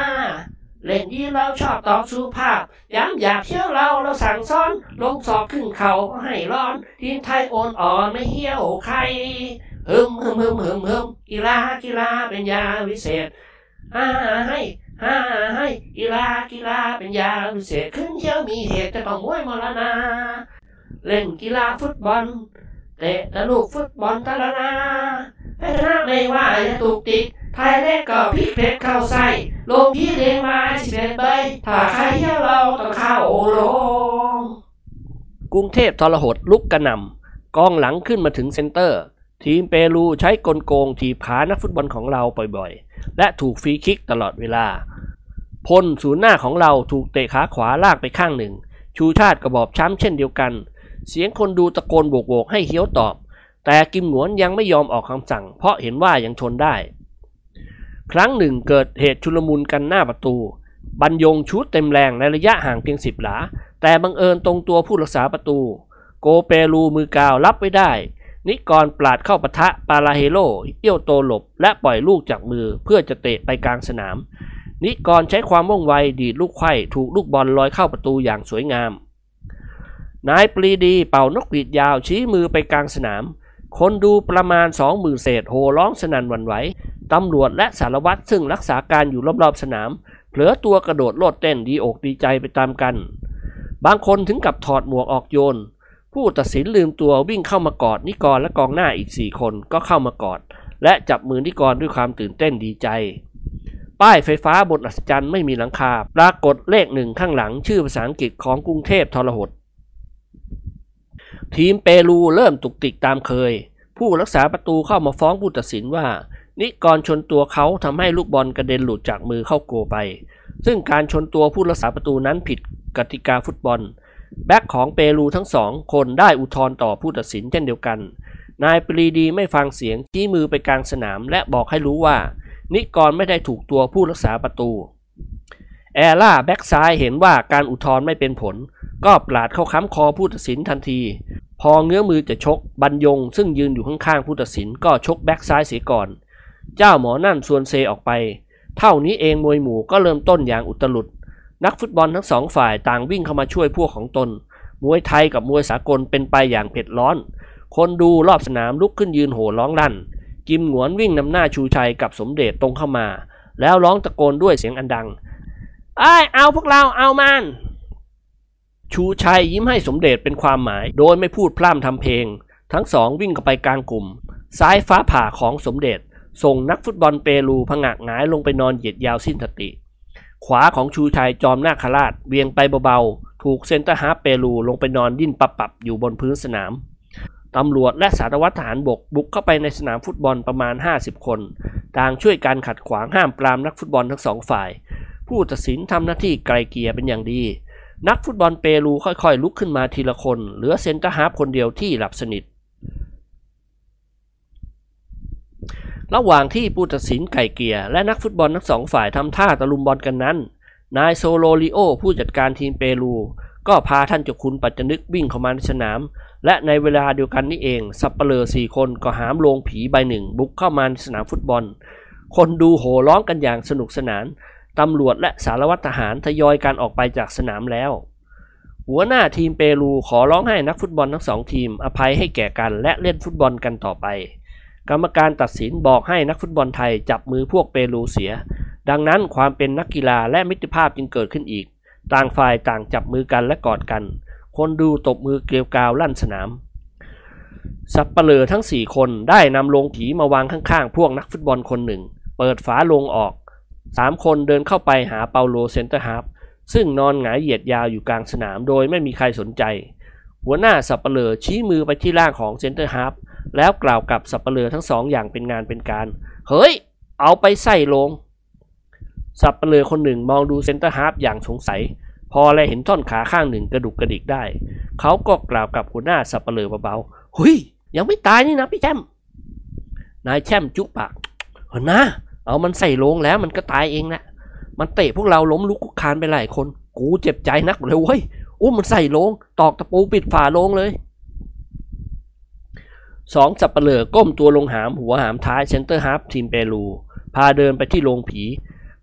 เล่นดีเราชอบต่อสุภาพ ย้ำอยากเที่ยวเราเราสั่งซ้อน ลงสอบขึ้นเขาให้ร้อน ทีมไทยโอนอ่อนไม่เหี้ยวใคร ฮึมฮึมฮึมฮึมฮึมกีฬากีฬาเป็นยาวิเศษอ่าให้ฮ่าให้กีฬากีฬาเป็นยาวิเศษขึ้นเที่ยวมีเหตุจะต้องมวยมรณา เล่นกีฬาฟุตบอลเตะต่ลูกฟุตบอลตะละนาให้ชนะไม่ว่าจะถูกติดไทยเล็กก็พลิกเพชรเข้าใส่ลงพี่เลงมาสิบเอ็ดใบถ้าใครเที่ยวเราต้องเข้าโรงกรุงเทพทรหดลุกกระหน่ำกองหลังขึ้นมาถึงเซนเตอร์ ทีมเปรูใช้กลโกงถีบขานักฟุตบอลของเราบ่อยๆ และถูกฟรีคิกตลอดเวลา พลศูนย์หน้าของเราถูกเตะขาขวาลากไปข้างหนึ่ง ชูชาติกระบอกช้ำเช่นเดียวกัน เสียงคนดูตะโกนโบกๆให้เฮี้ยวตอบ แต่กิมหนวนยังไม่ยอมออกคำสั่ง เพราะเห็นว่ายังชนได้ ครั้งหนึ่งเกิดเหตุชุลมุนกันหน้าประตู บรรยงชุดเต็มแรงในระยะห่างเพียงสิบหลา แต่บังเอิญตรงตัวผู้รักษาประตู โกเปรูมือกาวรับไว้ได้ นิกรปราดเข้าปะทะปาลาเฮโลเอี้ยวโตหลบ และปล่อยลูกจากมือเพื่อจะเตะไปกลางสนาม นิกรใช้ความว่องไวดีดลูกไข่ถูกลูกบอลลอยเข้าประตูอย่างสวยงาม นายปรีดีเป่านกหวีดยาวชี้มือไปกลางสนาม คนดูประมาณสองหมื่นเศษโห่ร้องสนั่นหวั่นไหวตำรวจและสารวัตรซึ่งรักษาการอยู่รอบๆสนาม เผลอตัวกระโดดโลดเต้นดีอกดีใจไปตามกัน บางคนถึงกับถอดหมวกออกโยน ผู้ตัดสินลืมตัววิ่งเข้ามากอดนิกรและกองหน้าอีกสี่คนก็เข้ามากอด และจับมือนิกรด้วยความตื่นเต้นดีใจ ป้ายไฟฟ้าบนอัศจรรย์ไม่มีหลังคา ปรากฏเลขหนึ่งข้างหลังชื่อภาษาอังกฤษของกรุงเทพทรหด ทีมเปรูเริ่มตุกติกตามเคย ผู้รักษาประตูเข้ามาฟ้องผู้ตัดสินว่า นิกรชนตัวเขาทำให้ลูกบอลกระเด็นหลุดจากมือเข้าโกไป ซึ่งการชนตัวผู้รักษาประตูนั้นผิดกติกาฟุตบอล แบ็คของเปรูทั้งสองคนได้อุทธรณ์ต่อผู้ตัดสินเช่นเดียวกัน นายปรีดีไม่ฟังเสียงชี้มือไปกลางสนามและบอกให้รู้ว่า นิกรไม่ได้ถูกตัวผู้รักษาประตู แอร่าแบ็กซ้ายเห็นว่าการอุทธรณ์ไม่เป็นผล ก็ปราดเข้าค้ำคอผู้ตัดสินทันที พอเงื้อมือจะชกบรรยง ซึ่งยืนอยู่ข้างๆผู้ตัดสินก็ชกแบ็กซ้ายเสียก่อน เจ้าหมอนั่นส่วนเซออกไป เท่านี้เองมวยหมู่ก็เริ่มต้นอย่างอุตลุด นักฟุตบอลทั้งสองฝ่ายต่างวิ่งเข้ามาช่วยพวกของตน มวยไทยกับมวยสากลเป็นไปอย่างเผ็ดร้อน คนดูรอบสนามลุกขึ้นยืนโห่ร้องลั่น กิมหงวนวิ่งนำหน้าชูชัยกับสมเด็จตรงเข้ามา แล้วร้องตะโกนด้วยเสียงอันดังไอ้เอาพวกเราเอามันชูชัยยิ้มให้สมเด็จเป็นความหมาย โดยไม่พูดพร่ำทำเพลง ทั้งสองวิ่งเข้าไปกลางกลุ่ม ซ้ายฟ้าผ่าของสมเด็จ ส่งนักฟุตบอลเปรูผงะหงายลงไปนอนเหยียดยาวสิ้นสติ ขวาของชูชัยจอมนาคราชเวียงไปเบาๆ ถูกเซนเตอร์ฮาล์ฟเปรูลงไปนอนดิ้นปับๆอยู่บนพื้นสนาม ตำรวจและสารวัตรทหารบกบุกเข้าไปในสนามฟุตบอลประมาณ 50 คน ต่างช่วยการขัดขวางห้ามปรามนักฟุตบอลทั้งสองฝ่าย ผู้ตัดสินทำหน้าที่ไกล่เกลี่ยเป็นอย่างดี นักฟุตบอลเปรูค่อยๆ ลุกขึ้นมาทีละคน เหลือเซนเตอร์ฮาล์ฟคนเดียวที่หลับสนิท ระหว่างที่ผู้ตัดสินไกล่เกลี่ยและนักฟุตบอลทั้งสองฝ่ายทำท่าตะลุมบอลกันนั้น นายโซโลลิโอผู้จัดการทีมเปรู ก็พาท่านเจ้าคุณปัจจนึกวิ่งเข้ามาในสนาม และในเวลาเดียวกันนี้เอง สัปเหร่อสี่คนก็หามโลงผีใบหนึ่ง บุกเข้ามาในสนามฟุตบอล คนดูโห่ร้องกันอย่างสนุกสนานตำรวจและสารวัตรทหารทยอยการออกไปจากสนามแล้ว หัวหน้าทีมเปรูขอร้องให้นักฟุตบอลทั้งสองทีมอภัยให้แก่กันและเล่นฟุตบอลกันต่อไป กรรมการตัดสินบอกให้นักฟุตบอลไทยจับมือพวกเปรูเสีย ดังนั้นความเป็นนักกีฬาและมิตรภาพจึงเกิดขึ้นอีก ต่างฝ่ายต่างจับมือกันและกอดกัน คนดูตบมือเกลียวกาวลั่นสนาม สับเปลือทั้งสี่คนได้นำลงผีมาวางข้างๆ พวกนักฟุตบอลคนหนึ่ง เปิดฝาโลงออกสามคนเดินเข้าไปหาเปาโลเซนเตอร์ฮาล์ฟซึ่งนอนหงายเหยียดยาวอยู่กลางสนามโดยไม่มีใครสนใจ หัวหน้าสัปเหร่อชี้มือไปที่ร่างของเซนเตอร์ฮาล์ฟ แล้วกล่าวกับสัปเหร่อทั้งสองอย่างเป็นงานเป็นการ เฮ้ย เอาไปใส่โลง สัปเหร่อคนหนึ่งมองดูเซนเตอร์ฮาล์ฟอย่างสงสัย พอแลเห็นท่อนขาข้างหนึ่งกระดุกกระดิกได้ เขาก็กล่าวกับหัวหน้าสัปเหร่อเบาๆเฮ้ย ยังไม่ตายนี่นะพี่แชมนายแชมจุ๊ปากหัวหน้าเอามันใส่โลงแล้วมันก็ตายเองแหละมันเตะพวกเราล้มลุกคุกคานไปหลายคน กูเจ็บใจนักเลยเว้ยอุ้มมันใส่โลง ตอกตะปูปิดฝาโลงเลย สองสัปเหร่อก้มตัวลงหามหัวหามท้ายเซนเตอร์ฮาล์ฟทีมเปรูพาเดินไปที่โลงผี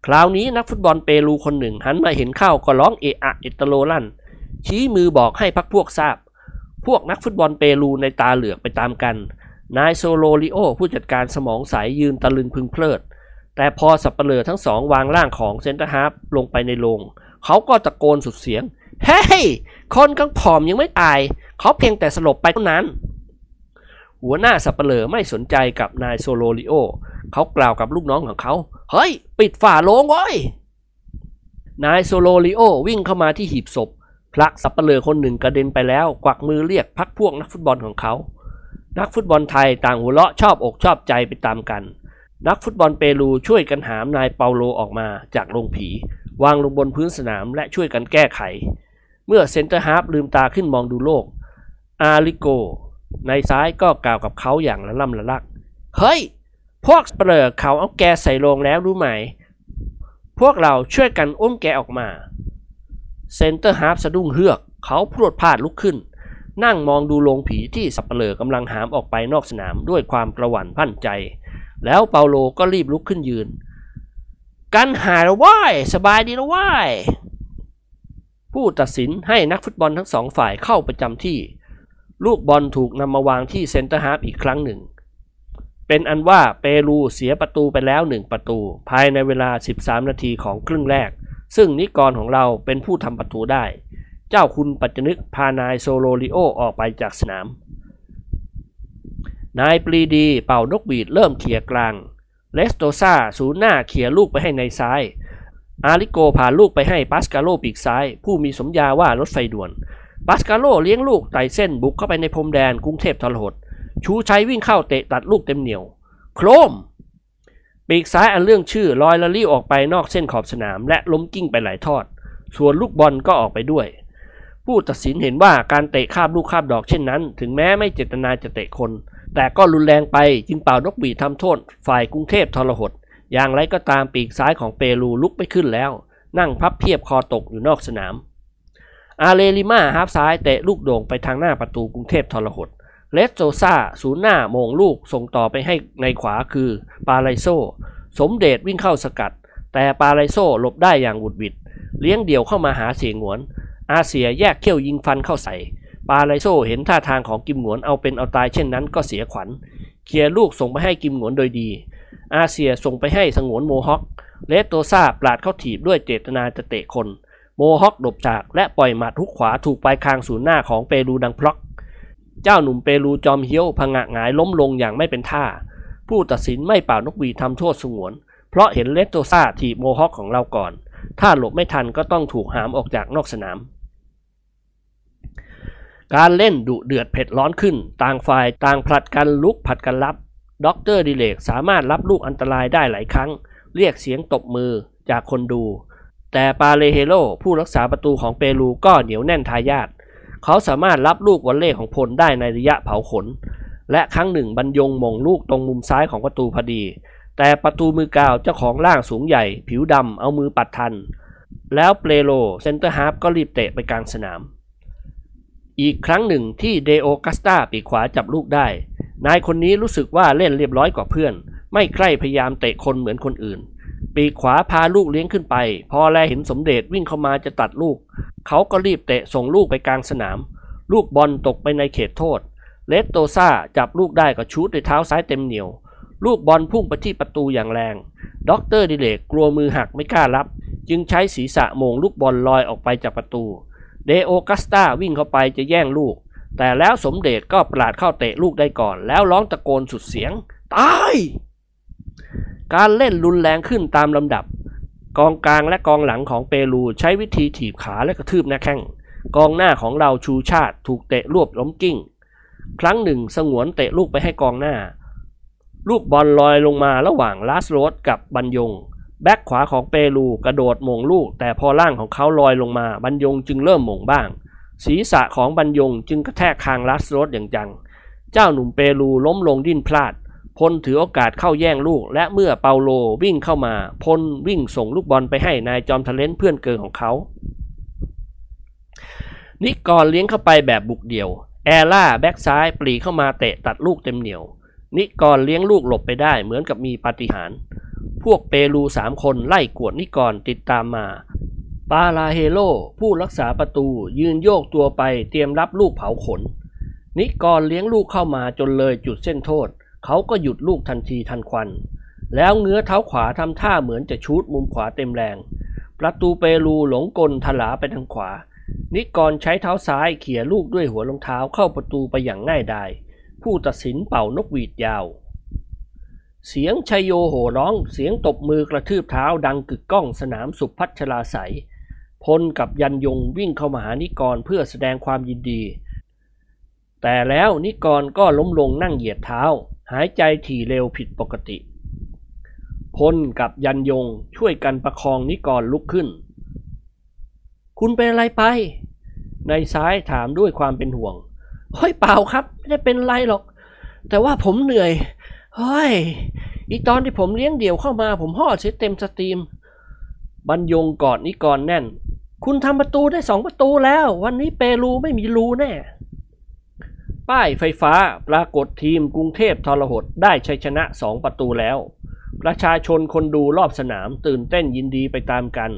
คราวนี้นักฟุตบอลเปรูคนหนึ่ง หันมาเห็นเข้าก็ร้องเอะอะเอ็ดตะโรลั่น ชี้มือบอกให้พรรคพวกทราบ พวกนักฟุตบอลเปรูนัยน์ตาเหลือกไปตามกัน นายโซโลริโอผู้จัดการสมองใสยืนตะลึงพรึงเพริด แต่พอสัปเหร่อทั้งสองวางร่างของเซนเตอร์ฮาล์ฟลงไปในโลงเขาก็ตะโกนสุดเสียง เฮ้ย คนของผมยังไม่ตาย เขาเพียงแต่สลบไปเท่านั้น หัวหน้าสัปเหร่อไม่สนใจกับนายโซโลริโอเขากล่าวกับลูกน้องของเขา เฮ้ย ปิดฝาโลงโว้ยนายโซโลริโอวิ่งเข้ามาที่หีบศพผลักสัปเหร่อคนหนึ่งกระเด็นไปแล้ว กวักมือเรียกพรรคพวกนักฟุตบอลของเขา นักฟุตบอลไทยต่างหัวเราะชอบอกชอบใจไปตามกัน นักฟุตบอลเปรูช่วยกันหามนายเปาโลออกมาจากโลงผี วางลงบนพื้นสนามและช่วยกันแก้ไข เมื่อเซนเตอร์ฮาล์ฟลืมตาขึ้นมองดูโลก อาริโก ในซ้ายก็กล่าวกับเขาอย่างละล่ำละลัก เฮ้ย สัปเหร่อเขาเอาแกใส่โลงแล้วรู้ไหม พวกเราช่วยกันอุ้มแกออกมา เซนเตอร์ฮาล์ฟสะดุ้งเฮือก เขาพรวดพลาดลุกขึ้น นั่งมองดูโลงผีที่สัปเหร่อกำลังหามออกไปนอกสนามด้วยความกระหวั่นพันใจ แล้วเปาโลก็รีบลุกขึ้นยืน กันหายแล้วโว้ยสบายดีแล้วโว้ยผู้ตัดสินให้นักฟุตบอลทั้งสองฝ่ายเข้าประจำที่ ลูกบอลถูกนำมาวางที่เซนเตอร์ฮาล์ฟอีกครั้งหนึ่ง เป็นอันว่าเปรูเสียประตูไปแล้วหนึ่งประตู ภายในเวลา 13 นาทีของครึ่งแรก ซึ่งนิกรของเราเป็นผู้ทำประตูได้ เจ้าคุณปัจจนึกพานายโซโลริโอออกไปจากสนาม นายปรีดีเป่านกหวีดเริ่มเขี่ยกลาง เลสโตซาศูนย์หน้าเขี่ยลูกไปให้ในซ้ายอาริโกผ่านลูกไปให้ปัสกาโลปีกซ้าย ผู้มีสมญาว่ารถไฟด่วน ปัสกาโลเลี้ยงลูกไต่เส้นบุกเข้าไปในพรมแดนกรุงเทพทรหด ชูชัยวิ่งเข้าเตะตัดลูกเต็มเหนียว โครม ปีกซ้ายอันเรื่องชื่อลอยละลี่ออกไปนอกเส้นขอบสนาม และล้มกิ้งไปหลายทอด ส่วนลูกบอลก็ออกไปด้วย ผู้ตัดสินเห็นว่าการเตะคาบลูกคาบดอกเช่นนั้น ถึงแม้ไม่เจตนาจะเตะคน แต่ก็รุนแรงไปจึงเป่านกหวีทำโทษ ฝ่ายกรุงเทพทรหด อย่างไรก็ตามปีกซ้ายของเปรูลุกไปขึ้นแล้ว นั่งพับเพียบคอตกอยู่นอกสนาม อาเลลิมาฮาล์ฟซ้ายเตะลูกโด่งไปทางหน้าประตูกรุงเทพทรหดเลสโซซาศูนย์หน้าโหม่งลูกส่งต่อไปให้ในขวาคือปาไลโซ สมเดชวิ่งเข้าสกัด แต่ปาไลโซหลบได้อย่างหวุดหวิด เลี้ยงเดี่ยวเข้ามาหาเสี่ยหงวน อาเสี่ยแยกเขี้ยวยิงฟันเข้าใส่ ปาไลโซเห็นท่าทางของกิมหงวนเอาเป็นเอาตายเช่นนั้นก็เสียขวัญ เคลียร์ลูกส่งไปให้กิมหงวนโดยดี อาเสี่ยส่งไปให้สงวนโมฮอคเลสโตซาปลาดเข้าถีบด้วยเจตนาจะเตะคน โมฮอคหลบจากและปล่อยหมัดทุกขวาถูกปลายคางศูนย์หน้าของเปรูดังพล็อก เจ้าหนุ่มเปรูจอมเฮี้ยวพังะหงายล้มลงอย่างไม่เป็นท่า ผู้ตัดสินไม่เป่านกหวีดทำโทษสงวน เพราะเห็นเลสโตซาถีบโมฮอคของเราก่อน ถ้าหลบไม่ทันก็ต้องถูกหามออกจากนอกสนาม การเล่นดุเดือดเผ็ดร้อนขึ้น ต่างฝ่ายต่างผลัดกันลุกผลัดกันรับด็อกเตอร์ดิเลกสามารถรับลูกอันตรายได้หลายครั้ง เรียกเสียงตบมือจากคนดู แต่ปาเลเฮโลผู้รักษาประตูของเปรูก็เหนียวแน่นทายาดเขาสามารถรับลูกวอลเลย์ของพลได้ในระยะเผาขน และครั้งหนึ่งบรรยงโหม่งลูกตรงมุมซ้ายของประตูพอดี แต่ประตูมือกาวเจ้าของร่างสูงใหญ่ ผิวดำเอามือปัดทัน แล้วเปโลเซนเตอร์ฮาล์ฟก็รีบเตะไปกลางสนาม อีกครั้งหนึ่งที่เดโอกัสตาปีกขวาจับลูกได้ นายคนนี้รู้สึกว่าเล่นเรียบร้อยกว่าเพื่อน ไม่ใคร่พยายามเตะคนเหมือนคนอื่น ปีกขวาพาลูกเลี้ยงขึ้นไป พอแลเห็นสมเด็จวิ่งเข้ามาจะตัดลูก เขาก็รีบเตะส่งลูกไปกลางสนาม ลูกบอลตกไปในเขตโทษ เลสโตซาจับลูกได้ก็ชู้ตด้วยเท้าซ้ายเต็มเหนี่ยว ลูกบอลพุ่งไปที่ประตูอย่างแรงด็อกเตอร์ดิเลกกลัวมือหักไม่กล้ารับ จึงใช้ศีรษะโหม่งลูกบอลลอยออกไปจากประตู เดโอกัสตาวิ่งเข้าไปจะแย่งลูก แต่แล้วสมเด็จก็ปราดเข้าเตะลูกได้ก่อน แล้วร้องตะโกนสุดเสียง ตาย การเล่นรุนแรงขึ้นตามลำดับ กองกลางและกองหลังของเปรูใช้วิธีถีบขาและกระทืบหน้าแข้งกองหน้าของเราชูชาติถูกเตะรวบล้มกลิ้ง ครั้งหนึ่งสงวนเตะลูกไปให้กองหน้า ลูกบอลลอยลงมาระหว่างลาสโรสกับบัญยง แบ็กขวาของเปรูกระโดดโหม่งลูก แต่พอร่างของเขาลอยลงมาบัญยงจึงเริ่มโหม่งบ้าง ศีรษะของบัญยงจึงกระแทกคางลาสโรสอย่างจัง เจ้าหนุ่มเปรูล้มลงดิ้นพราด พลถือโอกาสเข้าแย่งลูก และเมื่อเปาโลวิ่งเข้ามา พลวิ่งส่งลูกบอลไปให้นายจอมทะเล้นเพื่อนเกลอของเขา นิกรเลี้ยงเข้าไปแบบบุกเดี่ยว แอล่าแบ็กซ้ายปรีเข้ามาเตะตัดลูกเต็มเหนี่ยว นิกรเลี้ยงลูกหลบไปได้เหมือนกับมีปาฏิหาริย์พวกเปรูสามคนไล่กวดนิกรติดตามมา ปาลาเฮโลผู้รักษาประตูยืนโยกตัวไปเตรียมรับลูกเผาขน นิกรเลี้ยงลูกเข้ามาจนเลยจุดเส้นโทษ เขาก็หยุดลูกทันทีทันควัน แล้วเงื้อเท้าขวาทำท่าเหมือนจะชูดมุมขวาเต็มแรง ประตูเปรูหลงกลทลาไปทางขวา นิกรใช้เท้าซ้ายเขี่ยลูกด้วยหัวรองเท้าเข้าประตูไปอย่างง่ายดายผู้ตัดสินเป่านกหวีดยาว เสียงชยโยโห่ร้องเสียงตบมือกระทืบเท้าดังกึกก้องสนามสุพัชลาใสพลกับยันยงวิ่งเข้ามาหานิกรเพื่อแสดงความยินดี แต่แล้วนิกรก็ล้มลงนั่งเหยียดเท้า หายใจถี่เร็วผิดปกติ พลกับยันยงช่วยกันประคองนิกรลุกขึ้น คุณเป็นอะไรไป ในซ้ายถามด้วยความเป็นห่วง เฮ้ยเปล่าครับ ไม่ได้เป็นไรหรอก แต่ว่าผมเหนื่อย เฮ้ย อีตอนที่ผมเลี้ยงเดี่ยวเข้ามาผมห่อเสียเต็มสตรีม บรรยงกอดนิกรแน่น คุณทำประตูได้สองประตูแล้ว วันนี้เปรูไม่มีรูแน่ ป้ายไฟฟ้าปรากฏทีมกรุงเทพทรหดได้ชัยชนะสองประตูแล้ว ประชาชนคนดูรอบสนามตื่นเต้นยินดีไปตามกัน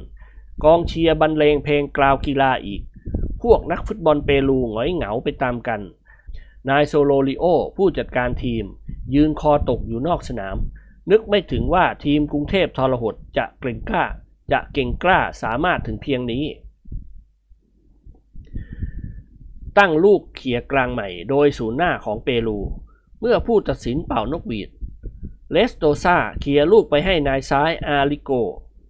กองเชียร์บรรเลงเพลงกล่าวกีฬาอีก พวกนักฟุตบอลเปรูหงอยเหงาไปตามกัน นายโซโลริโอ ผู้จัดการทีม ยืนคอตกอยู่นอกสนาม นึกไม่ถึงว่าทีมกรุงเทพทรหดจะเก่งกล้า จะเก่งกล้าสามารถถึงเพียงนี้ ตั้งลูกเขี่ยกลางใหม่โดยศูนย์หน้าของเปรู เมื่อผู้ตัดสินเป่านกหวีด เลสโตซาเขี่ยลูกไปให้นายซ้ายอาริโก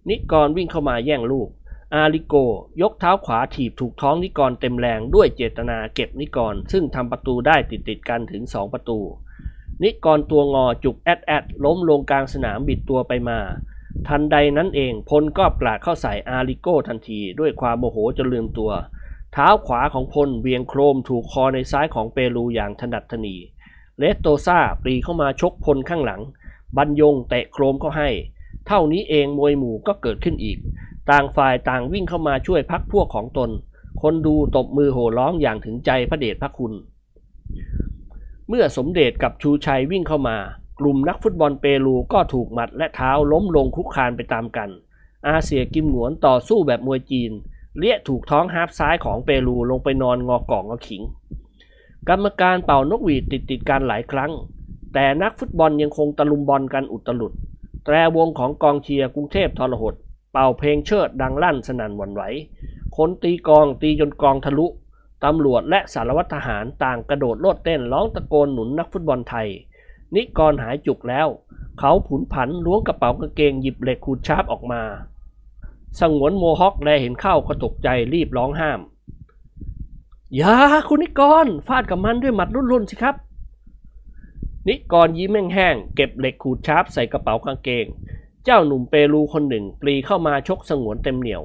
นิกรวิ่งเข้ามาแย่งลูก อาริโก ยกเท้าขวาถีบถูกท้องนิกรเต็มแรงด้วยเจตนาเก็บนิกร ซึ่งทำประตูได้ติดติดกันถึง 2 ประตู นิกรตัวงอจุกแอดแอดล้มลงกลางสนามบิดตัวไปมาทันใดนั้นเองพลก็ปราดเข้าใส่อาริโกทันทีด้วยความโมโหจนลืมตัว เท้าขวาของพลเหวี่ยงโครมถูกคอในซ้ายของเปรูอย่างถนัดถนี่เลสโตซาปรีเข้ามาชกพลข้างหลัง บรรยงเตะโครมก็ให้ เท่านี้เองมวยหมู่ก็เกิดขึ้นอีก ต่างฝ่ายต่างวิ่งเข้ามาช่วยพักพวกของตน คนดูตบมือโห่ร้องอย่างถึงใจพระเดชพระคุณ เมื่อสมเด็จกับชูชัยวิ่งเข้ามา กลุ่มนักฟุตบอลเปรูก็ถูกหมัดและเท้าล้มลงคุกคานไปตามกัน อาเซียกิมหนวนต่อสู้แบบมวยจีน เลี้ยถูกท้องฮาร์ฟซ้ายของเปรูลงไปนอนงอกล่องงอขิง กรรมการเป่านกหวีดติดติดกันหลายครั้ง แต่นักฟุตบอลยังคงตะลุมบอนกันอุตลุด แตรวงของกองเชียร์กรุงเทพทรหด เป่าเพลงเชิดดังลั่นสนั่นหวั่นไหว คนตีกลองตีจนกลองทะลุ ตำรวจและสารวัตรทหารต่างกระโดดโลดเต้นร้องตะโกนหนุนนักฟุตบอลไทย นิกรหายจุกแล้ว เขาผลุนผลันล้วงกระเป๋ากางเกงหยิบเหล็กขูดชาร์ปออกมา สงวนโมฮอคแลเห็นเข้าก็ตกใจรีบร้องห้าม อย่าคุณนิกรฟาดกับมันด้วยหมัดรุ่นๆสิครับ นิกรยิ้มแห้งๆเก็บเหล็กขูดชาร์ปใส่กระเป๋ากางเกง เจ้าหนุ่มเปรูคนหนึ่งปรีเข้ามาชกสงวนเต็มเหนียว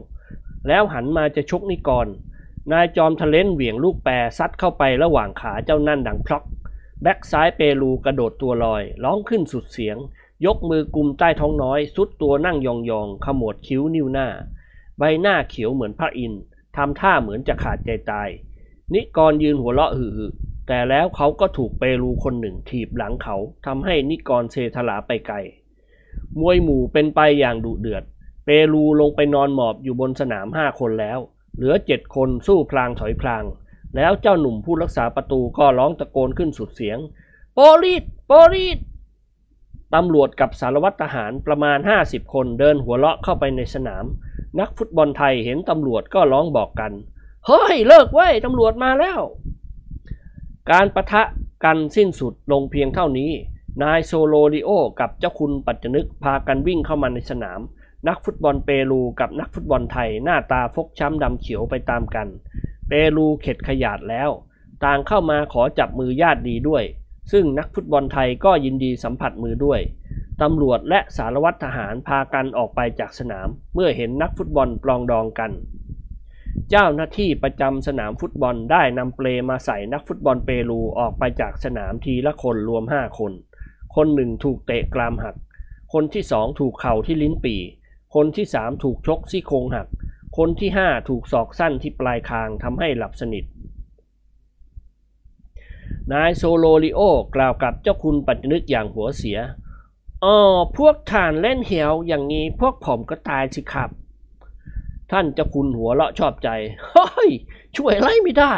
แล้วหันมาจะชกนิกร นายจอมทะเลนเหวี่ยงลูกแปรซัดเข้าไประหว่างขาเจ้านั่นดังพลอกแบ็กซ้ายเปรูกระโดดตัวลอย ร้องขึ้นสุดเสียง ยกมือกุมใต้ท้องน้อย สุดตัวนั่งยองๆขมวดคิ้วนิ้วหน้า ใบหน้าเขียวเหมือนพระอินทร์ทำท่าเหมือนจะขาดใจตาย นิกรยืนหัวเราะหือแต่แล้วเขาก็ถูกเปรูคนหนึ่งถีบหลังเขาทำให้นิกรเซทลาไปไกล มวยหมู่เป็นไปอย่างดุเดือด เปรูลงไปนอนหมอบอยู่บนสนามห้าคนแล้ว เหลือเจ็ดคนสู้พลางถอยพลาง แล้วเจ้าหนุ่มผู้รักษาประตูก็ร้องตะโกนขึ้นสุดเสียง โปลิสโปลิส ตำรวจกับสารวัตรทหารประมาณ 50 คนเดินหัวเราะเข้าไปในสนาม นักฟุตบอลไทยเห็นตำรวจก็ร้องบอกกัน เฮ้ย เลิกโว้ยตำรวจมาแล้ว การปะทะกันสิ้นสุดลงเพียงเท่านี้ นายโซโลดิโอ กับเจ้าคุณปัจจนึกพากันวิ่งเข้ามาในสนาม นักฟุตบอลเปรูกับนักฟุตบอลไทยหน้าตาฟกช้ำดำเขียวไปตามกัน เปรูเข็ดขยาดแล้ว ต่างเข้ามาขอจับมือญาติดีด้วย ซึ่งนักฟุตบอลไทยก็ยินดีสัมผัสมือด้วย ตำรวจและสารวัตรทหารพากันออกไปจากสนาม เมื่อเห็นนักฟุตบอลปลองดองกัน เจ้าหน้าที่ประจำสนามฟุตบอลได้นำเปลมาใส่นักฟุตบอลเปรูออกไปจากสนามทีละคนรวมห้าคน คนหนึ่งถูกเตะกรามหัก คนที่สองถูกเข่าที่ลิ้นปี่ คนที่สามถูกชกซี่โครงหัก คนที่ห้าถูกศอกสั้นที่ปลายคางทำให้หลับสนิท นายโซโลริโอกล่าวกับเจ้าคุณปัจจนึกอย่างหัวเสียอ๋อพวกท่านเล่นเลวอย่างนี้พวกผมก็ตายสิครับ ท่านเจ้าคุณหัวเราะชอบใจเฮ้ยช่วยอะไรไม่ได้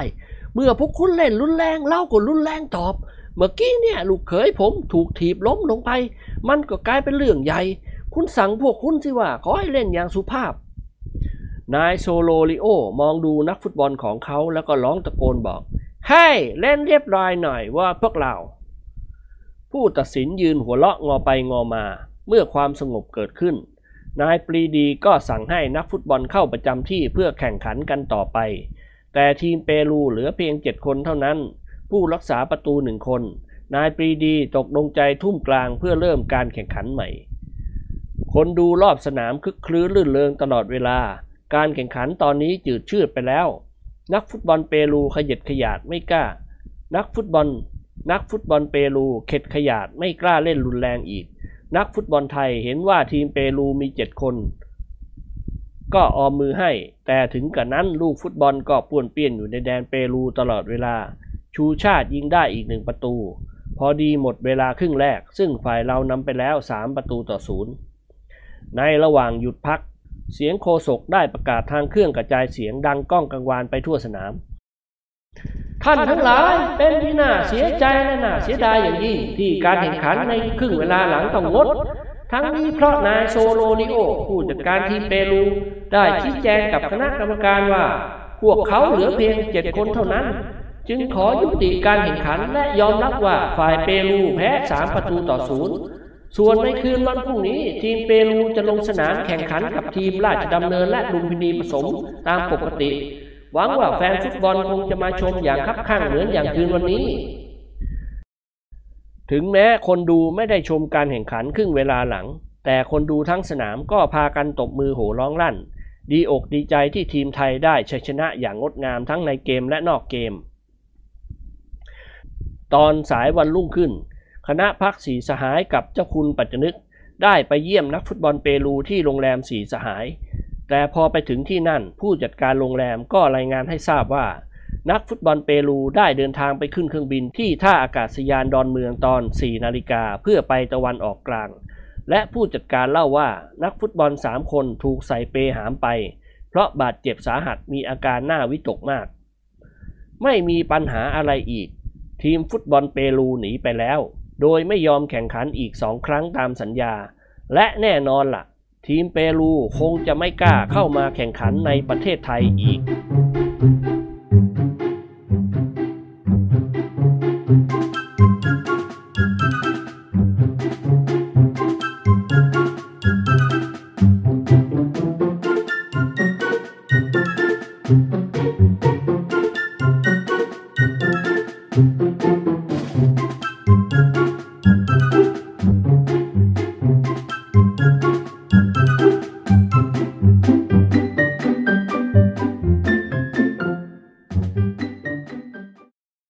เมื่อพวกคุณเล่นรุนแรงเราก็รุนแรงตอบ เมื่อกี้เนี่ยลูกเขยผมถูกถีบล้มลงไป มันก็กลายเป็นเรื่องใหญ่ คุณสั่งพวกคุณสิว่าขอให้เล่นอย่างสุภาพนายโซโลริโอมองดูนักฟุตบอลของเขาแล้วก็ร้องตะโกนบอก ให้เล่นเรียบร้อยหน่อยว่าพวกเรา ผู้ตัดสินยืนหัวเราะงอไปงอมา เมื่อความสงบเกิดขึ้น นายปรีดีก็สั่งให้นักฟุตบอลเข้าประจำที่เพื่อแข่งขันกันต่อไป แต่ทีมเปรูเหลือเพียงเจ็ดคนเท่านั้น ผู้รักษาประตูหนึ่งคน นายปรีดีตกลงใจทุ่มกลางเพื่อเริ่มการแข่งขันใหม่ คนดูรอบสนามคึกคลื้นลื่นเริงตลอดเวลา การแข่งขันตอนนี้จืดชืดไปแล้ว นักฟุตบอลเปรูขยัดขยาดไม่กล้า นักฟุตบอล นักฟุตบอลเปรูเข็ดขยาดไม่กล้าเล่นรุนแรงอีก นักฟุตบอลไทยเห็นว่าทีมเปรูมีเจ็ดคน ก็ออมมือให้ แต่ถึงกับนั้นลูกฟุตบอลก็ป่วนเปี้ยนอยู่ในแดนเปรูตลอดเวลา ชูชาติยิงได้อีกหนึ่งประตู พอดีหมดเวลาครึ่งแรก ซึ่งฝ่ายเรานำไปแล้วสามประตูต่อศูนย์ในระหว่างหยุดพัก เสียงโคศกได้ประกาศทางเครื่องกระจายเสียงดังก้องกังวานไปทั่วสนาม ท่านทั้งหลายเป็นที่น่าเสียใจและน่าเสียดายอย่างยิ่งที่การแข่งขันในครึ่งเวลาหลังต้องงด ทั้งนี้เพราะนายโซโลนิโอผู้จัดการทีมเปรู ได้ชี้แจงกับคณะกรรมการว่า พวกเขาเหลือเพียงเจ็ดคนเท่านั้น จึงขอยุติการแข่งขันและยอมรับว่าฝ่ายเปรูแพ้สามประตูต่อศูนย์ ส่วนในคืนวันพรุ่งนี้ ทีมเปรูจะลงสนามแข่งขันกับทีมราชดำเนินและลุมพินีผสมตามปกติ หวังว่าแฟนฟุตบอลคงจะมาชมอย่างคับข้างเหมือนอย่างคืนวันนี้ ถึงแม้คนดูไม่ได้ชมการแข่งขันครึ่งเวลาหลัง แต่คนดูทั้งสนามก็พากันตบมือโห่ร้องลั่น ดีอกดีใจที่ทีมไทยได้ชัยชนะอย่างงดงามทั้งในเกมและนอกเกม ตอนสายวันรุ่งขึ้น คณะพักสีสหายกับเจ้าคุณปัจจนึก ได้ไปเยี่ยมนักฟุตบอลเปรูที่โรงแรมสีสหาย แต่พอไปถึงที่นั่นผู้จัดการโรงแรมก็รายงานให้ทราบว่า นักฟุตบอลเปรูได้เดินทางไปขึ้นเครื่องบินที่ท่าอากาศยานดอนเมืองตอน 4 นาฬิกาเพื่อไปตะวันออกกลาง และผู้จัดการเล่าว่านักฟุตบอล 3 คนถูกใส่เปหามไป เพราะบาดเจ็บสาหัสมีอาการหน้าวิตกมาก ไม่มีปัญหาอะไรอีก ทีมฟุตบอลเปรูหนีไปแล้ว โดยไม่ยอมแข่งขันอีกสองครั้งตามสัญญา และแน่นอนล่ะ ทีมเปรูคงจะไม่กล้าเข้ามาแข่งขันในประเทศไทยอีก